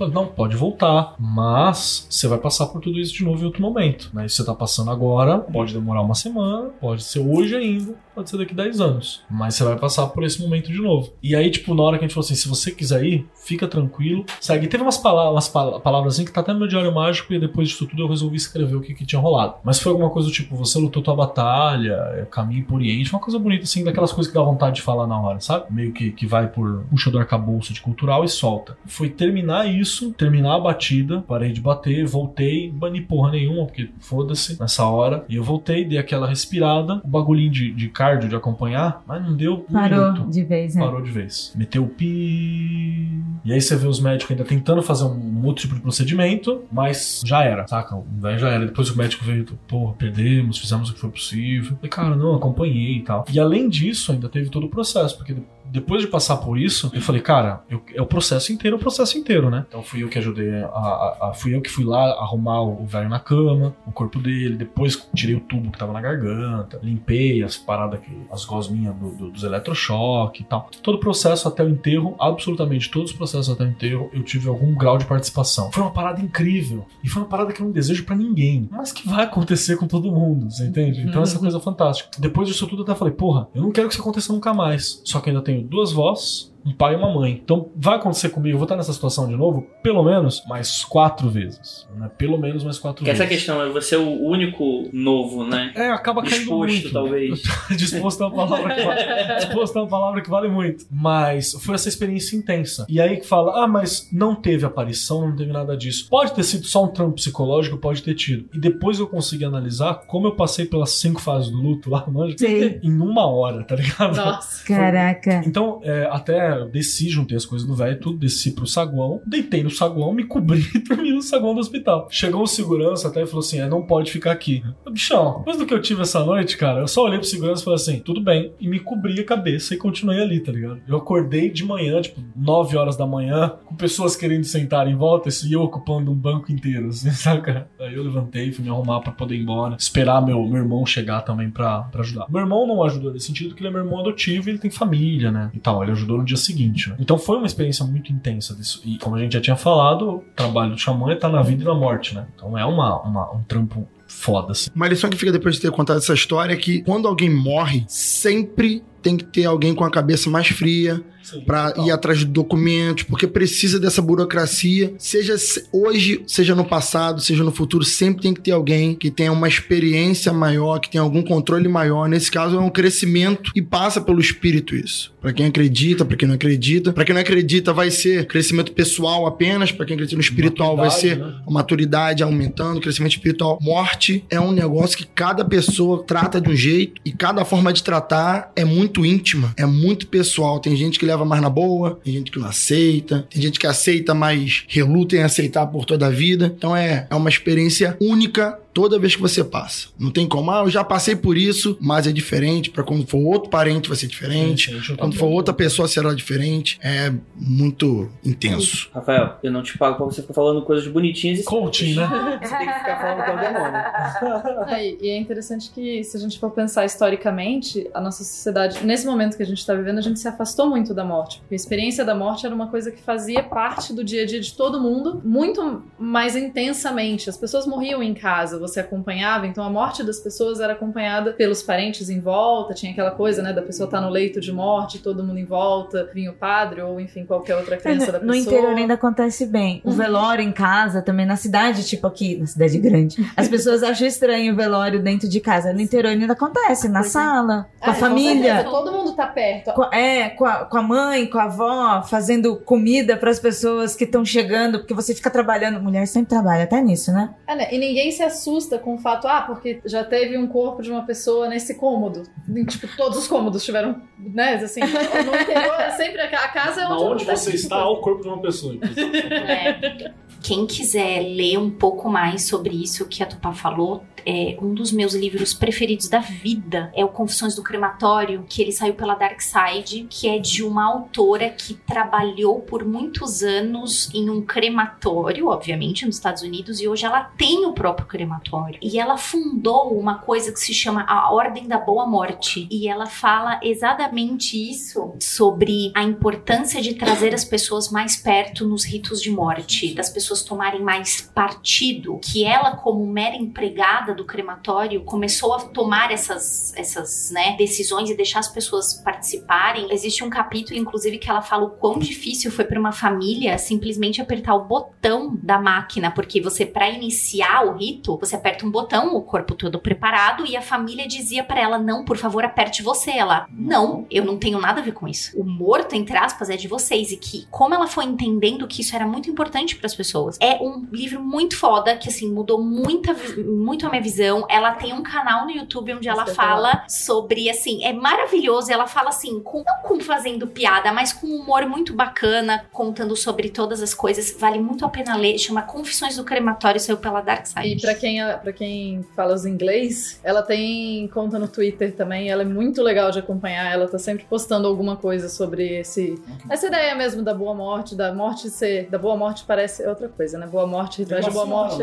não pode voltar, mas você vai passar por tudo isso de novo em outro momento. Né? Isso você tá passando agora, pode demorar uma semana, pode ser hoje ainda, pode ser daqui 10 anos. Mas você vai passar por esse momento de novo. E aí, tipo, na hora que a gente falou assim: se você quiser ir, fica tranquilo, segue. Teve umas, pala umas pala- palavras assim que tá até no meu diário mágico, e depois disso tudo eu resolvi escrever o que, que tinha rolado. Mas foi alguma coisa do tipo: você lutou tua batalha, é, caminho por Oriente, uma coisa bonita assim, daquelas coisas que dá vontade de falar na hora, sabe? Meio que, que vai por puxa do arcabouço de cultural e solta. Foi terminar isso, terminar a batida, parei de bater, voltei, bani porra nenhuma, porque foda-se nessa hora. E eu voltei, dei aquela respirada, o bagulhinho de, de cardio de acompanhar, mas não deu um Parou minuto. de vez, né? Parou de vez. Meteu o pi. E aí você vê os médicos ainda tentando fazer um outro tipo de procedimento, mas já era, saca? Já era. Depois o médico veio, porra, perdemos, fizemos o que foi possível. E cara, não, acompanhei e tal. E além disso, ainda teve todo o processo, porque depois de passar por isso, eu falei, cara, eu- é o processo inteiro, é o processo inteiro, né? Então fui eu que ajudei, a, a- a- fui eu que fui lá arrumar o o velho na cama, o corpo dele, depois tirei o tubo que tava na garganta, limpei as paradas, que, as gosminhas do, do- dos eletrochoques e tal. Todo o processo até o enterro, absolutamente todos os processos até o enterro, eu tive algum grau de participação. Foi uma parada incrível. E foi uma parada que eu não desejo pra ninguém, mas que vai acontecer com todo mundo, você entende? Então essa coisa fantástica. Depois disso tudo, eu até falei, porra, eu não quero que isso aconteça nunca mais. Só que ainda tenho duas vós, um pai e uma mãe. Então vai acontecer comigo, eu vou estar nessa situação de novo, pelo menos mais quatro vezes. Né? Pelo menos mais quatro Porque essa vezes. questão é você o único novo, né? É, acaba caindo Disposto, muito. talvez. Disposto é uma palavra que vale, disposto é uma palavra que vale muito. Mas foi essa experiência intensa. E aí que fala, ah, mas não teve aparição, não teve nada disso. Pode ter sido só um trampo psicológico, pode ter tido. E depois eu consegui analisar como eu passei pelas cinco fases do luto lá, manja, Sim. em uma hora, tá ligado? Nossa. Caraca. Então, é, até eu desci, juntei as coisas do velho, tudo, desci pro saguão, deitei no saguão, me cobri e dormi no saguão do hospital. Chegou o segurança até e falou assim: é, não pode ficar aqui. Bichão, depois do que eu tive essa noite, cara, eu só olhei pro segurança e falei assim: tudo bem. E me cobri a cabeça e continuei ali, tá ligado? Eu acordei de manhã, tipo, 9 horas da manhã, com pessoas querendo sentar em volta e eu ocupando um banco inteiro, assim, saca? Aí eu levantei, fui me arrumar pra poder ir embora, esperar meu, meu irmão chegar também pra, pra ajudar. Meu irmão não ajudou nesse sentido, porque ele é meu irmão adotivo e ele tem família, né? E tal, ele ajudou no dia seguinte, né? Então foi uma experiência muito intensa disso. E como a gente já tinha falado, o trabalho do xamã é tá na vida e na morte, né? Então é uma, uma- um trampo foda, assim. Uma lição que fica depois de ter contado essa história é que quando alguém morre, sempre tem que ter alguém com a cabeça mais fria pra ir atrás de documentos, porque precisa dessa burocracia. Seja se- hoje, seja no passado, seja no futuro, sempre tem que ter alguém que tenha uma experiência maior, que tenha algum controle maior. Nesse caso, é um crescimento e passa pelo espírito isso. Pra quem acredita, pra quem não acredita. Pra quem não acredita, vai ser crescimento pessoal apenas. Pra quem acredita no espiritual, vai ser né? a maturidade aumentando, crescimento espiritual. Morte é um negócio que cada pessoa trata de um jeito e cada forma de tratar é muito íntima, é muito pessoal. Tem gente que leva mais na boa, tem gente que não aceita, tem gente que aceita, mas reluta em aceitar por toda a vida. Então é, é uma experiência única toda vez que você passa. Não tem como, ah, eu já passei por isso, mas é diferente. Pra quando for outro parente vai ser diferente. Sim, sim, quando for outra pessoa será diferente. É muito intenso. Rafael, eu não te pago pra você ficar falando coisas bonitinhas e Coaching, né? Você tem que ficar falando é o demônio. É, e e é interessante que, se a gente for pensar historicamente, a nossa sociedade, nesse momento que a gente está vivendo, a gente se afastou muito da morte. Porque a experiência da morte era uma coisa que fazia parte do dia a dia de todo mundo, muito mais intensamente. As pessoas morriam em casa, você acompanhava, então a morte das pessoas era acompanhada pelos parentes em volta, tinha aquela coisa, né, da pessoa estar no leito de morte, todo mundo em volta, vinha o padre ou enfim, qualquer outra criança da É, no, pessoa. no interior ainda acontece bem. O Uhum. velório em casa, também na cidade, tipo aqui, na cidade grande, as pessoas acham estranho o velório dentro de casa. No interior ainda acontece, na sala, com Ah, a família. certeza, todo mundo tá perto. Com- é, com a, com a mãe, com a avó, fazendo comida para as pessoas que estão chegando, porque você fica trabalhando. Mulher sempre trabalha, até nisso, né? É, né? E ninguém se assusta com o fato, ah, porque já teve um corpo de uma pessoa nesse cômodo. E, Tipo, todos os cômodos tiveram, né, assim, no interior é sempre a casa é Na onde, onde você esse está, tipo o corpo de uma pessoa. inclusive. É. Quem quiser ler um pouco mais sobre isso que a Tupá falou, é um dos meus livros preferidos da vida é o Confissões do Crematório, que ele saiu pela Dark Side, que é de uma autora que trabalhou por muitos anos em um crematório, obviamente, nos Estados Unidos, e hoje ela tem o próprio crematório. E ela fundou uma coisa que se chama a Ordem da Boa Morte. E ela fala exatamente isso sobre a importância de trazer as pessoas mais perto nos ritos de morte, das pessoas tomarem mais partido, que ela como mera empregada do crematório começou a tomar essas essas, né, decisões e deixar as pessoas participarem. Existe um capítulo inclusive que ela fala o quão difícil foi para uma família simplesmente apertar o botão da máquina, porque você para iniciar o rito, você aperta um botão, o corpo todo preparado e a família dizia para ela: "Não, por favor, aperte você". Ela: "Não, eu não tenho nada a ver com isso. O morto entre aspas é de vocês" e que como ela foi entendendo que isso era muito importante para as pessoas. É um livro muito foda que assim mudou muita muito a minha visão. Ela tem um canal no YouTube onde ela fala sobre assim, é maravilhoso, ela fala assim, com, não com fazendo piada, mas com um humor muito bacana, contando sobre todas as coisas. Vale muito a pena ler, chama Confissões do Crematório, saiu pela Dark Side. E pra quem, pra quem fala os inglês, ela tem conta no Twitter também. Ela é muito legal de acompanhar. Ela tá sempre postando alguma coisa sobre esse, essa ideia mesmo da boa morte, da morte ser. Da boa morte parece outra coisa, né? Boa morte, rituais de boa morte.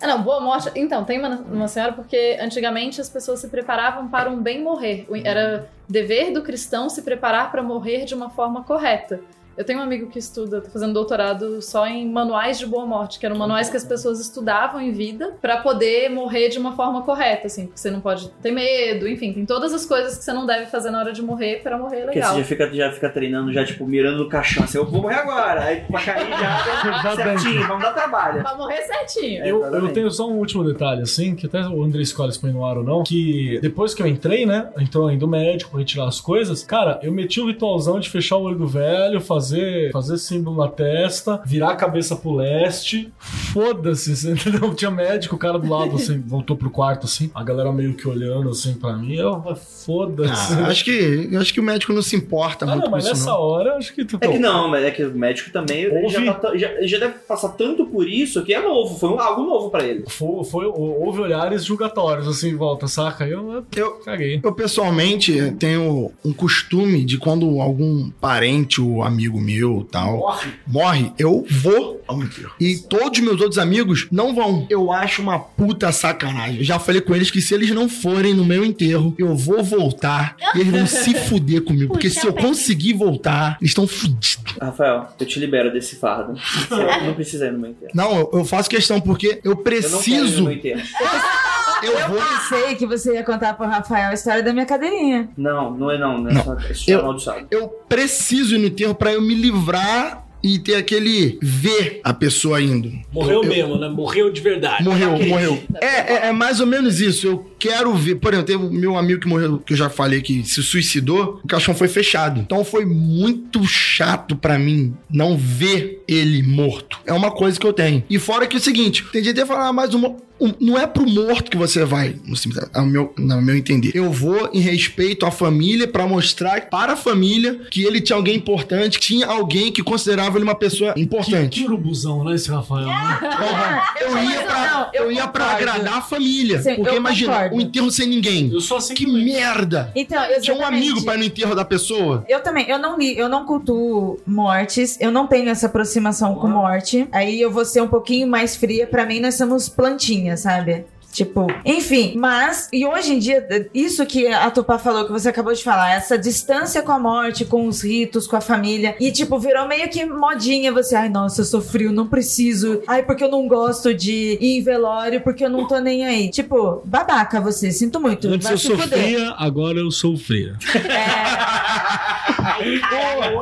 Ah, não, boa morte. Então, tem uma, uma senhora porque antigamente as pessoas se preparavam para um bem morrer. Era dever do cristão se preparar para morrer de uma forma correta. Eu tenho um amigo que estuda, tá fazendo doutorado só em manuais de boa morte, que eram manuais que as pessoas estudavam em vida pra poder morrer de uma forma correta, assim, porque você não pode ter medo, enfim, tem todas as coisas que você não deve fazer na hora de morrer pra morrer Porque legal. você já fica, já fica treinando, já, tipo, mirando no caixão, assim, eu vou morrer agora. Aí pra cair já, Já certinho, vamos dar trabalho. Pra morrer certinho. Eu, eu tenho só um último detalhe, assim, que até o André escolhe se põe no ar ou não, que depois que eu entrei, né, entrou ainda o médico pra retirar as coisas, cara, eu meti um ritualzão de fechar o olho do velho, fazer, fazer símbolo na testa, virar a cabeça pro leste, foda-se, entendeu? Tinha médico, o cara do lado, assim, voltou pro quarto, assim, a galera meio que olhando, assim, pra mim, eu, "Ah, foda-se. Ah, acho que acho que o médico não se importa Ah, muito não, com mas isso, nessa não. hora, acho que... tu- É que não, mas é que o médico também ele já, tá já, já deve passar tanto por isso que é novo, foi um- algo novo pra ele. Foi, foi- houve olhares julgatórios, assim, em volta, saca? Eu, Eu, caguei. eu pessoalmente tenho um costume de quando algum parente ou amigo meu tal Morre. morre, eu vou ao enterro. E todos os meus outros amigos não vão. Eu acho uma puta sacanagem. Eu já falei com eles que se eles não forem no meu enterro, eu vou voltar e eles vão se fuder comigo. Porque Puxa se eu bem. conseguir voltar, eles estão fudidos. Rafael, eu te libero desse fardo. Você não precisa ir no meu enterro. Não, eu, eu faço questão porque eu Eu não quero ir no preciso. meu enterro. Eu vou. Pensei que você ia contar pro Rafael a história da minha cadeirinha. Não, não é não, não é Não. só isso Eu- eu preciso ir no enterro pra eu me livrar e ter aquele ver a pessoa indo. Morreu Eu- eu- mesmo, né? Morreu de verdade. Morreu, Aquele- morreu. É, é, é mais ou menos isso. Eu quero ver. Por exemplo, teve o meu amigo que morreu, que eu já falei que se suicidou, o caixão foi fechado. Então foi muito chato pra mim não ver ele morto. É uma coisa que eu tenho. E fora que é o seguinte: tem gente que fala, ah, mas uma. Um- não é pro morto que você vai no cemitério, ao meu, no meu entender. Eu vou em respeito à família pra mostrar para a família que ele tinha alguém importante, que tinha alguém que considerava ele uma pessoa importante. Que urubuzão, né, esse Rafael? né? Eu ia pra, Não, eu eu ia pra agradar a família. Sim, porque imagina, concordo. o enterro sem ninguém. Eu sou assim Que também. merda! Então, Tinha um exatamente. amigo pra ir no enterro da pessoa. Eu também, eu não li, eu não cultuo mortes, eu não tenho essa aproximação com morte. Aí eu vou ser um pouquinho mais fria. Pra mim, nós somos plantinhas, sabe? Tipo, enfim, mas, e hoje em dia, isso que a Tupá falou, que você acabou de falar, essa distância com a morte, com os ritos, com a família, e tipo, virou meio que modinha você, ai, nossa, eu sou frio, não preciso, ai, porque eu não gosto de ir em velório, porque eu não tô nem aí. Tipo, babaca você, sinto muito. Antes eu sofria, agora eu sou fria. Caralho,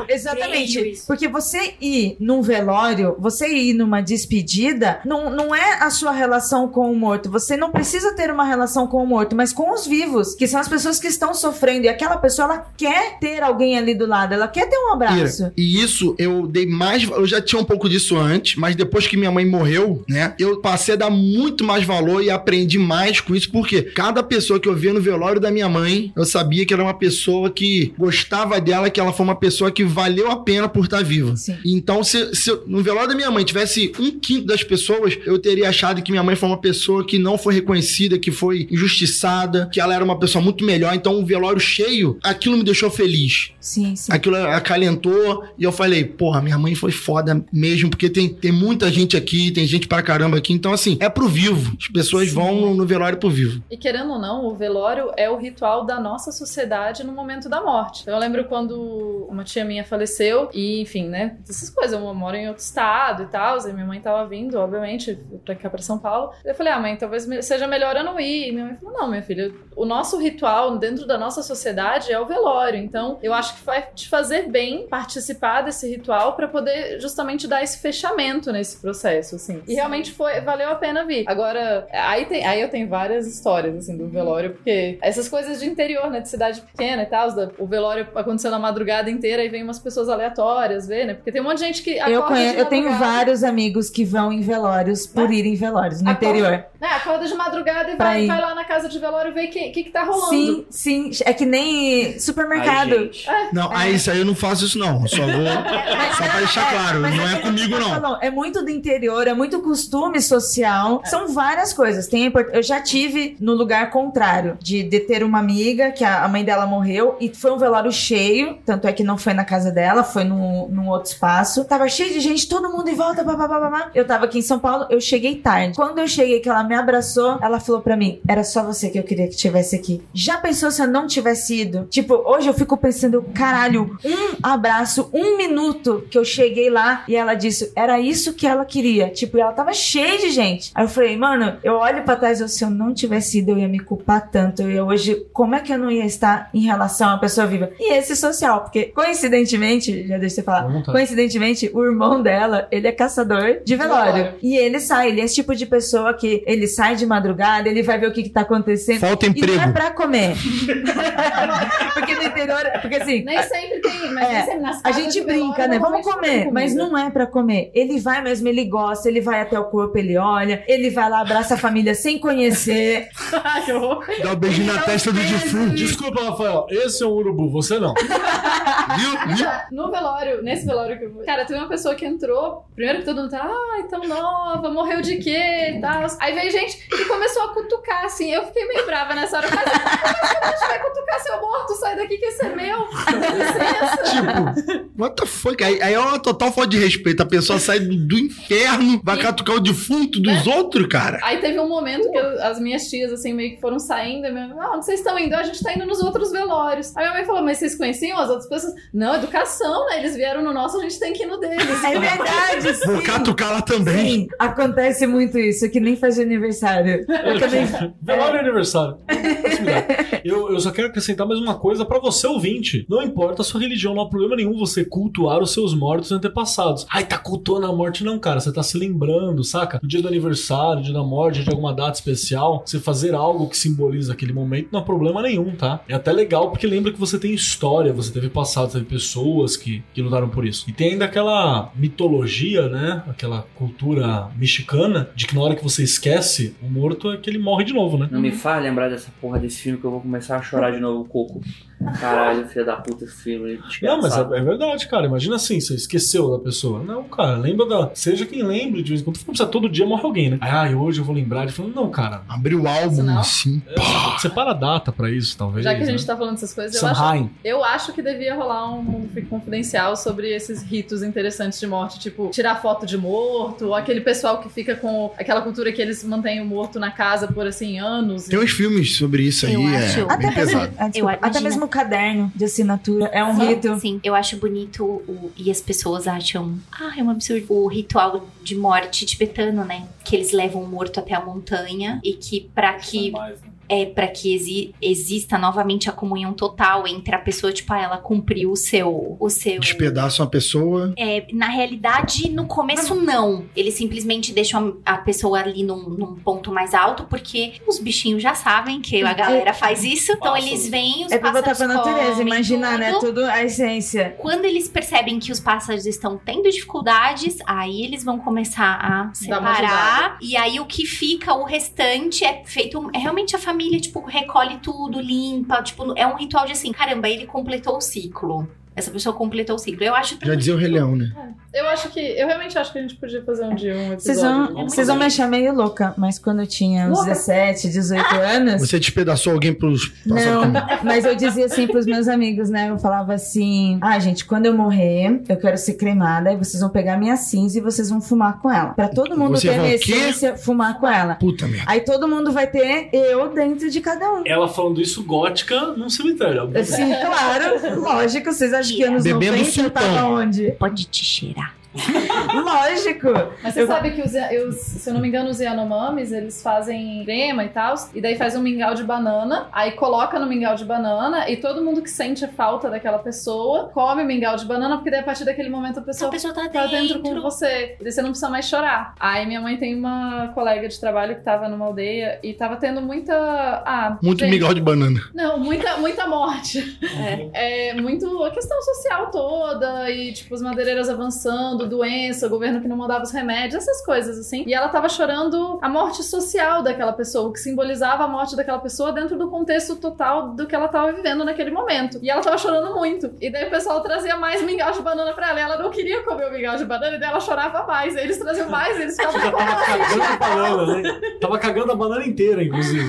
Exatamente. Porque você ir num velório, você ir numa despedida, não, não é a sua relação com o morto. Você não precisa ter uma relação com o morto, mas com os vivos, que são as pessoas que estão sofrendo. E aquela pessoa, ela quer ter alguém ali do lado, ela quer ter um abraço. Ira, E isso eu dei mais. Eu já tinha um pouco disso antes, mas depois que minha mãe morreu, né? Eu passei a dar muito mais valor e aprendi mais com isso, porque cada pessoa que eu via no velório da minha mãe, eu sabia que era uma pessoa que gostava dela, que ela foi uma pessoa que valeu a pena por estar viva. Sim. Então, se, se no velório da minha mãe tivesse um quinto das pessoas, eu teria achado que minha mãe foi uma pessoa que não foi reconhecida, que foi injustiçada, que ela era uma pessoa muito melhor. Então, um velório cheio, aquilo me deixou feliz. Sim, sim. Aquilo acalentou e eu falei, porra, minha mãe foi foda mesmo, porque tem, tem muita gente aqui, tem gente pra caramba aqui. Então, assim, é pro vivo. As pessoas vão no, no velório pro vivo. E querendo ou não, o velório é o ritual da nossa sociedade no momento da morte. Eu lembro quando uma tia minha faleceu e, enfim, né, essas coisas, eu moro em outro estado e tal, e minha mãe tava vindo, obviamente, pra cá pra São Paulo. Eu falei, ah, mãe, talvez seja melhor eu não ir. E minha mãe falou, não, minha filha, o nosso ritual dentro da nossa sociedade é o velório. Então, eu acho que vai te fazer bem participar desse ritual pra poder justamente dar esse fechamento nesse processo, assim. E realmente foi, valeu a pena vir. Agora, aí, tem, aí eu tenho várias histórias, assim, do velório, porque essas coisas de interior, né, de cidade pequena e tal, o velório aconteceu na madrugada inteira e vem umas pessoas aleatórias ver, né? Porque tem um monte de gente que Eu, acorda conhe- de eu tenho madrugada. vários amigos que vão em velórios por ir em velórios no Acorda- interior. né, acorda de madrugada e vai, vai lá na casa de velório ver o que, que, que tá rolando. Sim, sim. É que nem supermercado. Não, aí isso aí eu não faço isso, não. Eu só vou. só pra deixar claro, mas não é que comigo, não. falou, É muito do interior, é muito costume social. São várias coisas. Tem, eu já tive no lugar contrário, de, de ter uma amiga que a, a mãe dela morreu e foi um velório cheio. Tanto é que não foi na casa dela, foi num, num outro espaço. Tava cheio de gente, todo mundo em volta. Eu tava aqui em São Paulo, eu cheguei tarde. Quando eu cheguei, que ela me abraçou, ela falou pra mim: era só você que eu queria que tivesse aqui. Já pensou se eu não tivesse ido? Tipo, hoje eu fico pensando, caralho, um abraço, um minuto que eu cheguei lá e ela disse, era isso que ela queria. Tipo, e ela tava cheia de gente. Aí eu falei, mano, eu olho pra trás, eu, se eu não tivesse ido, eu ia me culpar tanto. Ia hoje, como é que eu não ia estar em relação uma pessoa viva? E esse social, porque coincidentemente, já deixa eu falar, coincidentemente, o irmão dela, ele é caçador de velório. velório. E ele sai, ele é esse tipo de pessoa que ele sai de madrugada, ele vai ver o que, que tá acontecendo. Falta E não é emprego. pra comer. porque no interior, porque assim, Nem sempre tem, mas É, nem sempre nas a gente brinca, velório, né? Vamos comer, mas não é pra comer. Ele vai mesmo, ele gosta, ele vai até o corpo, ele olha, ele vai lá, abraça a família sem conhecer. Dá um beijo na testa do defunto. Desculpa, Rafael. Esse é um urubu, você não. Viu? Viu? No velório, nesse velório que eu fui. Cara, teve uma pessoa que entrou. Primeiro que todo mundo tá, ah, tão nova, morreu de quê e tal. Aí veio gente que começou a cutucar, assim. Eu fiquei meio brava nessa hora. Mas como a gente vai cutucar seu morto? Sai daqui que esse é meu. Licença. Tipo, what the fuck? Aí, aí é uma total falta de respeito. A pessoa sai do, do inferno, vai E- catucar o defunto dos outros, cara. Aí teve um momento que eu- as minhas tias, assim, meio que foram saindo. Minha ah, onde vocês estão indo? "Ah, A gente tá indo nos outros velórios. Aí minha mãe falou, mas vocês conheciam as outras pessoas? Não, educação, né? Eles vieram no nosso, a gente tem que ir no deles. É verdade, Vou sim. catucar lá também. Sim, acontece muito isso, que nem faz de aniversário. Eu também. Velório aniversário. Eu, eu só quero acrescentar mais uma coisa pra você, ouvinte. Não importa a sua religião, não há problema nenhum você cultuar os seus mortos antepassados. Ai, tá cultuando a morte, não, cara. Você tá se lembrando, saca? No dia do aniversário, dia da morte, dia de alguma data especial, você fazer algo que simboliza aquele momento não há problema nenhum, tá? É até legal porque lembra que você tem história, você teve passado, teve pessoas que, que lutaram por isso. E tem ainda aquela mitologia, né? Aquela cultura mexicana de que na hora que você esquece o morto é que ele morre de novo, né? Não me faz lembrar dessa porra desse filme que eu vou começar a chorar de novo, Coco. Caralho, filha da puta, esse filme. Não, mas é, é verdade, cara. Imagina assim, você esqueceu da pessoa. Não, cara, lembra da. Seja quem lembre de vez em quando. Não precisa todo dia morre alguém, né? Ah, e hoje eu vou lembrar de falando, não, cara. Abriu o álbum, Não. assim. É, separa a data pra isso, talvez. Já que a gente né? tá falando dessas coisas, eu acho, eu acho que devia rolar um confidencial sobre esses ritos interessantes de morte, tipo tirar foto de morto, ou aquele pessoal que fica com aquela cultura que eles mantêm o morto na casa por assim anos. Tem uns filmes sobre isso aí, Eu é acho- bem Até mesmo, pesado. desculpa, Eu- até imagina- mesmo caderno de assinatura é um Sim, rito. Sim, eu acho bonito o- e as pessoas acham, ah, é um absurdo. O ritual de morte tibetano, né? Que eles levam o morto até a montanha e que pra que é para que exi- exista novamente a comunhão total entre a pessoa, tipo, ah, ela cumpriu o seu o seu Despedaça uma pessoa. é, na realidade, no começo não. Eles simplesmente deixam a pessoa ali num, num ponto mais alto, porque os bichinhos já sabem que a galera faz isso. Então eles vêm, os É pra botar pássaros pra natureza, imaginar, né? tudo. A essência. Quando eles percebem que os pássaros estão tendo dificuldades, aí eles vão começar a separar. E aí o que fica, o restante, é feito. É realmente a família, tipo, recolhe tudo, limpa. Tipo, é um ritual de assim, caramba, ele completou o ciclo. Essa pessoa completou o ciclo. Eu acho Já dizia o Rei Leão, né? Eu acho que. Eu realmente acho que a gente podia fazer um dia um episódio. Vocês vão, vocês vão me achar meio louca, mas quando eu tinha uns Louca? 17, 18 anos. Você despedaçou alguém pros? Não, mas eu dizia assim pros meus amigos, né? Eu falava assim: ah, gente, quando eu morrer, eu quero ser cremada, e vocês vão pegar minha cinza e vocês vão fumar com ela. Pra todo mundo Você ter quê? essência, fumar com ela. Puta merda. Aí todo mundo vai ter eu dentro de cada um. Ela falando isso gótica num cemitério. obviamente. Sim, claro, lógico. Vocês acham que anos Bebendo 90 eu tava onde? Pode te cheirar. Lógico. Mas você sabe que, os, os- se eu não me engano, os Yanomamis, eles fazem crema e tal, e daí faz um mingau de banana, aí coloca no mingau de banana, e todo mundo que sente falta daquela pessoa come mingau de banana, porque daí a partir daquele momento a pessoa, A pessoa tá tá dentro dentro. com você. E daí você não precisa mais chorar. Aí minha mãe tem uma colega de trabalho que tava numa aldeia e tava tendo muita. Ah, Muito gente, mingau de banana. Não, muita, muita morte. É. muito a questão social toda e, tipo, as madeireiras avançando, doença, o governo que não mandava os remédios, essas coisas, assim. E ela tava chorando a morte social daquela pessoa, o que simbolizava a morte daquela pessoa dentro do contexto total do que ela tava vivendo naquele momento. E ela tava chorando muito. E daí o pessoal trazia mais mingau de banana pra ela. Ela não queria comer o mingau de banana, e daí ela chorava mais. Aí eles traziam mais, eles ficavam Já com tava cagando a banana, né? Tava cagando a banana inteira, inclusive.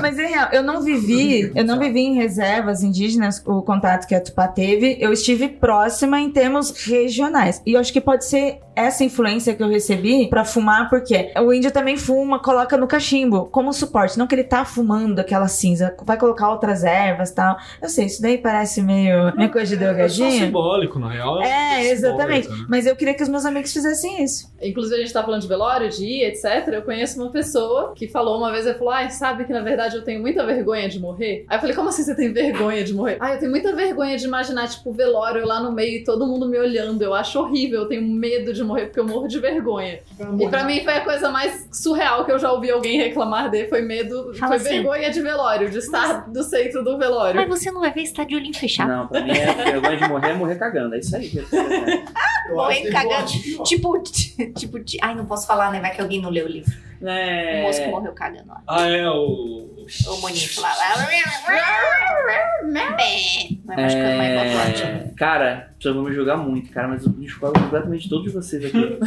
Mas é real, eu não vivi, eu não vivi em reservas indígenas, o contato que a Tupá teve, eu estive próxima em termos regionais. E eu acho que pode ser essa influência que eu recebi pra fumar, porque o índio também fuma, coloca no cachimbo, como suporte. Não que ele tá fumando aquela cinza, vai colocar outras ervas e tal. Eu sei, isso daí parece meio, meio coisa de É só drogadinha. simbólico, na real. É, exatamente. simbólico, né? Mas eu queria que os meus amigos fizessem isso. Inclusive, a gente tá falando de velório, dia, etc. Eu conheço uma pessoa que falou uma vez, ele falou, ai, sabe que na verdade eu tenho muita vergonha de morrer? Aí eu falei, como assim você tem vergonha de morrer? Ah, eu tenho muita vergonha de imaginar, tipo, o velório lá no meio e todo mundo me olhando. Eu acho horrível, eu tenho medo de morrer porque eu morro de vergonha. E pra mim foi a coisa mais surreal que eu já ouvi alguém reclamar de, foi medo, Fala foi assim. vergonha de velório, de estar do centro do velório. Mas você não vai ver se tá de olhinho fechado. Não, pra mim é vergonha de morrer é morrer cagando. É isso aí. Morrer cagando. Tipo, tipo, ti- ai, não posso falar, né? Vai que alguém não leu o livro. O É... moço que morreu cagando lá. Ah, é, o. O monito lá. Bem, Vai machucando plot. É... Cara, vocês vão me julgar muito, cara, mas eu discordo completamente de todos vocês aqui.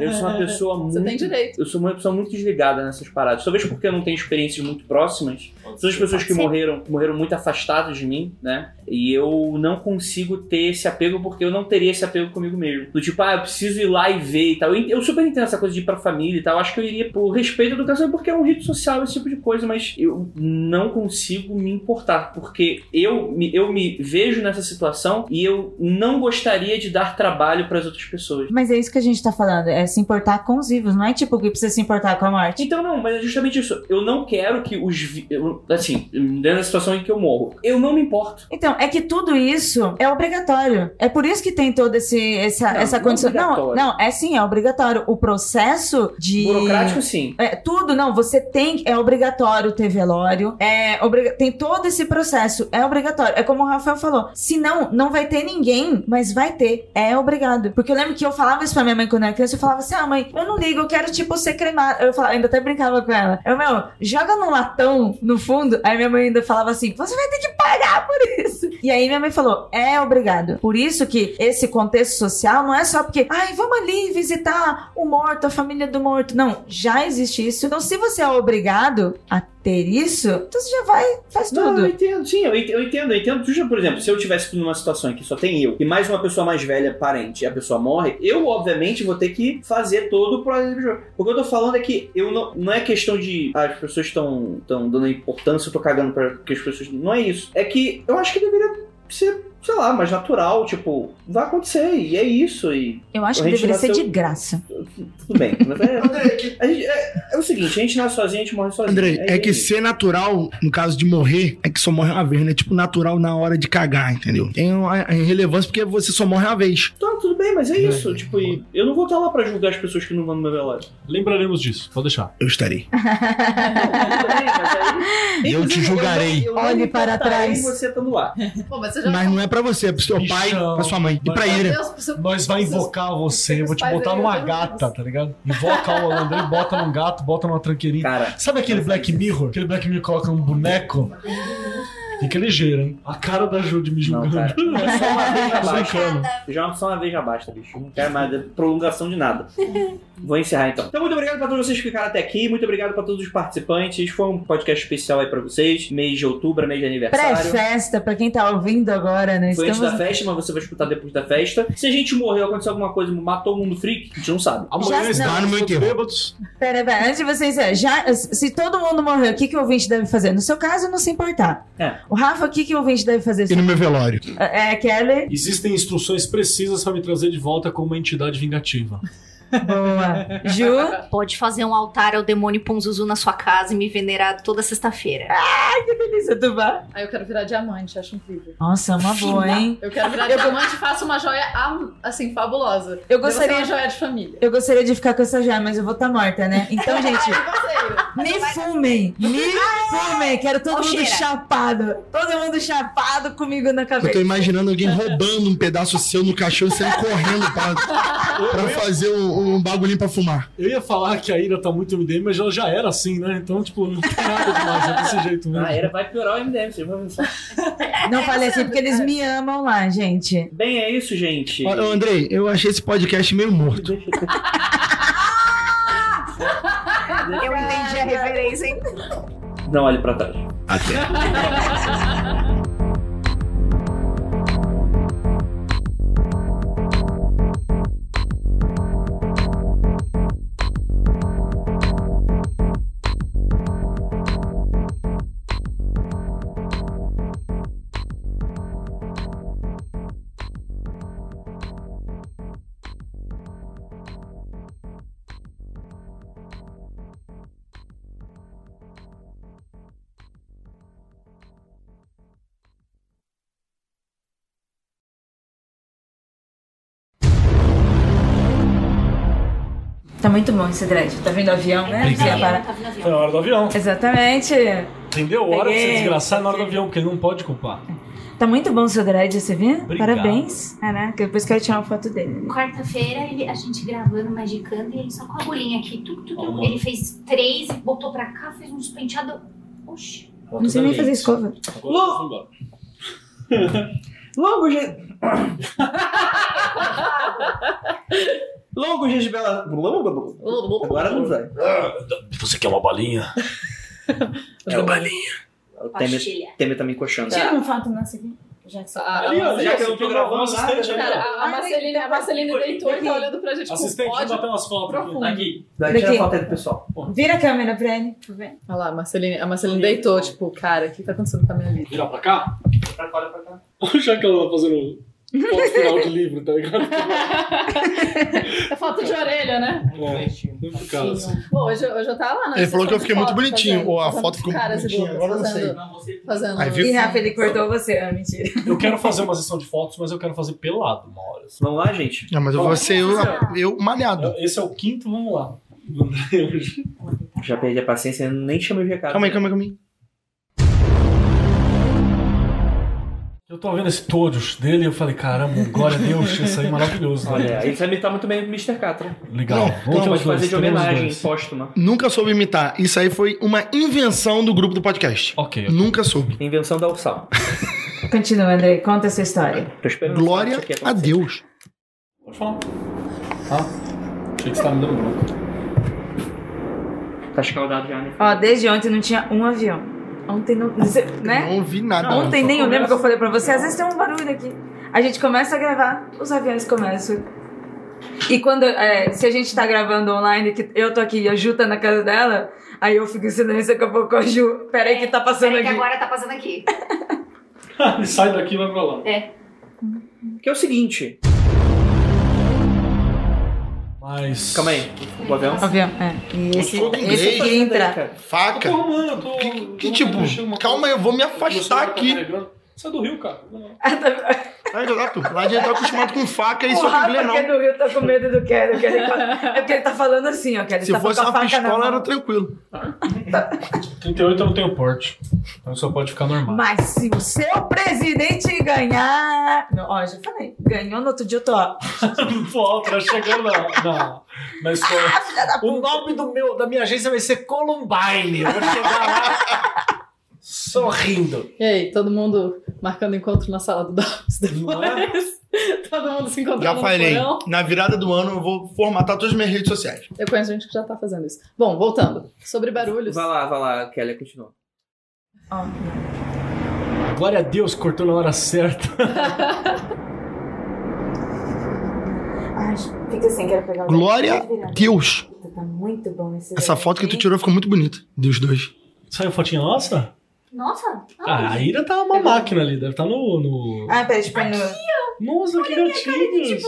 Eu sou uma pessoa muito. Você tem direito. Eu sou uma pessoa muito desligada nessas paradas. Talvez porque eu não tenho experiências muito próximas. São as pessoas que morreram, morreram muito afastadas de mim, né? E eu não consigo ter esse apego porque eu não teria esse apego comigo mesmo. Do tipo, ah, eu preciso ir lá e ver e tal. Eu, eu super entendo essa coisa de ir pra família e tal. Acho que eu iria por respeito à educação porque é um rito social, esse tipo de coisa. Mas eu não consigo me importar porque eu me, eu me vejo nessa situação e eu não gostaria de dar trabalho para as outras pessoas. Mas é isso que a gente tá falando, é se importar com os vivos, não é tipo que precisa se importar com a morte. Então não, mas é justamente isso. Eu não quero que os. vi- eu- Assim, dentro da situação em que eu morro, eu não me importo. Então, é que tudo isso é obrigatório. É por isso que tem toda esse, essa, Não, essa é condição. Não, não, é sim, é obrigatório. O processo de. Burocrático, sim. É, tudo, não, você tem, é obrigatório ter velório, é, obriga- tem todo esse processo, é obrigatório. É como o Rafael falou. Se não, não vai ter ninguém, mas vai ter. É obrigado. Porque eu lembro que eu falava isso pra minha mãe quando eu era criança. Eu falava assim: ah, mãe, eu não ligo, eu quero, tipo, ser cremada. Eu falava, ainda até brincava com ela. Eu, meu, joga num latão no fundo. Aí minha mãe ainda falava assim: você vai ter que pagar por isso. E aí minha mãe falou: é obrigado. Por isso que esse contexto social não é só porque, ai, vamos ali visitar o morto, a família do morto. Não, já existe isso. Então, se você é obrigado a ter isso, então você já vai, faz Não, eu tudo. entendo, sim, eu ent- eu entendo, eu entendo. Já, por exemplo, se eu tivesse numa situação em que só tem eu e mais uma pessoa mais velha, parente, e a pessoa morre, eu, obviamente, vou ter que fazer todo o processo do jogo. O que eu tô falando é que eu não, não é questão de ah, as pessoas estão estão dando importância, eu tô cagando pra que as pessoas. Não é isso. É que eu acho que deveria ser, sei lá, mais natural, tipo, vai acontecer, e é isso. E Eu acho a que gente deveria ser nasceu- de graça. Tudo bem. Mas é, gente- é- é o seguinte, a gente nasce sozinho, a gente morre sozinho. Andrei, é que isso. ser natural, no caso de morrer, é que só morre uma vez, né? Tipo, natural na hora de cagar, entendeu? Tem uma a relevância porque você só morre uma vez. Então, tudo bem, mas é isso. Tipo, e eu não vou estar lá pra julgar as pessoas que não vão no meu velório. Lembraremos disso, pode deixar. Eu estarei. E eu te julgarei. Olhe para trás. você estando lá. Pô, mas você já Mas não é pra você, pro seu pai, Bichão. pra sua mãe. E pra Ira. Nós vai invocar você, eu vou te botar numa gata, tá ligado? Invoca o André, bota num gato, bota numa tranqueirinha. Cara, Sabe aquele Black Mirror? Aquele Black Mirror que coloca um boneco? Fica ligeiro, hein? A cara da Ju de me não, julgando. É só uma vez já basta. Já só uma vez já basta, bicho. Não quero mais prolongação de nada. Vou encerrar então. Então, muito obrigado pra todos vocês que ficaram até aqui. Muito obrigado pra todos os participantes. Foi um podcast especial aí pra vocês. Mês de outubro, mês de aniversário. Pré-festa, pra quem tá ouvindo agora, né? Foi antes Estamos... da festa, mas você vai escutar depois da festa. Se a gente morreu, aconteceu alguma coisa, matou o mundo freak, a gente não sabe. Amanhã não, no meu enterro. Pera, pera, antes de vocês já, se todo mundo morreu, o que, que o ouvinte deve fazer? No seu caso, não se importar. É. O Rafa, o que, que o ouvinte deve fazer? E no meu velório. É, Kelly? Existem instruções precisas pra me trazer de volta como uma entidade vingativa. Boa. Ju? Pode fazer um altar ao demônio Ponzuzu na sua casa e me venerar toda sexta-feira. Que delícia, Tubá. Aí eu quero virar diamante, acho incrível. Nossa, uma boa, hein? Eu quero virar diamante e faço uma joia, assim, fabulosa. Eu gostaria- uma joia de família. Eu gostaria de ficar com essa joia, mas eu vou estar morta, né? Então, gente, Ai, me fumem. Me fumem. Quero todo mundo cheira. chapado. Todo mundo chapado comigo na Eu tô cabeça. imaginando alguém roubando um pedaço seu no caixão e saindo correndo pra, pra fazer um, um bagulhinho pra fumar. Eu ia falar que a Ira tá muito MDM, mas ela já era assim, né? Então, tipo, não tem nada demais, é desse jeito mesmo. Ah, era, vai piorar o MDM, vocês vão pensar. Não falei assim porque eles me amam lá, gente. Bem, é isso, gente. Ô, Andrei, eu achei esse podcast meio morto. Eu entendi a referência, hein? Não olhe pra trás. Até. Tá muito bom esse dread. Tá vindo o avião, né? Obrigado. Você. Tá vindo avião. Foi na hora do avião. Exatamente. Entendeu? Hora de ser Peguei. desgraçado é na hora do avião, porque ele não pode culpar. Tá muito bom o seu dread, você viu? Obrigado. Parabéns. Caraca, depois quero tirar uma foto dele. Quarta-feira, ele- a gente gravando Magicando e ele só com a bolinha aqui. Tu, tu, tu. Ele fez três e botou pra cá, fez uns penteados. Oxi. Não sei nem fazer escova. Eu vou embora. Longo G. Longo G de Bela. Agora não vai. Você quer uma balinha? É o balinha. O Temer. Temer tá me encoxando. Tira uma foto nossa aqui. Já que você... A, Ali, a, Já que eu não tô gravando assistente cara, ó. a, a Marceline, a Marceline deitou e tá olhando pra gente com Assistente, deixa eu ódio. bater umas fotos aqui. profundo. Aqui. Vai tirar Daqui. a foto aí do pessoal. Vira a câmera eu ver. Olha lá, a Marceline, a Marceline deitou, tipo, cara, o que tá acontecendo com a minha vida? Virar pra cá? Pra cá, olha pra cá. Já que ela tá fazendo foto final de livro, tá ligado? É foto de orelha, né? É, muito assim. Pô, hoje, hoje eu tava lá, né? Ele falou que eu fiquei muito bonitinho, fazendo- ou a foto ficou muito bonitinha, agora eu não sei. fazendo-. Aí viu? Ih, Rafa, ele cortou você. Ah, mentira. Eu quero fazer uma sessão de fotos, mas eu quero fazer pelado uma hora. assim. Vamos lá, gente? Não, mas eu vou ser eu, eu malhado. Esse é o quinto, vamos lá. Já perdi a paciência, nem chamei o recado. Calma aí, calma aí, calma aí. Eu tô vendo esse todos dele e eu falei, caramba, glória a Deus, isso aí é maravilhoso. né? Olha, ele sabe imitar muito bem o Mr. Catra. Legal. Não, Vamos Pode fazer de homenagem póstuma. Nunca soube imitar. Isso aí foi uma invenção do grupo do podcast. Ok. Nunca soube. Invenção da Ursal. Continua, Andrei. Conta essa história. Tô esperando Glória a acontecer. Deus. Pode falar. Ah, achei que você tava me dando bronca. Tá escaldado já, né? Ó, desde ontem não tinha um avião. Ontem não. Né? Não ouvi nada. Ontem nem eu lembro que eu falei pra você. Às vezes tem um barulho aqui. A gente começa a gravar, os aviões começam. E quando. é, se a gente tá gravando online, que eu tô aqui e a Ju tá na casa dela, aí eu fico em silêncio daqui a pouco a Ju. Peraí que tá passando Peraí que aqui. agora tá passando aqui. Ele sai daqui e vai pra lá. É. Que é o seguinte. Mas. Calma aí. O avião. Avião, é. E esse, esse queria entrar. Faca. Pô, mano, eu tô. Que, que eu tipo, calma aí, eu vou me afastar tá aqui. carregando. Você é do Rio, cara? Não. É, exato. Lá a gente tá acostumado com faca e soco inglês, que é não. do Rio tá com medo do Kelly. que ele- É porque ele tá falando assim, ó. Que ele Se tá fosse uma pistola, era tranquilo. 38 eu não tenho porte. Então só pode ficar normal. Mas se o seu presidente ganhar. Não, ó, já falei. Ganhou no outro dia, eu tô. ó. Pô, tá chegando na, na, na escola. o nome do meu, da minha agência vai ser Columbine. Eu vou chegar lá sorrindo. E aí, todo mundo marcando encontro na sala do Não é? depois? todo mundo se encontrando Já falei. Na virada do ano eu vou formatar todas as minhas redes sociais. Eu conheço gente que já tá fazendo isso. Bom, voltando. Sobre barulhos. Vai lá, vai lá, Kelly, continua. Ó, Glória a Deus, cortou na hora certa. Ai, fica assim, quero pegar o. Glória a Deus. Tá muito bom esse Essa foto que tu tirou ficou muito bonita. Dos dois. Saiu fotinha nossa? Nossa. Ah, a Ira tá uma máquina ali, deve estar no, no. Ah, peraí, pôr no. Nossa, que gatinhos!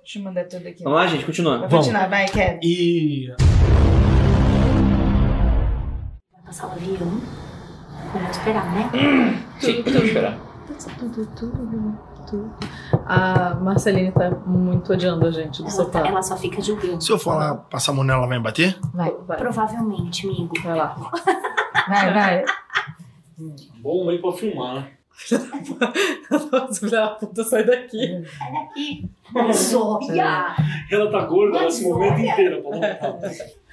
Deixa eu mandar tudo aqui. Vamos lá, gente, continua. Vamos. continuar, vai, Kevin. E. Vai passar o avião. Vamos esperar, né? Sim, vamos esperar. Tudo, tudo, tudo. A Marceline tá muito odiando a gente do Ela, sofá. tá- ela só fica de ouvido. Se eu for lá passar a mão nela, ela vai me bater? Vai, Vai, Provavelmente, amigo. vai lá. vai, vai. Bom meio pra filmar, né? Nossa, filha da puta, sai daqui. Sai daqui. Mas olha! Ela tá gorda, ela se movimenta inteira pra montar.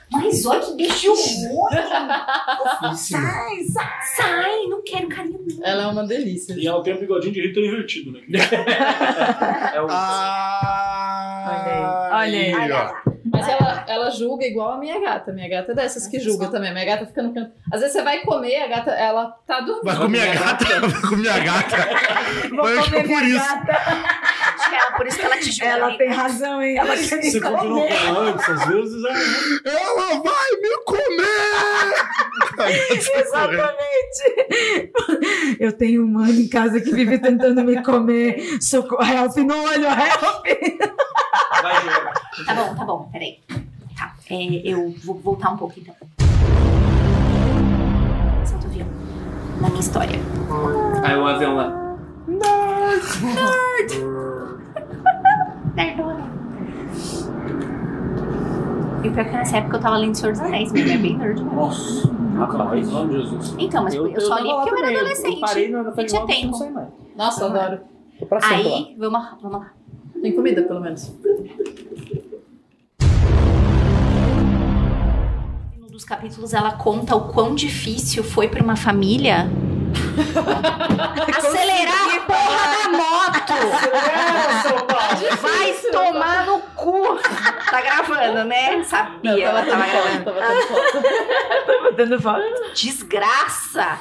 Mas olha que bicho ruim! Físsimo. Sai, sai! Sai! Não quero carinho não. Ela é uma delícia. E ela tem um bigodinho de Hitler invertido, né? É o... Ah, Olha aí, olha aí. ó. Mas ela, ela julga igual a minha gata. Minha gata é dessas que julga também. Minha gata fica no canto. Às vezes você vai comer, a gata, ela tá dormindo. Vai comer a gata? Vai comer a gata? Vou Mas acho que é comer por minha isso. gata. Acho que ela, por isso que ela te julga. Ela amiga. tem razão, hein? Ela quer Você me comer. com ela antes, às vezes, é. Ela vai me comer! Exatamente. Eu tenho um mano em casa que vive tentando me comer. Socorro, help no olho, help. Vai. Tá bom, tá bom, peraí. Tá, é, eu vou voltar um pouco então. Solta o avião. Na minha história. Aí o avião lá. Nerdona. E o pior é que nessa época eu tava lendo Senhor dos Anéis, mesmo, é bem nerd. mesmo. Nossa, rapaz. Nome de Jesus. Então, mas eu, só li porque eu era adolescente. Eu parei na e tinha tempo. Nossa, adoro. Aí, vamos lá, vamos lá. Tem comida, pelo menos. Dos capítulos ela conta o quão difícil foi pra uma família acelerar a porra da moto. Vai tomar no cu. Tá gravando, né? Sabia, ela tava gravando. Tava tendo foto. Dando foto. Desgraça.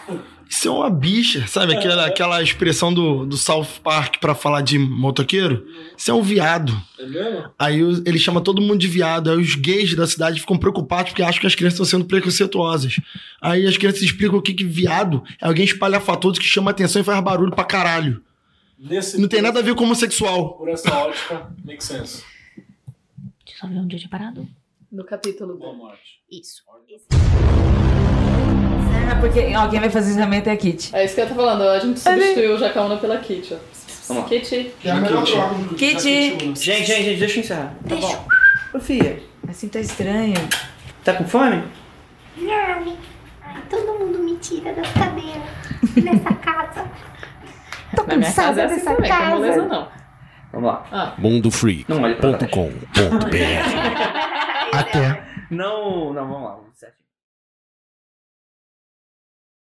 Isso é uma bicha, sabe? Aquela, aquela expressão do, do South Park pra falar de motoqueiro. Isso é um viado. É mesmo? Aí ele chama todo mundo de viado. Aí os gays da cidade ficam preocupados porque acham que as crianças estão sendo preconceituosas. Aí as crianças explicam o que, que viado é alguém espalhafatoso que chama atenção e faz barulho pra caralho. Nesse, Não tem nada a ver com homossexual. Por essa ótica, make sense. Deixa eu só ver onde eu tinha parado. No capítulo Boa morte. Isso. É porque quem vai fazer exame é a Kit. É isso que eu tô falando. A gente substituiu o Jacaúna pela Kitty. ó. Vamos lá. Kitty. É a melhor troca. Kit. Gente, gente, gente, deixa eu encerrar. Deixa. Tá bom. Ô, filha, Assim tá estranho. tá com fome? Não. Ai, todo mundo me tira das cadeiras nessa casa. Tô Na minha casa é assim dessa também, casa. com moleza não. Vamos lá. Ah. mundofreak.com.br Até. Não, não, vamos lá.